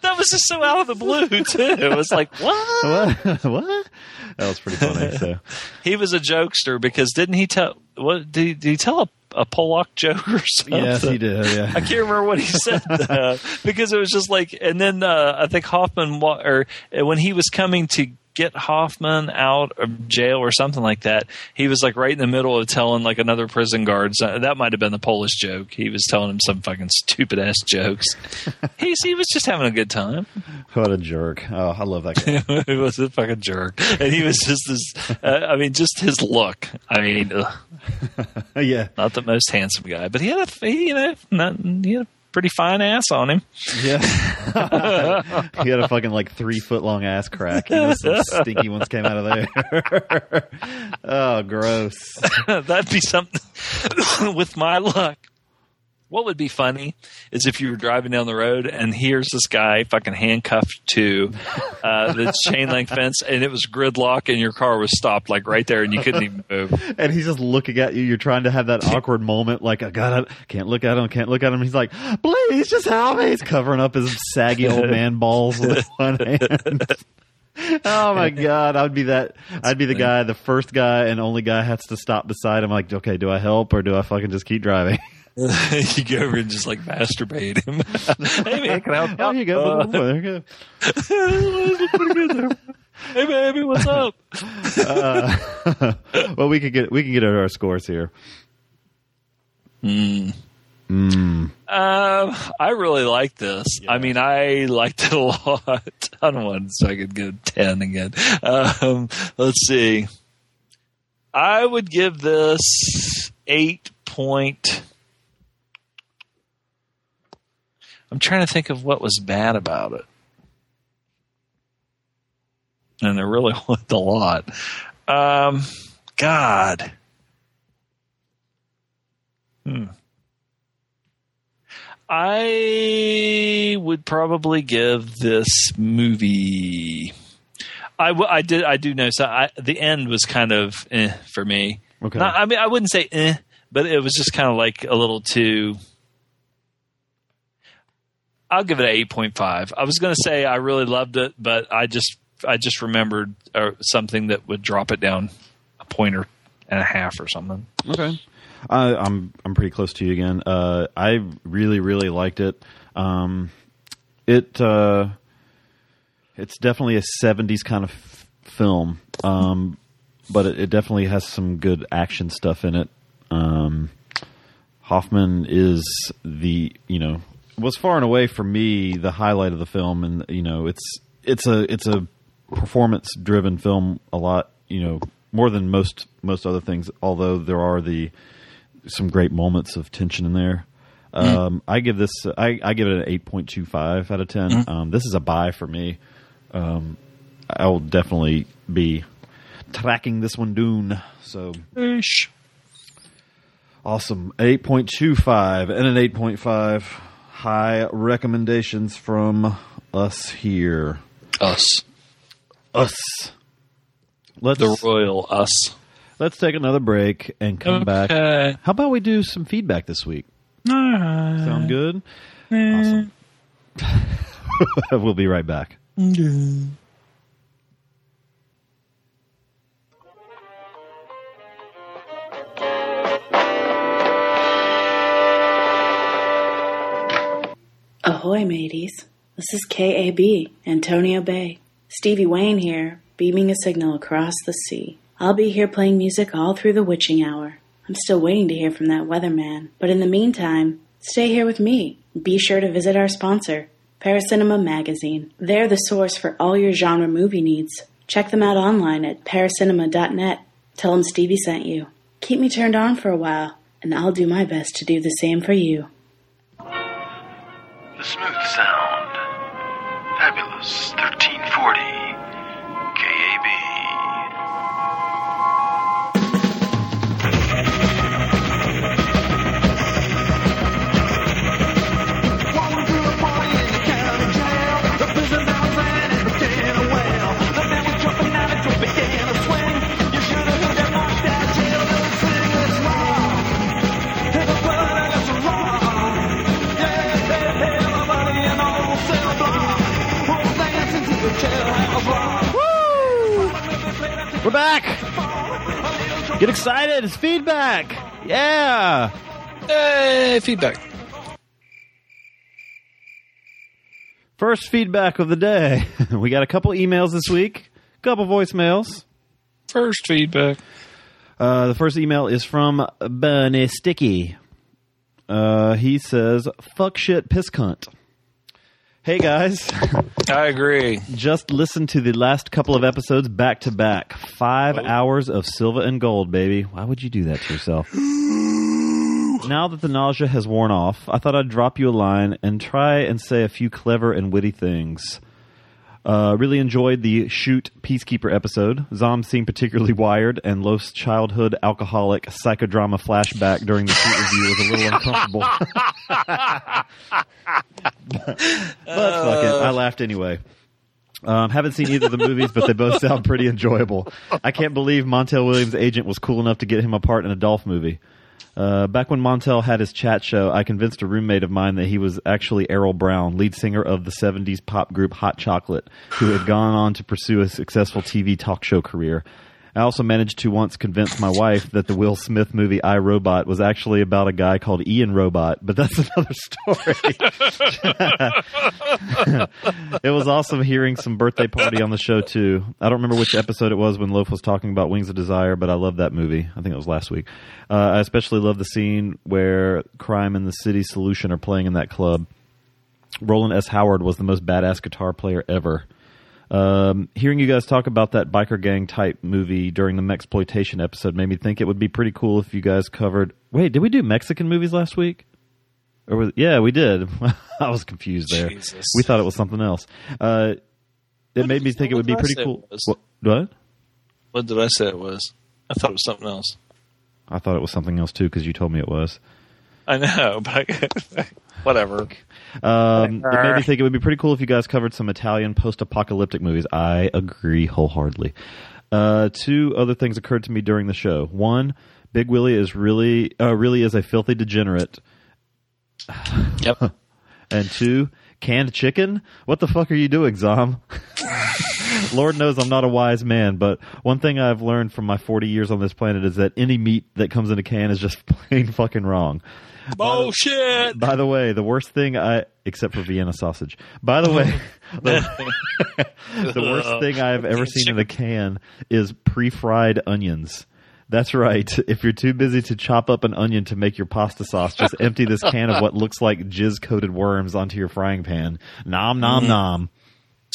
That was just so out of the blue too. It was like what? what? [laughs] what? That was pretty funny. So He was a jokester because didn't he tell what did he, did he tell a, a Pollock joke or something? yes, he did. Yeah. I can't remember what he said [laughs] uh, because it was just like, and then uh, I think Hoffman, wa- or uh, when he was coming to get Hoffman out of jail or something like that, he was like right in the middle of telling like another prison guard. so- That might have been the Polish joke. He was telling him some fucking stupid ass jokes. [laughs] He's he was just having a good time. What a jerk! Oh, I love that guy. [laughs] he was a fucking jerk, and he was just this. Uh, I mean, just his look. I mean, ugh, [laughs] yeah, not the most handsome guy, but he had a he, you know not, he had a pretty fine ass on him. yeah. [laughs] he had a fucking like three foot long ass crack. You know, some [laughs] stinky ones came out of there. [laughs] oh, gross. That'd be something with my luck. What would be funny is if you were driving down the road and here's this guy fucking handcuffed to uh, the [laughs] chain link fence, and it was gridlock, and your car was stopped like right there, and you couldn't even move. [laughs] And he's just looking at you. You're trying to have that awkward moment, like I got I can't look at him, can't look at him. He's like, "Please, just help me." He's covering up his saggy old man [laughs] balls with one hand. oh my god, I would be that. I'd be the guy, the first guy and only guy has to stop beside him. Like, okay, do I help or do I fucking just keep driving? [laughs] you go over and just like masturbate him. [laughs] hey man, can I help? Oh, here you go. Uh, there you go. pretty good there. Hey baby, what's up? Uh, [laughs] well, we can get we can get at our scores here. Hmm. Mm. Um, I really like this. I mean, I liked it a lot. I don't want so I could go ten again. Um, let's see. I would give this eight point. I'm trying to think of what was bad about it, and there really [laughs] wasn't a lot. Um, God. Hmm. I would probably give this movie. I, w- I did I do know so I, the end was kind of eh, for me. Okay. Not- I mean I wouldn't say eh, but it was just kind of like a little too. I'll give it an eight point five. I was going to say I really loved it, but I just I just remembered uh, something that would drop it down a pointer and a half or something. Okay. I'm I'm pretty close to you again. Uh, I really really liked it. Um, it uh, it's definitely a '70s kind of f- film, um, but it, it definitely has some good action stuff in it. Um, Hoffman is the you know was far and away for me the highlight of the film, and you know it's it's a it's a performance driven film a lot you know more than most most other things. Although there are the some great moments of tension in there. Um, I give this I, I give it an eight point two five out of 10 Um, this is a buy for me. Um, I will definitely be tracking this one down. So Ish. awesome, eight point two five and an eight point five. High recommendations from us here. Us, Us. Let's the royal us. let's take another break and come back. Okay. How about we do some feedback this week? Alright. Sound good? Eh. Awesome. [laughs] we'll be right back. Ahoy, mateys. This is KAB, Antonio Bay. Stevie Wayne here, beaming a signal across the sea. I'll be here playing music all through the witching hour. I'm still waiting to hear from that weatherman, but in the meantime, stay here with me. Be sure to visit our sponsor, Paracinema Magazine. They're the source for all your genre movie needs. Check them out online at paracinema.net. Tell them Stevie sent you. Keep me turned on for a while, and I'll do my best to do the same for you. Smooth sound. We're back. Get excited. It's feedback. Yeah. Hey, feedback. First feedback of the day. [laughs] We got a couple emails this week, a couple voicemails. First feedback. Uh, the first email is from Bunny Sticky. Uh, he says, fuck shit piss cunt. Hey guys. [laughs] I agree. Just listen to the last couple of episodes back to back. Five hours of silver and gold, baby. Why would you do that to yourself? [gasps] now that the nausea has worn off, I thought I'd drop you a line and try and say a few clever and witty things. Uh, really enjoyed the shoot Peacekeeper episode. Zom seemed particularly wired, and Lo's childhood alcoholic psychodrama flashback during the shoot review was a little uncomfortable. [laughs] [laughs] [laughs] but fuck it, I laughed anyway. Um, haven't seen either of the movies, but they both sound pretty enjoyable. I can't believe Montel Williams' agent was cool enough to get him a part in a Dolph movie. Uh, back when Montel had his chat show, I convinced a roommate of mine that he was actually Errol Brown, lead singer of the 70s pop group Hot Chocolate, who had gone on to pursue a successful TV talk show career. I also managed to once convince my wife that the Will Smith movie I Robot was actually about a guy called Ian Robot, but that's [laughs] another story. [laughs] it was awesome hearing some birthday party on the show too. I don't remember which episode it was when Loaf was talking about Wings of Desire, but I love that movie. I think it was last week. Uh, I especially love the scene where Crime and the City Solution are playing in that club. Roland S. Howard was the most badass guitar player ever. Um, hearing you guys talk about that biker gang type movie during the Mexploitation episode made me think it would be pretty cool if you guys covered. Wait, did we do Mexican movies last week? Or was, yeah, we did. [laughs] I was confused there. Jesus. We thought it was something else. Uh, it made me think it would be what did I pretty cool. What? what? What did I say it was? I thought it was something else. I thought it was something else too because you told me it was. I know, [laughs] but I, whatever. Um, it made me think it would be pretty cool if you guys covered some Italian post-apocalyptic movies. I agree wholeheartedly. Uh, two other things occurred to me during the show. One, Big Willie is really, uh, really is a filthy degenerate. [sighs] Yep. [laughs] and two, canned chicken. What the fuck are you doing, Zom? [laughs] Lord knows I'm not a wise man, but one thing I've learned from my 40 years on this planet is that any meat that comes in a can is just plain fucking wrong. Bullshit. By the way, the worst thing I, except for Vienna sausage. By the way, [laughs] the, [laughs] the worst thing I've ever seen in a can is pre-fried onions. That's right. If you're too busy to chop up an onion to make your pasta sauce, just empty this can of what looks like jizz-coated worms onto your frying pan. Nom nom Mm. nom.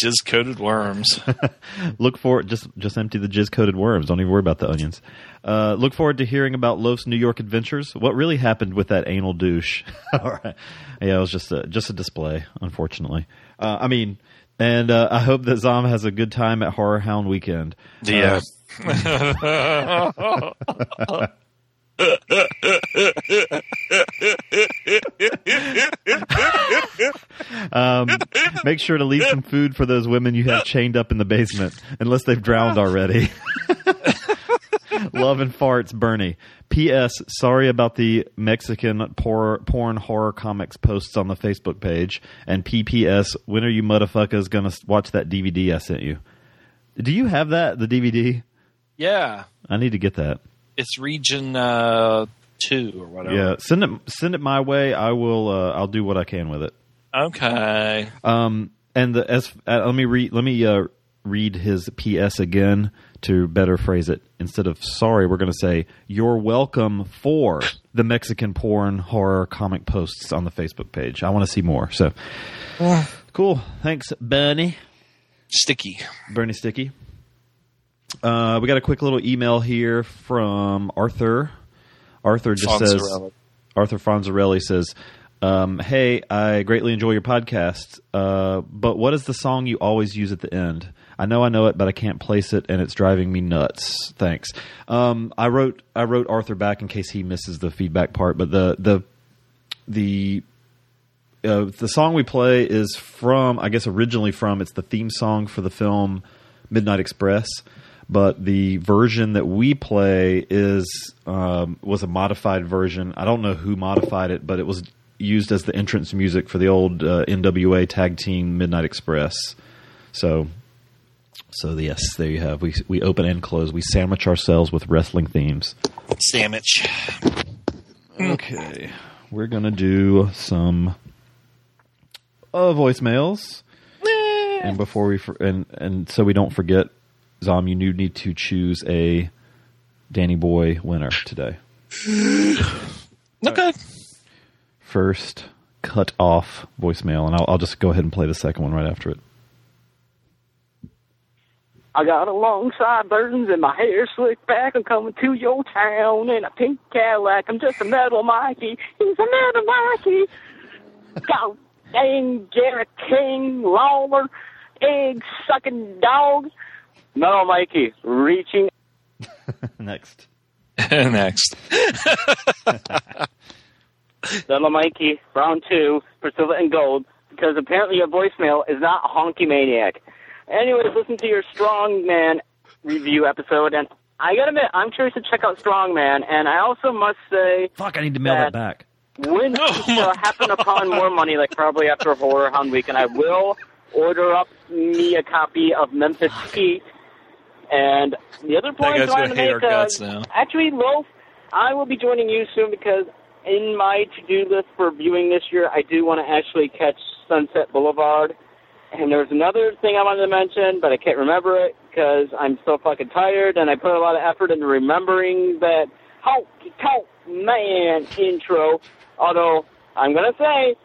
Jizz coated worms. [laughs] Look for just just empty the jizz coated worms. Don't even worry about the onions. Uh, look forward to hearing about Loaf's New York adventures. What really happened with that anal douche? [laughs] All right. Yeah, it was just a just a display, unfortunately. Uh, I mean, and uh, I hope that Zom has a good time at Horror Hound Weekend. Yeah. [laughs] Um, make sure to leave some food for those women you have chained up in the basement, unless they've drowned already. [laughs] Love and farts, Bernie. P.S. Sorry about the Mexican por- porn horror comics posts on the Facebook page. And P.P.S. When are you motherfuckers gonna watch that DVD I sent you? Do you have that, the DVD? yeah. I need to get that. It's region uh, two or whatever. Yeah, send it. Send it my way. I will. Uh, I'll do what I can with it. Okay. Um, and the as uh, let me read let me uh, read his PS again to better phrase it. Instead of sorry, we're going to say you're welcome for the Mexican porn horror comic posts on the Facebook page. I want to see more. So cool. Thanks, Bernie. Sticky. Bernie Sticky. Uh, we got a quick little email here from Arthur. Arthur just says Arthur Fonzarelli says, um, "Hey, I greatly enjoy your podcast, uh, but what is the song you always use at the end? I know I know it, but I can't place it, and it's driving me nuts. Thanks." Um, I wrote I wrote Arthur back in case he misses the feedback part, but the the the uh, the song we play is from I guess originally from it's the theme song for the film Midnight Express, but the version that we play is um, was a modified version. I don't know who modified it, but it was used as the entrance music for the old uh, NWA tag team Midnight Express. So, so yes, there you have. We we open and close. We sandwich ourselves with wrestling themes. Sandwich. Okay, we're gonna do some uh, voicemails, and before we for, and and so we don't forget, Zom, you need to choose a Danny Boy winner today. [sighs] Okay. First, cut off voicemail, and I'll, I'll just go ahead and play the second one right after it. I got a long sideburns and my hair slicked back. I'm coming to your town in a pink Cadillac. I'm just a metal Mikey. He's a metal Mikey. Got dang Garrett King Lawler egg sucking dog. Metal Mikey reaching. [laughs] Next. [laughs] Next. [laughs] Metal Mikey, round two for silver and gold, because apparently your voicemail is not honky maniac. Anyways, listen to your Strongman review episode, and I gotta admit, I'm curious to check out Strongman, and I also must say. Fuck, I need to mail that back. When uh, happen upon more money, like probably after Horror Hound Week, and I will order up me a copy of Memphis Heat. And the other point I wanted gonna to make, uh, actually, Loaf, I will be joining you soon because in my to-do list for viewing this year, I do want to actually catch Sunset Boulevard. And there's another thing I wanted to mention, but I can't remember it because I'm so fucking tired, and I put a lot of effort into remembering that honky tonk man intro. Although I'm gonna say,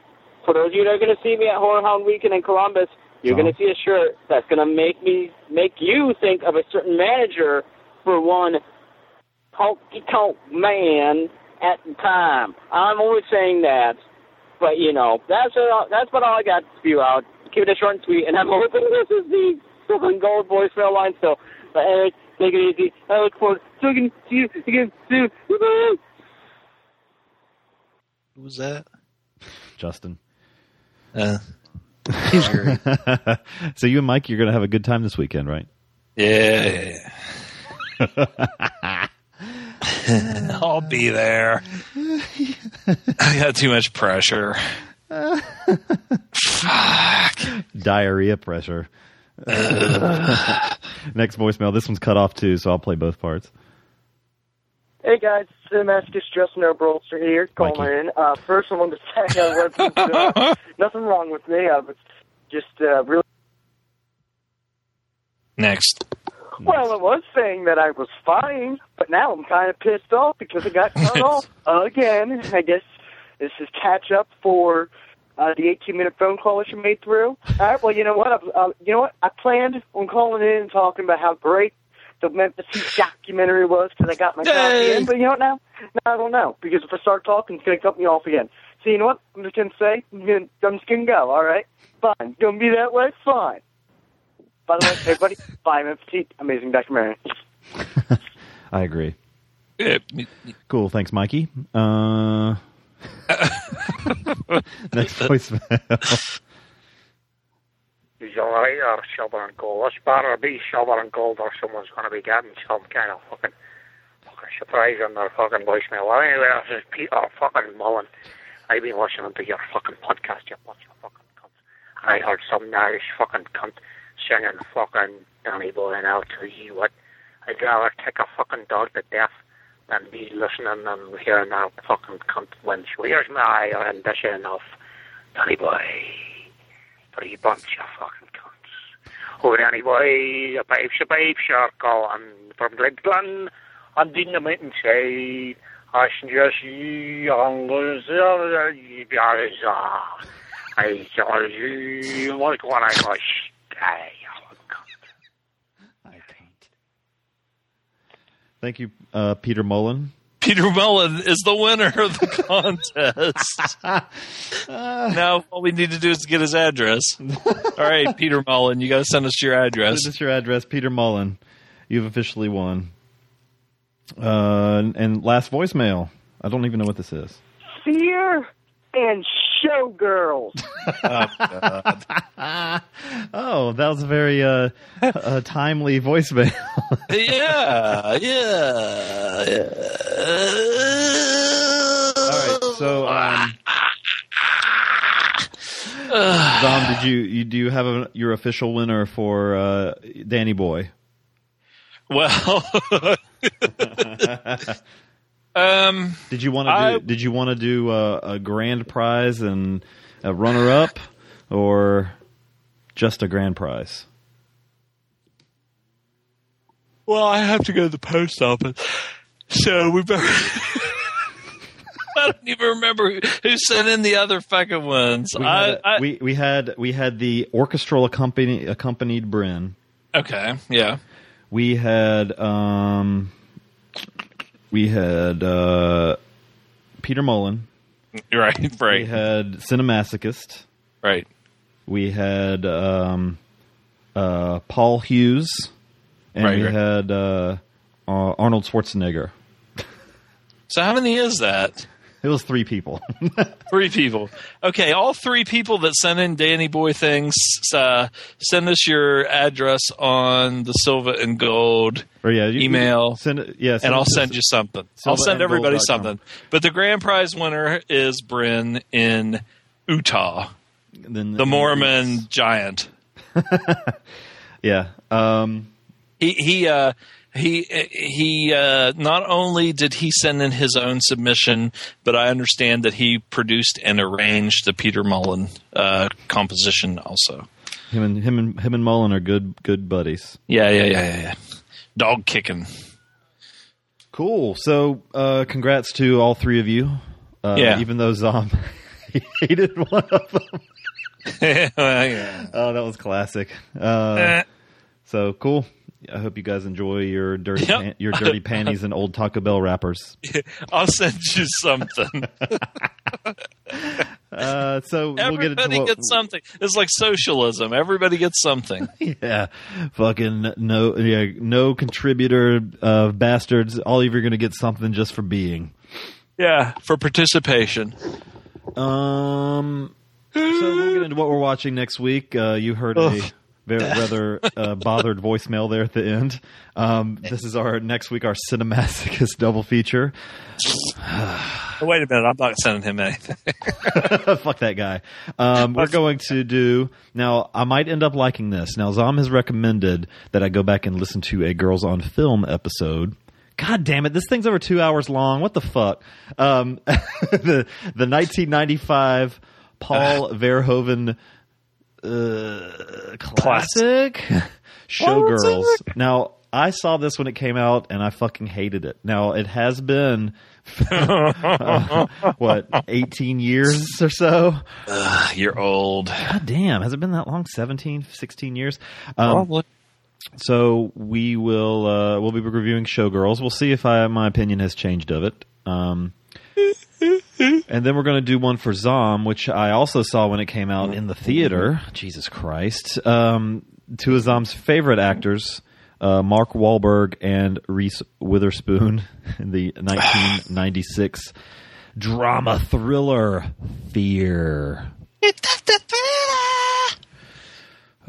for those of you that are gonna see me at Horror Hound Weekend in Columbus, you're gonna see a shirt that's gonna make me make you think of a certain manager for one honky tonk man at the time. I'm always saying that, but you know that's all, that's what all I got to spew out. Keep it short and sweet, and I'm [laughs] hoping this is the silver and gold voicemail line. So, but Eric, take it easy. I look forward to talking to you again soon. Bye-bye. Who was that? Justin. Uh, [laughs] so you and Mike, you're going to have a good time this weekend, right? yeah. [laughs] I'll be there. [laughs] I got too much pressure. Fuck. Diarrhea pressure. Next voicemail. This one's cut off too, so I'll play both parts. Hey guys, Cinematicus Justin Oberholster here, calling in. Uh, first, I wanted to say uh, [laughs] wasn't, uh, nothing wrong with me. I was just uh, really Next. well. I was saying that I was fine, but now I'm kind of pissed off because I got [laughs] cut off again. I guess this is catch up for uh, the 18 minute phone call that you made through. All right. Well, you know what? I, uh, you know what? I planned on calling in and talking about how great the Memphis Heat documentary was because I got my copy in. But you know what? Now, now I don't know because if I start talking, it's gonna cut me off again. So you know what? I'm just gonna say I'm, gonna, I'm just gonna go. All right. Fine. Gonna be that way. Fine. By the way, [laughs] everybody, bye Memphis Heat. Amazing documentary. [laughs] I agree. Cool. Thanks, Mikey. Uh, [laughs] next voicemail. He's alright, or silver and gold. This better be and gold, or someone's going to be getting some kind of fucking, fucking surprise on their fucking voicemail. Well, anyway, this is Peter oh, fucking Mullen. I've been listening to your fucking podcast, you bunch of fucking cunts. I heard some Irish fucking cunt singing fucking Danny Boy and I'll tell you what, I'd rather take a fucking dog to death than be listening and hearing that fucking cunt when she hears my rendition of Danny Boy for you bunch of fucking cunts. Oh, anyway, a a pipe circle, and from Glen on the mountainside, I just the I you when I was gay. Thank you, uh, Peter Mullen. Peter Mullen is the winner of the contest. [laughs] now all we need to do is get his address. All right, Peter Mullen, you got to send us your address. Send us your address, Peter Mullen. You've officially won. Uh, and last voicemail. I don't even know what this is. Fear and showgirls. [laughs] Oh, that was a very uh, uh, timely voicemail. [laughs] yeah, yeah, All right, so um, Dom, did you, you do you have a, your official winner for uh, Danny Boy? Well, [laughs] um, Did you want to I- do? Did you want to do a, a grand prize and a runner up, or just a grand prize? well, I have to go to the post office, so we better. [laughs] I don't even remember who, who sent in the other fucking ones. We I, had, I, we, we had we had the orchestral accompany, accompanied Bryn. okay, yeah. We had um, we had uh, Peter Mullen. [laughs] Right, right. We had Cinemasochist. Right. We had um, uh, Paul Hughes, and Right, we right. had uh, uh, Arnold Schwarzenegger. So how many is that? It was three people. [laughs] Three people. Okay, all three people that sent in Danny Boy things, uh, send us your address on the Silva and Gold or yeah, you- email. Send yeah, send and I'll send you something. I'll send everybody silvaandgold.com. something. But the grand prize winner is Bryn in Utah, Then the Mormon giant. [laughs] Yeah. Um, He he uh, he he. Uh, not only did he send in his own submission, but I understand that he produced and arranged the Peter Mullen uh, composition also. him and him and him and Mullen are good good buddies. Yeah, yeah, yeah, yeah. yeah. Dog kicking. Cool. So, uh, congrats to all three of you. Uh, Yeah. Even though Zom [laughs] hated one of them. [laughs] yeah. Oh, that was classic. Uh, so cool. I hope you guys enjoy your dirty Yep. pan- your dirty [laughs] panties and old Taco Bell wrappers. [laughs] I'll send you something. [laughs] Uh, so we'll get Everybody gets something. It's like socialism. Everybody gets something. yeah, fucking no, yeah, no contributor uh, bastards. All of you are going to get something just for being. Yeah, for participation. Um, so we'll get into what we're watching next week. Uh, you heard a Ugh. Very, [laughs] rather uh, bothered voicemail there at the end. Um, this is our next week, our Cinemasochist double feature. Oh, [sighs] wait a minute. I'm not sending him anything. [laughs] Fuck that guy. Um, we're going to do now. I might end up liking this. Now, Zom has recommended that I go back and listen to a Girls on Film episode. God damn it! This thing's over two hours long. What the fuck? Um, [laughs] the the 1995 Paul Verhoeven uh, classic [laughs] Showgirls. Now, I saw this when it came out, and I fucking hated it. Now, it has been uh, [laughs] what 18 years or so. Ugh, you're old. God damn, has it been that long? 17, 16 years? Um, Probably. so we will uh, we'll be reviewing Showgirls. We'll see if I, my opinion has changed of it. Um, and then we're going to do one for Zom, which I also saw when it came out in the theater. Jesus Christ! Um, two of Zom's favorite actors, uh, Mark Wahlberg and Reese Witherspoon, [laughs] in the 1996 drama thriller Fear.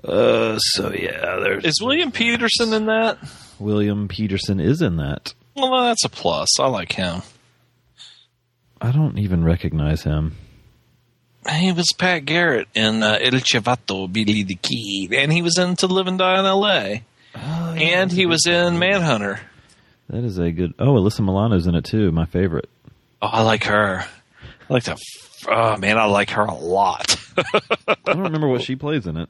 Uh, so yeah, there's Is William Petersen in that? William Petersen is in that. Well, that's a plus. I like him. I don't even recognize him. He was Pat Garrett in uh, El Chivato, Billy the Kid, and he was in To Live and Die in L.A. and he was in Manhunter. That is a good. Oh, Alyssa Milano's in it too. My favorite. Oh, I like her. I like that. Oh man, I like her a lot. [laughs] I don't remember what she plays in it.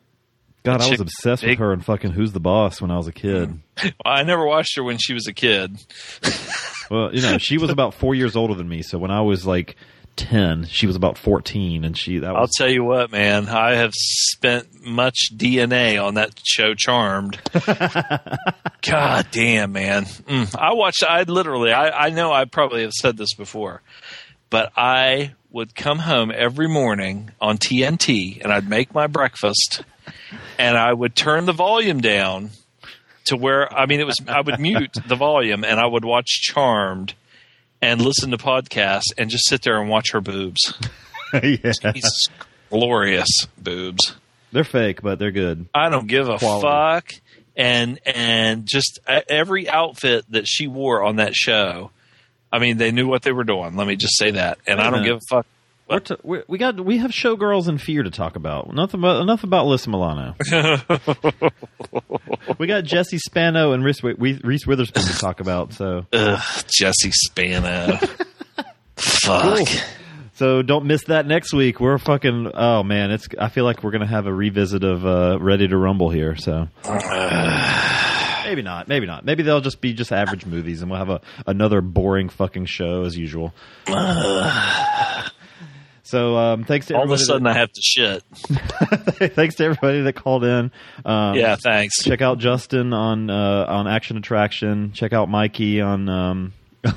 God, I was obsessed with her and fucking Who's the Boss when I was a kid. I never watched her when she was a kid. [laughs] [laughs] Well, you know, she was about four years older than me. So when I was like ten, she was about fourteen, and she that I'll tell you what, man. I have spent much DNA on that show, Charmed. [laughs] God damn, man. Mm. I watched. I literally. I, I know. I probably have said this before, but I would come home every morning on TNT, and I'd make my breakfast, and I would turn the volume down to where. I mean, it was. I would mute [laughs] the volume, and I would watch Charmed. And listen to podcasts and just sit there and watch her boobs. [laughs] yeah. Glorious boobs. They're fake, but they're good. I don't give a Quality. fuck. And and just every outfit that she wore on that show, I mean, they knew what they were doing. Let me just say that. And I don't give a fuck. We're t- we we got we have showgirls and fear to talk about. Enough about enough about Alyssa Milano. [laughs] we got Jesse Spano and Reese, Reese Witherspoon to talk about. So Ugh, Jesse Spano. fuck. Cool. So don't miss that next week. We're fucking oh man, it's I feel like we're gonna have a revisit of uh, Ready to Rumble here. So maybe not, maybe not. Maybe they'll just be just average movies, and we'll have a another boring fucking show as usual. So um, thanks to All of a sudden, that- I have to shit. [laughs] thanks to everybody that called in. Um, Yeah, thanks. Check out Justin on uh, on Action Attraction. Check out Mikey on. Um, [laughs]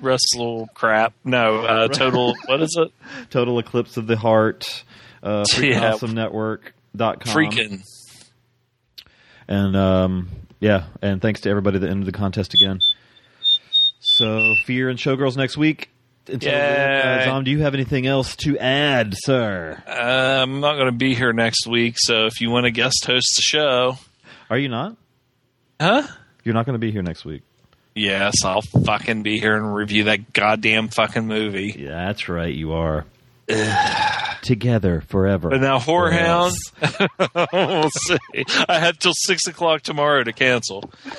Wrestle crap. No, uh, total. What is it? [laughs] Total Eclipse of the Heart, uh, Freaking Yeah. Awesome Network, dot com. Freaking. And um, yeah, and thanks to everybody that entered the contest again. So Fear and Showgirls next week. Until then, uh, do you have anything else to add, sir? Uh, I'm not going to be here next week, so if you want to guest host the show, Are you not? huh? You're not going to be here next week. Yes, I'll fucking be here and review that goddamn fucking movie. Yeah, that's right. You are [sighs] together forever. And now, Whorehound. [laughs] We'll see. I have till six o'clock tomorrow to cancel. [laughs]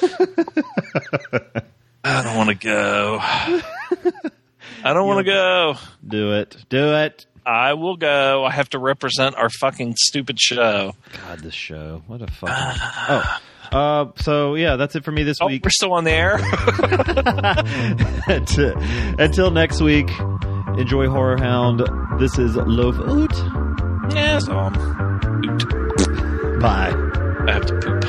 I don't want to go. [laughs] I don't want to go. Do it. Do it. I will go. I have to represent our fucking stupid show. God, this show. What a fucking. [sighs] oh. Uh, so yeah, that's it for me this Oh, week. we're still on the air. [laughs] until, until next week, enjoy Horror Hound. This is Loaf Oot. yes, um, Bye. I have to poop.